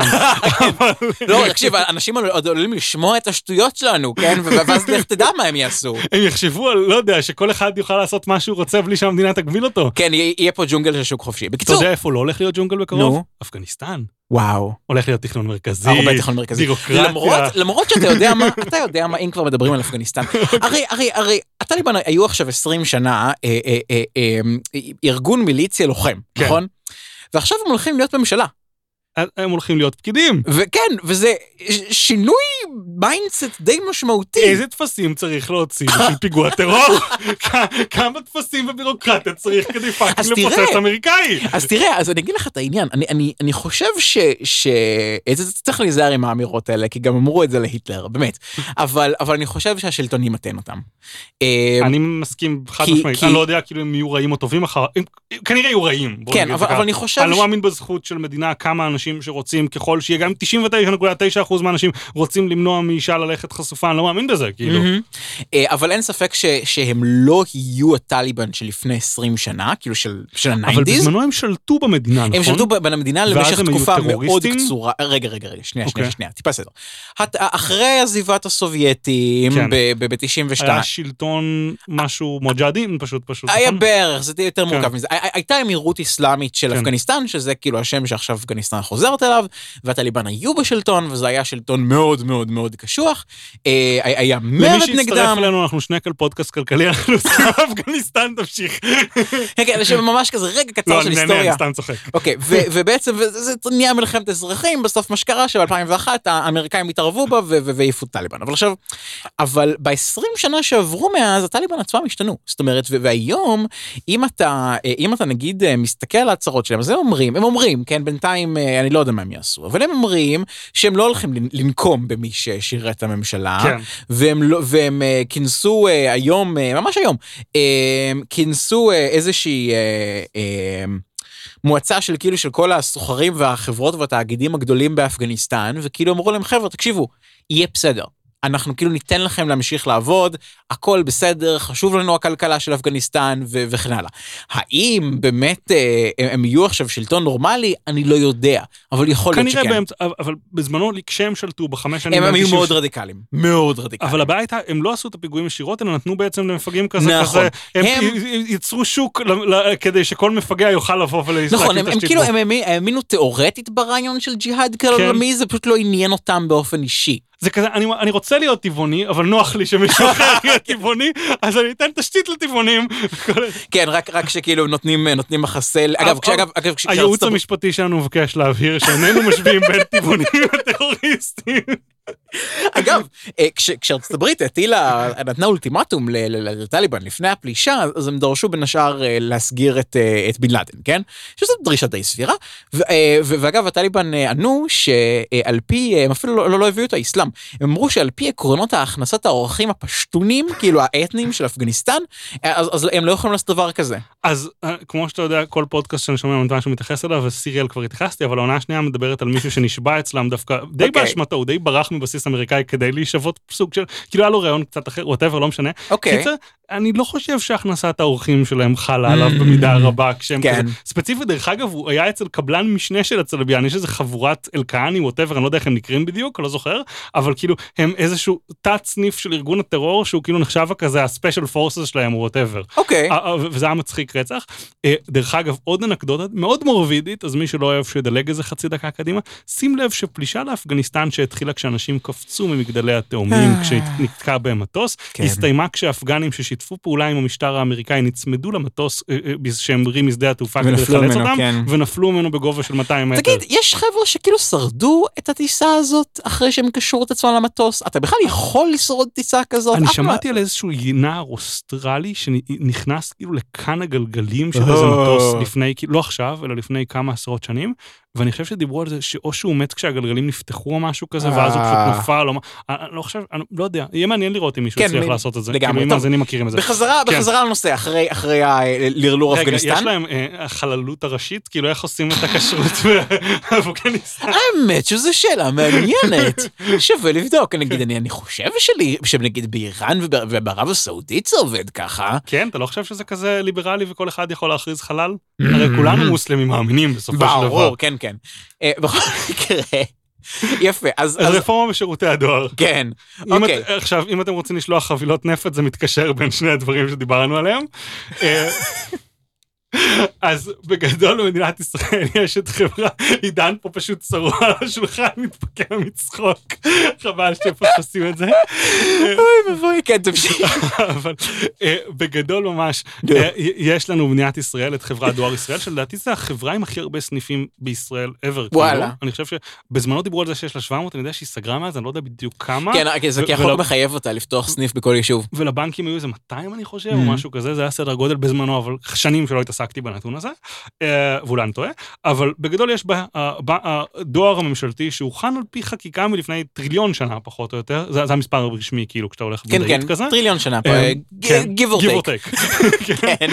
לא, תקשיב, אנשים עוד עלולים לשמוע את השטויות שלנו, כן? ואז לך תדע מה הם יעשו. הם יחשבו על, לא יודע, שכל אחד יוכל לעשות מה שהוא רוצה בלי שהמדינה תגביל אותו. כן, יהיה פה ג'ונגל של שוק חופשי. אתה בקיצור, יודע איפה לא הולך להיות ג'ונגל בקרוב? נו. אפגניסטן. וואו. הולך להיות תכנון מרכזי, הרבה תכנון מרכזי. בירוקרטיה. למרות, למרות שאתה יודע מה, אתה יודע מה, אם כבר מדברים על אפגניסטן. הרי, הרי, הרי, הטליבן היו עכשיו 20 שנה אה, אה, אה, אה, ארגון מיליציה לוחם, כן. נכון? ועכשיו הם הולכים להיות ממשלה. הם הולכים להיות פקידים. וכן, וזה שינוי mindset די משמעותי. איזה טפסים צריך להוציא בשביל פיגוע טרור? כמה טפסים ובירוקרטיה צריך כדי fucking. לפוצץ אמריקאי? אז תראה, אז אני אגיד לך את העניין, אני, אני, אני חושב ש... ש... זה צריך להיזהר עם האמירות האלה, כי גם אמרו את זה להיטלר, באמת. אבל, אבל אני חושב שהשלטון ימתן אותם. אה, אני מסכים חד משמעית, אני לא יודע כאילו אם יהיו רעים או טובים אחר, כנראה יהיו רעים. כן, אבל, אבל. אני חושב... אני לא מאמין בזכות של מדינה כמה אנשים שרוצים ככל שיהיה גם 99.9% מהאנשים רוצים למנוע מאישה ללכת חשופה, אני לא מאמין בזה, כאילו. מהמם. אה, אבל אין ספק ש, שהם לא יהיו הטליבן של לפני 20 שנה, כאילו של, של אבל ה nineties. בזמנו הם שלטו במדינה, נכון? הם שלטו במדינה למשך תקופה מאוד? קצרה. רגע, רגע, רגע, שנייה, שנייה, אוקיי. שנייה, טיפה סדר. הת- אחרי עזיבת הסובייטים כן. ב-92, היה שלטון משהו מוג'הדין פשוט פשוט. היה נכון? בערך, זה יותר כן. מורכב מזה. הי- הי- הייתה אמירות אסלאמית של כן. אפגניסטן, שזה כאילו השם שעכשיו אפגניסטן חוזרת אליו, והטליבן היו בשלטון, וזה היה שלטון מאוד מאוד מאוד קשוח. אה, היה למי מרד שהצטרף נגדם. אלינו, אנחנו שנקל פודקאסט כלכלי, אנחנו עושים אפגניסטן, תמשיך. כן, זה ממש כזה רגע קצר לא, של אני נהנה, היסטוריה. אני סתם צוחק. אוקיי, ובעצם זה נהיה מלחמת אזרחים, בסוף מה שקרה שב-2001 האמריקאים התערבו בה והעיפו את טליבן. אבל עכשיו, אבל ב-20 שנה שעברו מאז, הטליבן עצמם השתנו. זאת אומרת, והיום, אם אתה, אה, אם אתה נגיד אה, מסתכל על ההצהרות שלהם, אז הם אומרים, הם אומרים, כן, בינתיים אני לא יודע מה הם יעשו, אבל הם אומרים שהם לא הולכים לנ- לנקום במי ששירת את הממשלה. כן. והם, לא, והם אה, כינסו אה, היום, אה, ממש היום, כינסו איזושהי מועצה של כאילו של כל הסוחרים והחברות והתאגידים הגדולים באפגניסטן, וכאילו אמרו להם, חבר'ה, תקשיבו, יהיה בסדר. אנחנו כאילו ניתן לכם להמשיך לעבוד, הכל בסדר, חשוב לנו הכלכלה של אפגניסטן ו- וכן הלאה. האם באמת אה, הם, הם יהיו עכשיו שלטון נורמלי? אני לא יודע, אבל יכול להיות כנראה שכן. באמצע, אבל בזמנו, כשהם שלטו בחמש שנים... הם, הם היו ב- מאוד רדיקליים, מאוד רדיקליים. אבל הבעיה הייתה, הם לא עשו את הפיגועים ישירות, אלא נתנו בעצם למפגעים כזה נכון. כזה, הם הם- יצרו שוק ל- ל- כדי שכל מפגע יוכל לבוא ולהקים נכון, הם, הם תשתית כאילו. הם האמי- האמינו תיאורטית ברעיון של ג'יהאד כן. עולמי, זה פשוט לא עניין אותם באופן אישי. זה כזה, אני, אני רוצה להיות טבעוני, אבל נוח לי שמישהו אחר יהיה טבעוני, אז אני אתן תשתית לטבעונים. כן, רק, רק שכאילו נותנים, נותנים מחסל, אגב, אבל- כשאגב, אגב, הייעוץ המשפטי שלנו מבקש להבהיר שאיננו משווים בין טבעונים לטרוריסטים. אגב, אה, כש- כשארצות הברית הטילה, נתנה אולטימטום לטליבן לפני הפלישה, אז הם דרשו בין השאר אה, להסגיר את, אה, את בן לאדן, כן? שזו דרישה די סבירה. ו- ו- ואגב, הטליבן ענו שעל פי, הם אפילו לא, לא, לא הביאו את האסלאם, הם אמרו שעל פי עקרונות הכנסת האורחים הפשטונים, כאילו האתניים של אפגניסטן, אז, אז הם לא יכולים לעשות דבר כזה. אז כמו שאתה יודע, כל פודקאסט שאני שומע מתן שהוא מתייחס אליו, וסיריאל כבר התייחסתי, אבל העונה השנייה מדברת על מישהו שנשבע אצלם דווקא, די אוקיי. באשמתו, הוא די ברח מבסיס אמריקאי כדי להישבות סוג של, כאילו היה לו רעיון קצת אחר, וואטאבר, לא משנה. אוקיי. קיצר, אני לא חושב שהכנסת האורחים שלהם חלה עליו במידה רבה, כשהם כן. כזה, ספציפית, דרך אגב, הוא היה אצל קבלן משנה של הצלביין, יש איזה חבורת אלקהני, ווטאבר, אני לא יודע איך הם נקראים בדיוק, לא זוכר, אבל כאילו, הם איזשהו תת סניף של ארגון הטרור, שהוא כאילו נחשב כזה הספיישל פורסס שלהם, או ווטאבר. אוקיי. אה, וזה היה מצחיק רצח. אה, דרך אגב, עוד אנקדוטה מאוד מורבידית, אז מי שלא אוהב שידלג איזה חצי דקה קדימה, שים לב שפלישה לאפגניסטן שהתחילה כשאנשים קפצו ממגדלי התאומים כשנתקע בהם מטוס, כן. הסתיימה כשהאפגנים ששיתפו פעולה עם המשטר האמריקאי נצמדו למטוס אה, אה, שהם המריא משדה התעופה כדי ונפלו לחלץ ממנו, אותם, כן. ונפלו ממנו בגובה של 200 מטר. תגיד, יש חבר'ה שכאילו שרדו את הטיסה הזאת אחרי שהם קשרו את עצמם למטוס? אתה בכלל יכול לשרוד טיסה כזאת? אני שמעתי על איזשהו נער אוסטרלי שנכנס כאילו לכאן הגלגלים של איזה. מטוס לפני, לא עכשיו, אלא לפני כמה עשרות שנים, ואני חושב שדיברו על זה שאו שהוא מת כשהגלגלים נפתחו או משהו כזה, ואז הוא אה. פשוט נפל, או מה, אני אני לא חושב, אני לא יודע, יהיה מעניין לראות אם מישהו כן, יצליח לעשות את זה. לגמרי. אם טוב. המאזינים מכירים את זה. בחזרה, כן. בחזרה לנושא, אחרי, אחרי הלרלור רגע, יש אפגניסטן. להם אה, החללות הראשית, כאילו איך עושים את הכשרות באפגניסטן. האמת שזו שאלה מעניינת, שווה לבדוק. נגיד, אני, חושב שלי, שנגיד באיראן וב- ובערב הסעודית זה עובד ככה. כן, אתה לא חושב שזה כזה ליברלי וכל אחד יכול להכריז חלל? הרי כולנו מוסלמים מאמינים בסופו של דבר. ברור, כן, כן. אה, בכל מקרה, יפה, אז, רפורמה בשירותי הדואר. כן, אוקיי. את, עכשיו, אם אתם רוצים לשלוח חבילות נפט, זה מתקשר בין שני הדברים שדיברנו עליהם. אז בגדול במדינת ישראל יש את חברה, עידן פה פשוט צרוע על השולחן, מתפקע מצחוק. חבל שתפספסים את זה. אוי ואבוי, כן, תמשיך. אבל אה, בגדול ממש. אה, יש לנו במדינת ישראל את חברת דואר ישראל, שלדעתי זה החברה עם הכי הרבה סניפים בישראל ever. וואלה. כאילו. אני חושב שבזמנו דיברו על זה שיש לה 700, אני יודע שהיא סגרה מאז, אני לא יודע בדיוק כמה. כן, זה כי החוק מחייב אותה לפתוח סניף בכל יישוב. ולבנקים היו איזה 200 אני חושב, Mhm. או משהו כזה, זה היה סדר גודל בזמנו, אבל שנים שלא התעסקתי בנתון הזה, אה, ואולי אני טועה, אבל בגדול יש בה- ה- ב- הדואר הממשלתי שהוכן על פי חקיקה מלפני טריליון שנה פחות או יותר, זה זה המספר הרשמי כאילו כשאתה הולך כן, כן, כזה. טריליון שנה פה, אה, ג- כן, give or take. כן.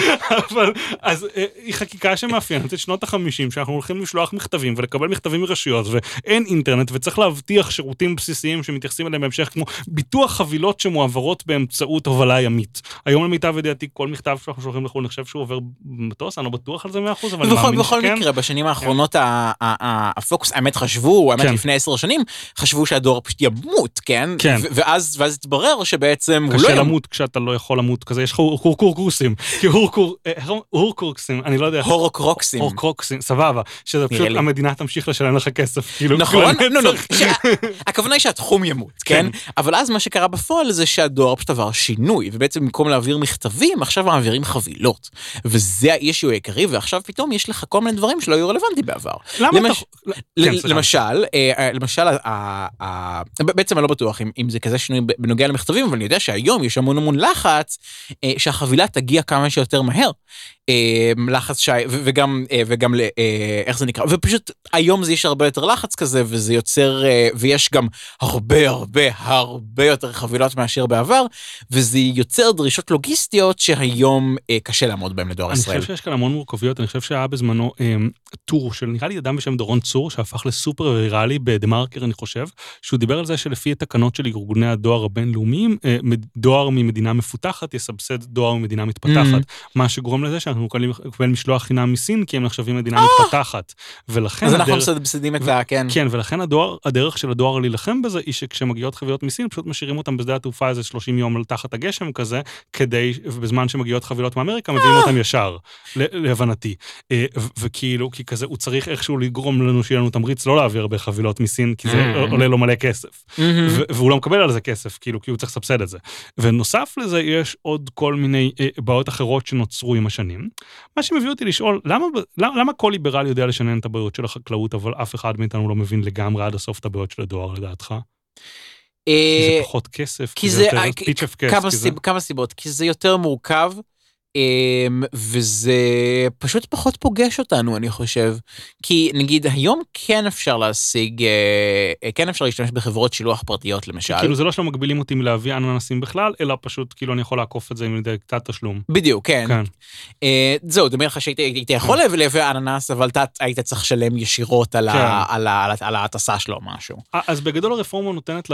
אבל, אז אה, היא חקיקה שמאפיינת את שנות החמישים, שאנחנו הולכים לשלוח מכתבים ולקבל מכתבים מרשויות, ואין אינטרנט, וצריך להבטיח שירותים בסיסיים שמתייחסים אליהם בהמשך, כמו ביטוח חבילות שמועברות באמצעות הובלה ימית. היום למיטב ידיעתי, כל מכתב שאנחנו שולחים לחו"ל נחשב שהוא עובר במטוס, אני לא בטוח על זה 100%, אבל אני מאמין בכל שכן. מקרה, בשנים האחרונות ה- ה- ה- הפוקוס, האמת חשבו, האמת כן. לפני עשר שנים, חשבו שהדואר פשוט ימות, כן? כן. ואז התברר שבעצם הוא לא קשה. למות כשאתה לא יכול למות כזה, יש לך הורקורקורסים, כי אה, אומרים? הורקורקסים, אני לא יודע. הורוקרוקסים. הורקרוקסים, סבבה, שזה פשוט. המדינה תמשיך לשלם לך כסף, כאילו, נכון? נו, צריך- שה- הכוונה היא שהתחום ימות, כן? אבל אז מה שקרה בפועל זה שהדואר פשוט עבר שינוי, ובעצם במקום להעביר מכתבים, עכשיו מעבירים חבילות. וזה האישיו העיקרי, ועכשיו פתאום יש לך כל מיני דברים שלא היו רלוונטיים בעבר. למה למש- אתה... כן. למשל, אה, אה, למשל, בעצם אני לא בטוח אם, זה כזה שינוי בנוגע למכתבים, אבל אני יודע שהיום יש המון המון לחץ אה, שהחבילה תגיע כמה שיותר מהר. לחץ ש... ו- וגם, וגם, איך זה נקרא? ופשוט היום זה יש הרבה יותר לחץ כזה, וזה יוצר, ויש גם הרבה הרבה הרבה יותר חבילות מאשר בעבר, וזה יוצר דרישות לוגיסטיות שהיום קשה לעמוד בהן לדואר אני ישראל. שיש כאן המון מורכבויות, אני חושב שהיה בזמנו אה, טור של נראה לי אדם בשם דורון צור, שהפך לסופר ויראלי בדה מרקר, אני חושב, שהוא דיבר על זה שלפי התקנות של ארגוני הדואר הבינלאומיים, אה, דואר ממדינה מפותחת יסבסד דואר ממדינה מתפתחת, מה שגורם לזה שאנחנו לקבל משלוח חינם מסין, כי הם נחשבים מדינה מתפתחת. ולכן אז אנחנו הדרך- מסבסדים את ה... כן. כן, ולכן הדואר, הדרך של הדואר להילחם בזה היא שכשמגיעות חבילות מסין, פשוט משאירים אותם בשדה התעופה איזה 30 יום תחת הגשם כזה, כדי, ובזמן שמגיעות חבילות מאמריקה, מביאים אותם ישר, להבנתי. וכאילו, כי כזה, הוא צריך איכשהו לגרום לנו שיהיה לנו תמריץ לא להעביר הרבה חבילות מסין, כי זה Mm. עולה לו מלא כסף. ו- והוא לא מקבל על זה כסף, כאילו, כי הוא צריך לסבסד את זה. ונוסף לזה, יש עוד כל מיני אה, בעיות אחרות שנוצרו עם השנים. מה שמביא אותי לשאול, למה, למה, למה כל ליברל יודע לשנן את הבעיות של החקלאות, אבל אף אחד מאיתנו לא מבין לגמרי עד הסוף את הבעיות של הדואר, לדעתך? כי אה, זה פחות כסף, כי זה יותר אה, פיץ' אף כס, כמה כי זה... סיב- כמה סיבות, כי זה יותר מורכב. אמ, וזה פשוט פחות פוגש אותנו, אני חושב. כי נגיד היום כן אפשר להשיג, אה, כן אפשר להשתמש בחברות שילוח פרטיות למשל. כאילו זה לא שלא מגבילים אותי מלהביא אננסים בכלל, אלא פשוט כאילו אני יכול לעקוף את זה עם קצת תשלום. בדיוק, כן. כן. אה, זהו, דמיין לך הייתי יכול לייבא אננס, אבל אתה היית צריך לשלם ישירות על כן. על על על ההטסה שלו משהו. אה, אז בגדול הרפורמה נותנת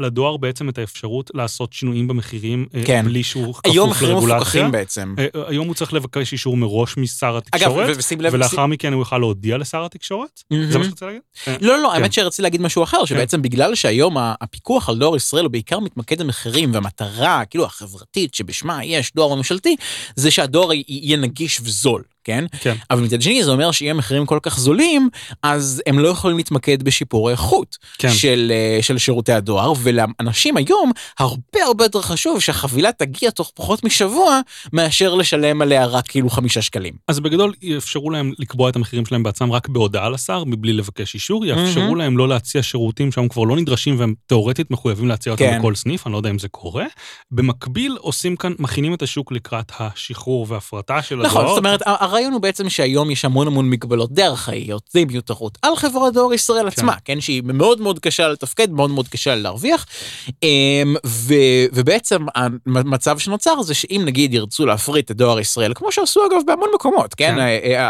לדואר בעצם את האפשרות לעשות שינויים במחירים, אה, כן. בלי שהוא היום כפוף מחירים לרגולציה. מפוקחים בעצם. אה, היום הוא צריך לבקש אישור מראש משר אגב, התקשורת, ושים לב, ולאחר מכן הוא יוכל להודיע לשר התקשורת? זה מה שאתה רוצה להגיד? אה, לא, לא, לא, כן. האמת שרציתי להגיד משהו אחר, שבעצם בגלל שהיום הפיקוח על דואר ישראל הוא בעיקר מתמקד במחירים, והמטרה, כאילו, החברתית שבשמה יש דואר ממשלתי, זה שהדואר יהיה נגיש וזול, כן? כן. אבל מצד שני זה אומר שאם המחירים כל כך זולים, אז הם לא יכולים להתמקד בשיפור האיכות כן. של, אה, של שירותי הדואר, ולאנשים היום הרבה הרבה יותר חשוב שהחבילה תגיע תוך פחות משבוע, מאשר לשלם עליה רק כאילו חמישה שקלים. אז בגדול יאפשרו להם לקבוע את המחירים שלהם בעצמם רק בהודעה לשר, מבלי לבקש אישור, יאפשרו מהמם. להם לא להציע שירותים שהיום כבר לא נדרשים והם תאורטית מחויבים להציע אותם כן. בכל סניף, אני לא יודע אם זה קורה. במקביל עושים כאן, מכינים את השוק לקראת השחרור וההפרטה של הדואר. נכון, זאת אומרת, הרעיון הוא בעצם שהיום יש המון המון מגבלות די ארכאיות, די מיותרות, על חברת דואר ישראל עצמה, כן, שהיא מאוד מאוד קשה לתפקד, מאוד מאוד קשה להרוויח, אמ, ו- ובעצם המצב שנוצר זה שאם נגיד ירצו להפריט את דואר ישראל, כמו שעשו אגב בהמון מקומות, כן, כן.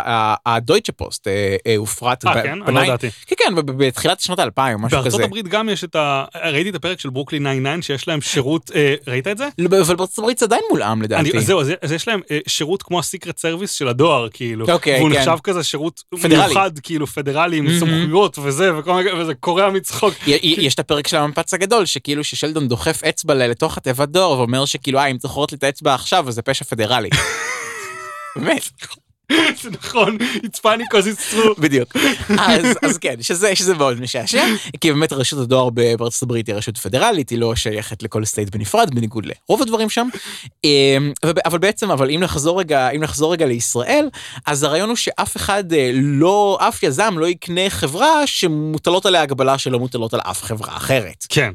הדויטשה פוסט אה, אה, הופרט, אה, כן? אני לא ידעתי. כן, כן, בתחילת שנות האלפיים, משהו בארצות כזה. הברית גם יש את ה... ראיתי את הפרק של ברוקלין 99 שיש להם שירות, אה, ראית את זה? לא, אבל בארצות הברית זה עדיין מולאם אני, לדעתי. אז זהו, אז, יש להם שירות כמו ה secret service של הדואר, כאילו. אוקיי, והוא כן. נחשב כזה שירות פדרלי. מיוחד, כאילו, פדרלי, עם מהמם. סמכויות וזה, וכל מיני, וזה קורע מצחוק. יש את הפרק של המפץ הגדול שכאילו ששלדון דוחף אצבע לתוך התיבת דואר ואומר שכאילו אה אם צריך לי את האצבע עכשיו אז זה פשע פדרלי. באמת זה נכון, it's funny because it's true. בדיוק אז אז כן שזה שזה מאוד משעשע כי באמת רשות הדואר בארצות הברית היא רשות פדרלית היא לא שייכת לכל state בנפרד בניגוד לרוב הדברים שם אמ, אבל בעצם אבל אם נחזור רגע אם נחזור רגע לישראל אז הרעיון הוא שאף אחד אה, לא אף יזם לא יקנה חברה שמוטלות עליה הגבלה שלא מוטלות על אף חברה אחרת. כן,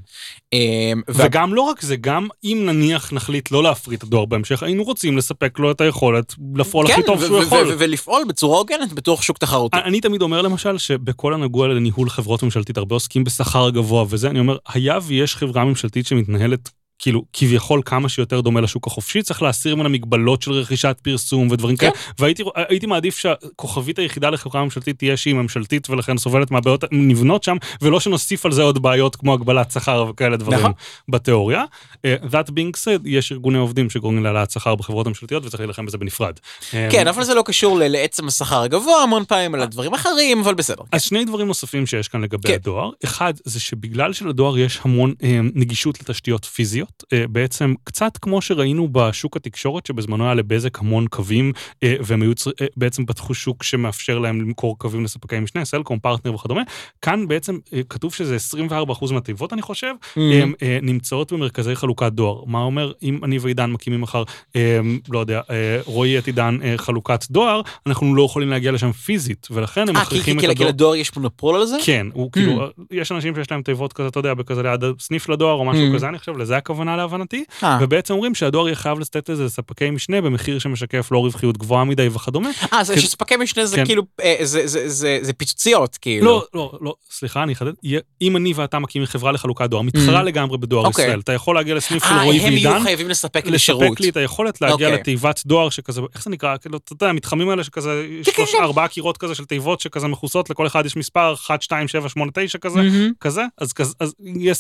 וגם לא רק זה, גם אם נניח נחליט לא להפריט הדואר בהמשך, היינו רוצים לספק לו את היכולת לפעול הכי טוב כן, שהוא יכול. ולפעול בצורה הוגנת בתוך שוק תחרותי. אני תמיד אומר למשל שבכל הנגוע לניהול חברות ממשלתית הרבה עוסקים בשכר גבוה וזה, אני אומר, היה ויש חברה ממשלתית שמתנהלת כאילו כביכול כמה שיותר דומה לשוק החופשי, צריך להסיר ממנה מגבלות של רכישת פרסום ודברים כן. כאלה, והייתי הייתי מעדיף שהכוכבית היחידה לחברה ממשלתית תהיה שהיא ממשלתית ולכן סובלת מהבעיות נבנות שם, ולא שנוסיף על זה עוד בעיות כמו הגבלת שכר וכאלה דברים נכון. בתיאוריה. אה, That being said, יש ארגוני עובדים שגורמים להעלאת שכר בחברות הממשלתיות וצריך להילחם בזה בנפרד. אה, כן, אבל זה לא קשור ל- לעצם השכר הגבוה המון פעמים, אלא דברים אחרים, אבל בסדר. אז שני דברים נוספים שיש כאן לגבי כן. הדואר. אחד, זה שבגלל שלדואר יש המון אה, נגישות לתשתיות פיזיות, אה, בעצם קצת כמו שראינו בשוק התקשורת, שבזמנו היה לבזק המון קווים, אה, והם היו אה, בעצם פתחו שוק שמאפשר להם למכור קווים לספקי משנה, סלקום, פרטנר וכדומה. כאן בעצם אה, כתוב שזה 24% מהתיבות, אני חושב, Mm. הם אה, נמצאות במרכזי חלוקת דואר. מה אומר, אם אני ועידן מקימים מחר, אה, לא יודע, אה, רועי את עידן אה, חלוקת דואר, אנחנו לא יכולים להגיע לשם פיזית, ולכן הם אה, כי- מכריחים כי את כי- כי הדואר. לדואר יש מונופול על זה? כן, הוא כאילו, יש אנשים שיש להם תיבות כזה, אתה יודע, בכזה ליד סניף לדואר או משהו Mm. כזה, אני חושב, לזה הכוונה להבנתי. אה, ובעצם אומרים שהדואר יהיה חייב לתת לזה לספקי משנה במחיר שמשקף לא רווחיות גבוהה מדי וכדומה. אה, זה. שספקי משנה זה כן. כאילו, אה, זה- זה- זה זה פיצוציות, כאילו. לא, לא, לא, סליחה, אני אחדד. אם אני ואתה מקימים חברה לחלוקת דואר, מתחרה לגמרי בדואר אוקיי. ישראל, אתה יכול להגיע לסניף של אה, רועי הם יהיו ועידן, חייבים לספק לי שירות. לספק לי את היכולת להגיע אוקיי. לתיבת דואר שכזה, איך זה נקרא? כאילו, אתה יודע, המתחמים האלה שכזה, יש כן, שלוש, כן. ארבעה קירות כזה של תיבות שכזה מכוסות, לכל אחד יש מספר 1, 2, 7, 8, 9 כזה. מהמם. כזה, אז,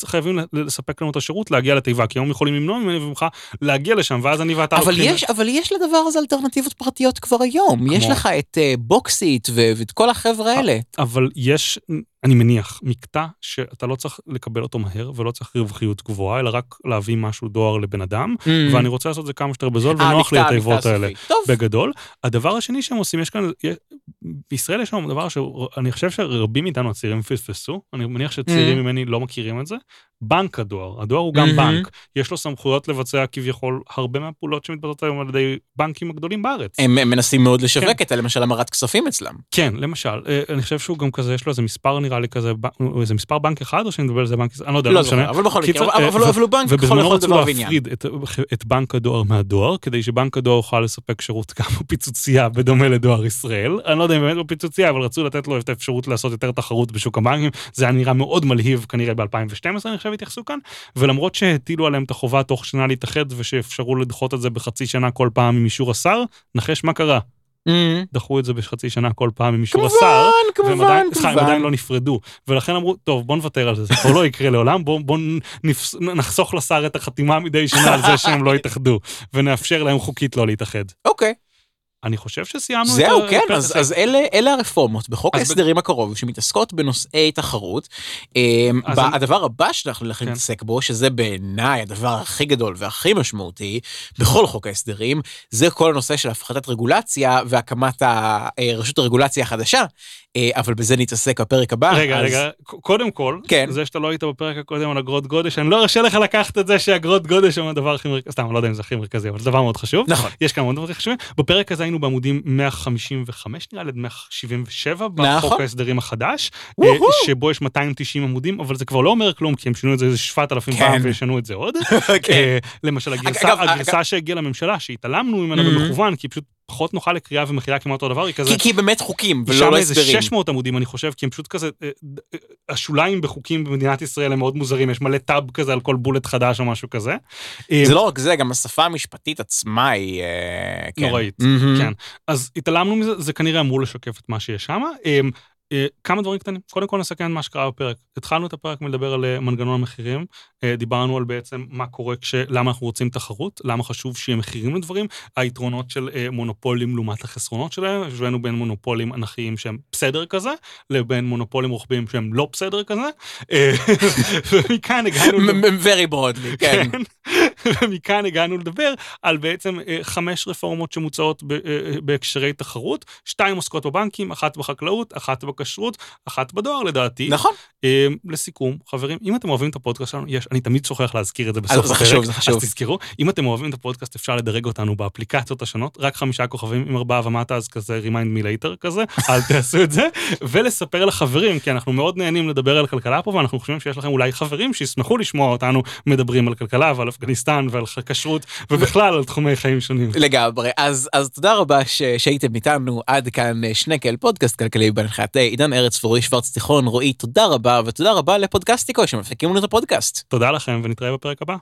חייבים לספק לנו את השירות להגיע לתיבה, כי היום יכולים למנוע ממני וממך להגיע לשם, ואז אני ואתה... אבל יש, אבל יש לדבר הזה אלטרנטיבות פרטיות כבר היום. יש כמו? לך את אה, בוקסיט ואת כל החבר'ה האלה. אבל יש, אני מניח, מקטע שאתה לא צריך לקבל אותו מהר ולא צריך רווחיות גבוהה, אלא רק להביא משהו דואר לבן אדם, ואני רוצה לעשות את זה כמה שיותר בזול ונוח לי התיבות מקטע האלה. טוב. בגדול. הדבר השני שהם עושים, יש כאן, יש- בישראל יש לנו דבר שאני חושב שרבים מאיתנו הצעירים פספסו, אני מניח שצעירים Mm. ממני לא מכירים את זה, בנק הדואר. הדואר הוא גם Mhm. בנק, יש לו סמכויות לבצע כביכול הרבה מהפעולות שמתבצעות היום על ידי בנקים הגדולים בארץ. הם הם מנסים מאוד לשווק כן. את למשל המרת כספים אצלם. כן, למשל, אה, אני חושב שהוא גם כזה, יש לו איזה מספר נראה לי כזה, איזה מספר בנק אחד, או שאני מדבר על זה בנק, אני לא יודע, לא לא משנה. אבל בכל מקרה, אבל- אה, אבל ו- אבל הוא בנק יכול ובזמנו רצו. להפריד את, בנק הדואר מהדואר, כדי שבנק הדואר יוכל לספק שירות גם בפיצוצייה, בדומה לדואר ישראל. אני לא יודע אם באמת בפיצוצייה, אבל רצו לתת לו את האפשרות לעשות יותר תחרות בשוק הבנקים. זה היה נראה מאוד מלהיב, כנראה ב-2012, אני חושב, התייחסו כאן. ולמרות שהטילו עליהם את החובה תוך שנה להתאחד, ושאפשרו לדחות את זה בחצי שנה כל פעם עם אישור השר, נחש מה קרה? אמ, דחו את זה בחצי שנה כל פעם עם אישור כמובן, השר. כמובן, עדיין, סליחה, הם עדיין כמובן. לא נפרדו, ולכן אמרו, טוב, בוא נוותר על זה, זה כבר לא יקרה לעולם, בוא, נחסוך לשר את החתימה מדי שנה על זה שהם לא יתאחדו, ונאפשר להם חוקית לא להתאחד. אוקיי. אני חושב שסיימנו את זהו, כן, אז, הזה. אז אלה, אלה הרפורמות בחוק אז ב- ההסדרים הקרוב שמתעסקות בנושאי תחרות. אמ, אז ב- אני- הדבר הבא שאנחנו הולכים כן. להתעסק בו, שזה בעיניי הדבר הכי גדול והכי משמעותי בכל חוק ההסדרים, זה כל הנושא של הפחתת רגולציה והקמת ה- אה, הרגולציה החדשה, אבל בזה נתעסק בפרק הבא. רגע, אז- רגע, קודם כל, כן. זה שאתה לא היית בפרק הקודם על אגרות גודש, אני לא ארשה לך לקחת את זה שאגרות גודש הם הדבר הכי מרכזי, סתם, אני לא יודע אם זה הכי מרכזי, אבל זה דבר מאוד חשוב. נכון. יש כמה דברים חשובים. בפרק הזה היינו בעמודים 155 נראה לי, עד 177 נכון. בחוק ההסדרים החדש, וואו. אה, שבו יש 290 עמודים, אבל זה כבר לא אומר כלום, כי הם שינו את זה איזה 7,000 כן. פעם וישנו את זה עוד. כן. אה, למשל, הגרסה, אגב, הגרסה שהגיעה לממשלה, שהתעלמנו ממנה Mhm. במכוון, כי פשוט פחות נוחה לקריאה ומכירה כמעט אותו דבר, היא כזה... כי, כי באמת חוקים ולא שם לא איזה הסברים. 600 עמודים אני חושב, כי הם פשוט כזה, אה, אה, השוליים בחוקים במדינת ישראל הם מאוד מוזרים, יש מלא טאב כזה על כל בולט חדש או משהו כזה. אה, זה לא רק זה, גם השפה המשפטית עצמה היא... כן. נוראית. כן. אז התעלמנו מזה, זה כנראה אמור לשקף את מה שיש שם. אה, כמה דברים קטנים, קודם כל נסכם את מה שקרה בפרק. התחלנו את הפרק מלדבר על אה, מנגנון המחירים, אה, דיברנו על בעצם מה קורה כש... למה אנחנו רוצים תחרות, למה חשוב שיהיה מחירים לדברים, היתרונות של מונופולים לעומת החסרונות שלהם, השווינו בין מונופולים אנכיים שהם בסדר כזה, לבין מונופולים רוחביים שהם לא בסדר כזה, ומכאן הגענו... very broadly, כן. ומכאן הגענו לדבר על בעצם אה, חמש רפורמות שמוצעות ב- אה, בהקשרי תחרות, שתיים עוסקות בבנקים, אחת בחקלאות, אחת בכשרות, אחת בדואר לדעתי. נכון. אה, לסיכום, חברים, אם אתם אוהבים את הפודקאסט שלנו, יש, אני תמיד שוכח להזכיר את זה בסוף הפרק. אז תזכרו, אם אתם אוהבים את הפודקאסט אפשר לדרג אותנו באפליקציות השונות, רק חמישה כוכבים עם ארבעה ומטה, אז כזה remind me later כזה, אל תעשו את זה, ולספר לחברים, כי אנחנו מאוד נהנים לדבר על כלכלה פה, ואנחנו חושבים שיש לכם אולי חברים שישמחו לשמוע אותנו מדברים על כלכלה ועל אפגניסטן ועל כשרות, ובכלל על תחומי חיים שונים. לגמרי. אז, אז תודה רבה ש, שהייתם איתנו עד כאן אה, שנקל, פודקאסט כלכלי בהנחיית אה, עידן ארץ ורועי שוורץ תיכון. רועי, תודה רבה, ותודה רבה לפודקאסטיקו שמפיקים לנו את הפודקאסט. תודה לכם ונתראה בפרק הבא.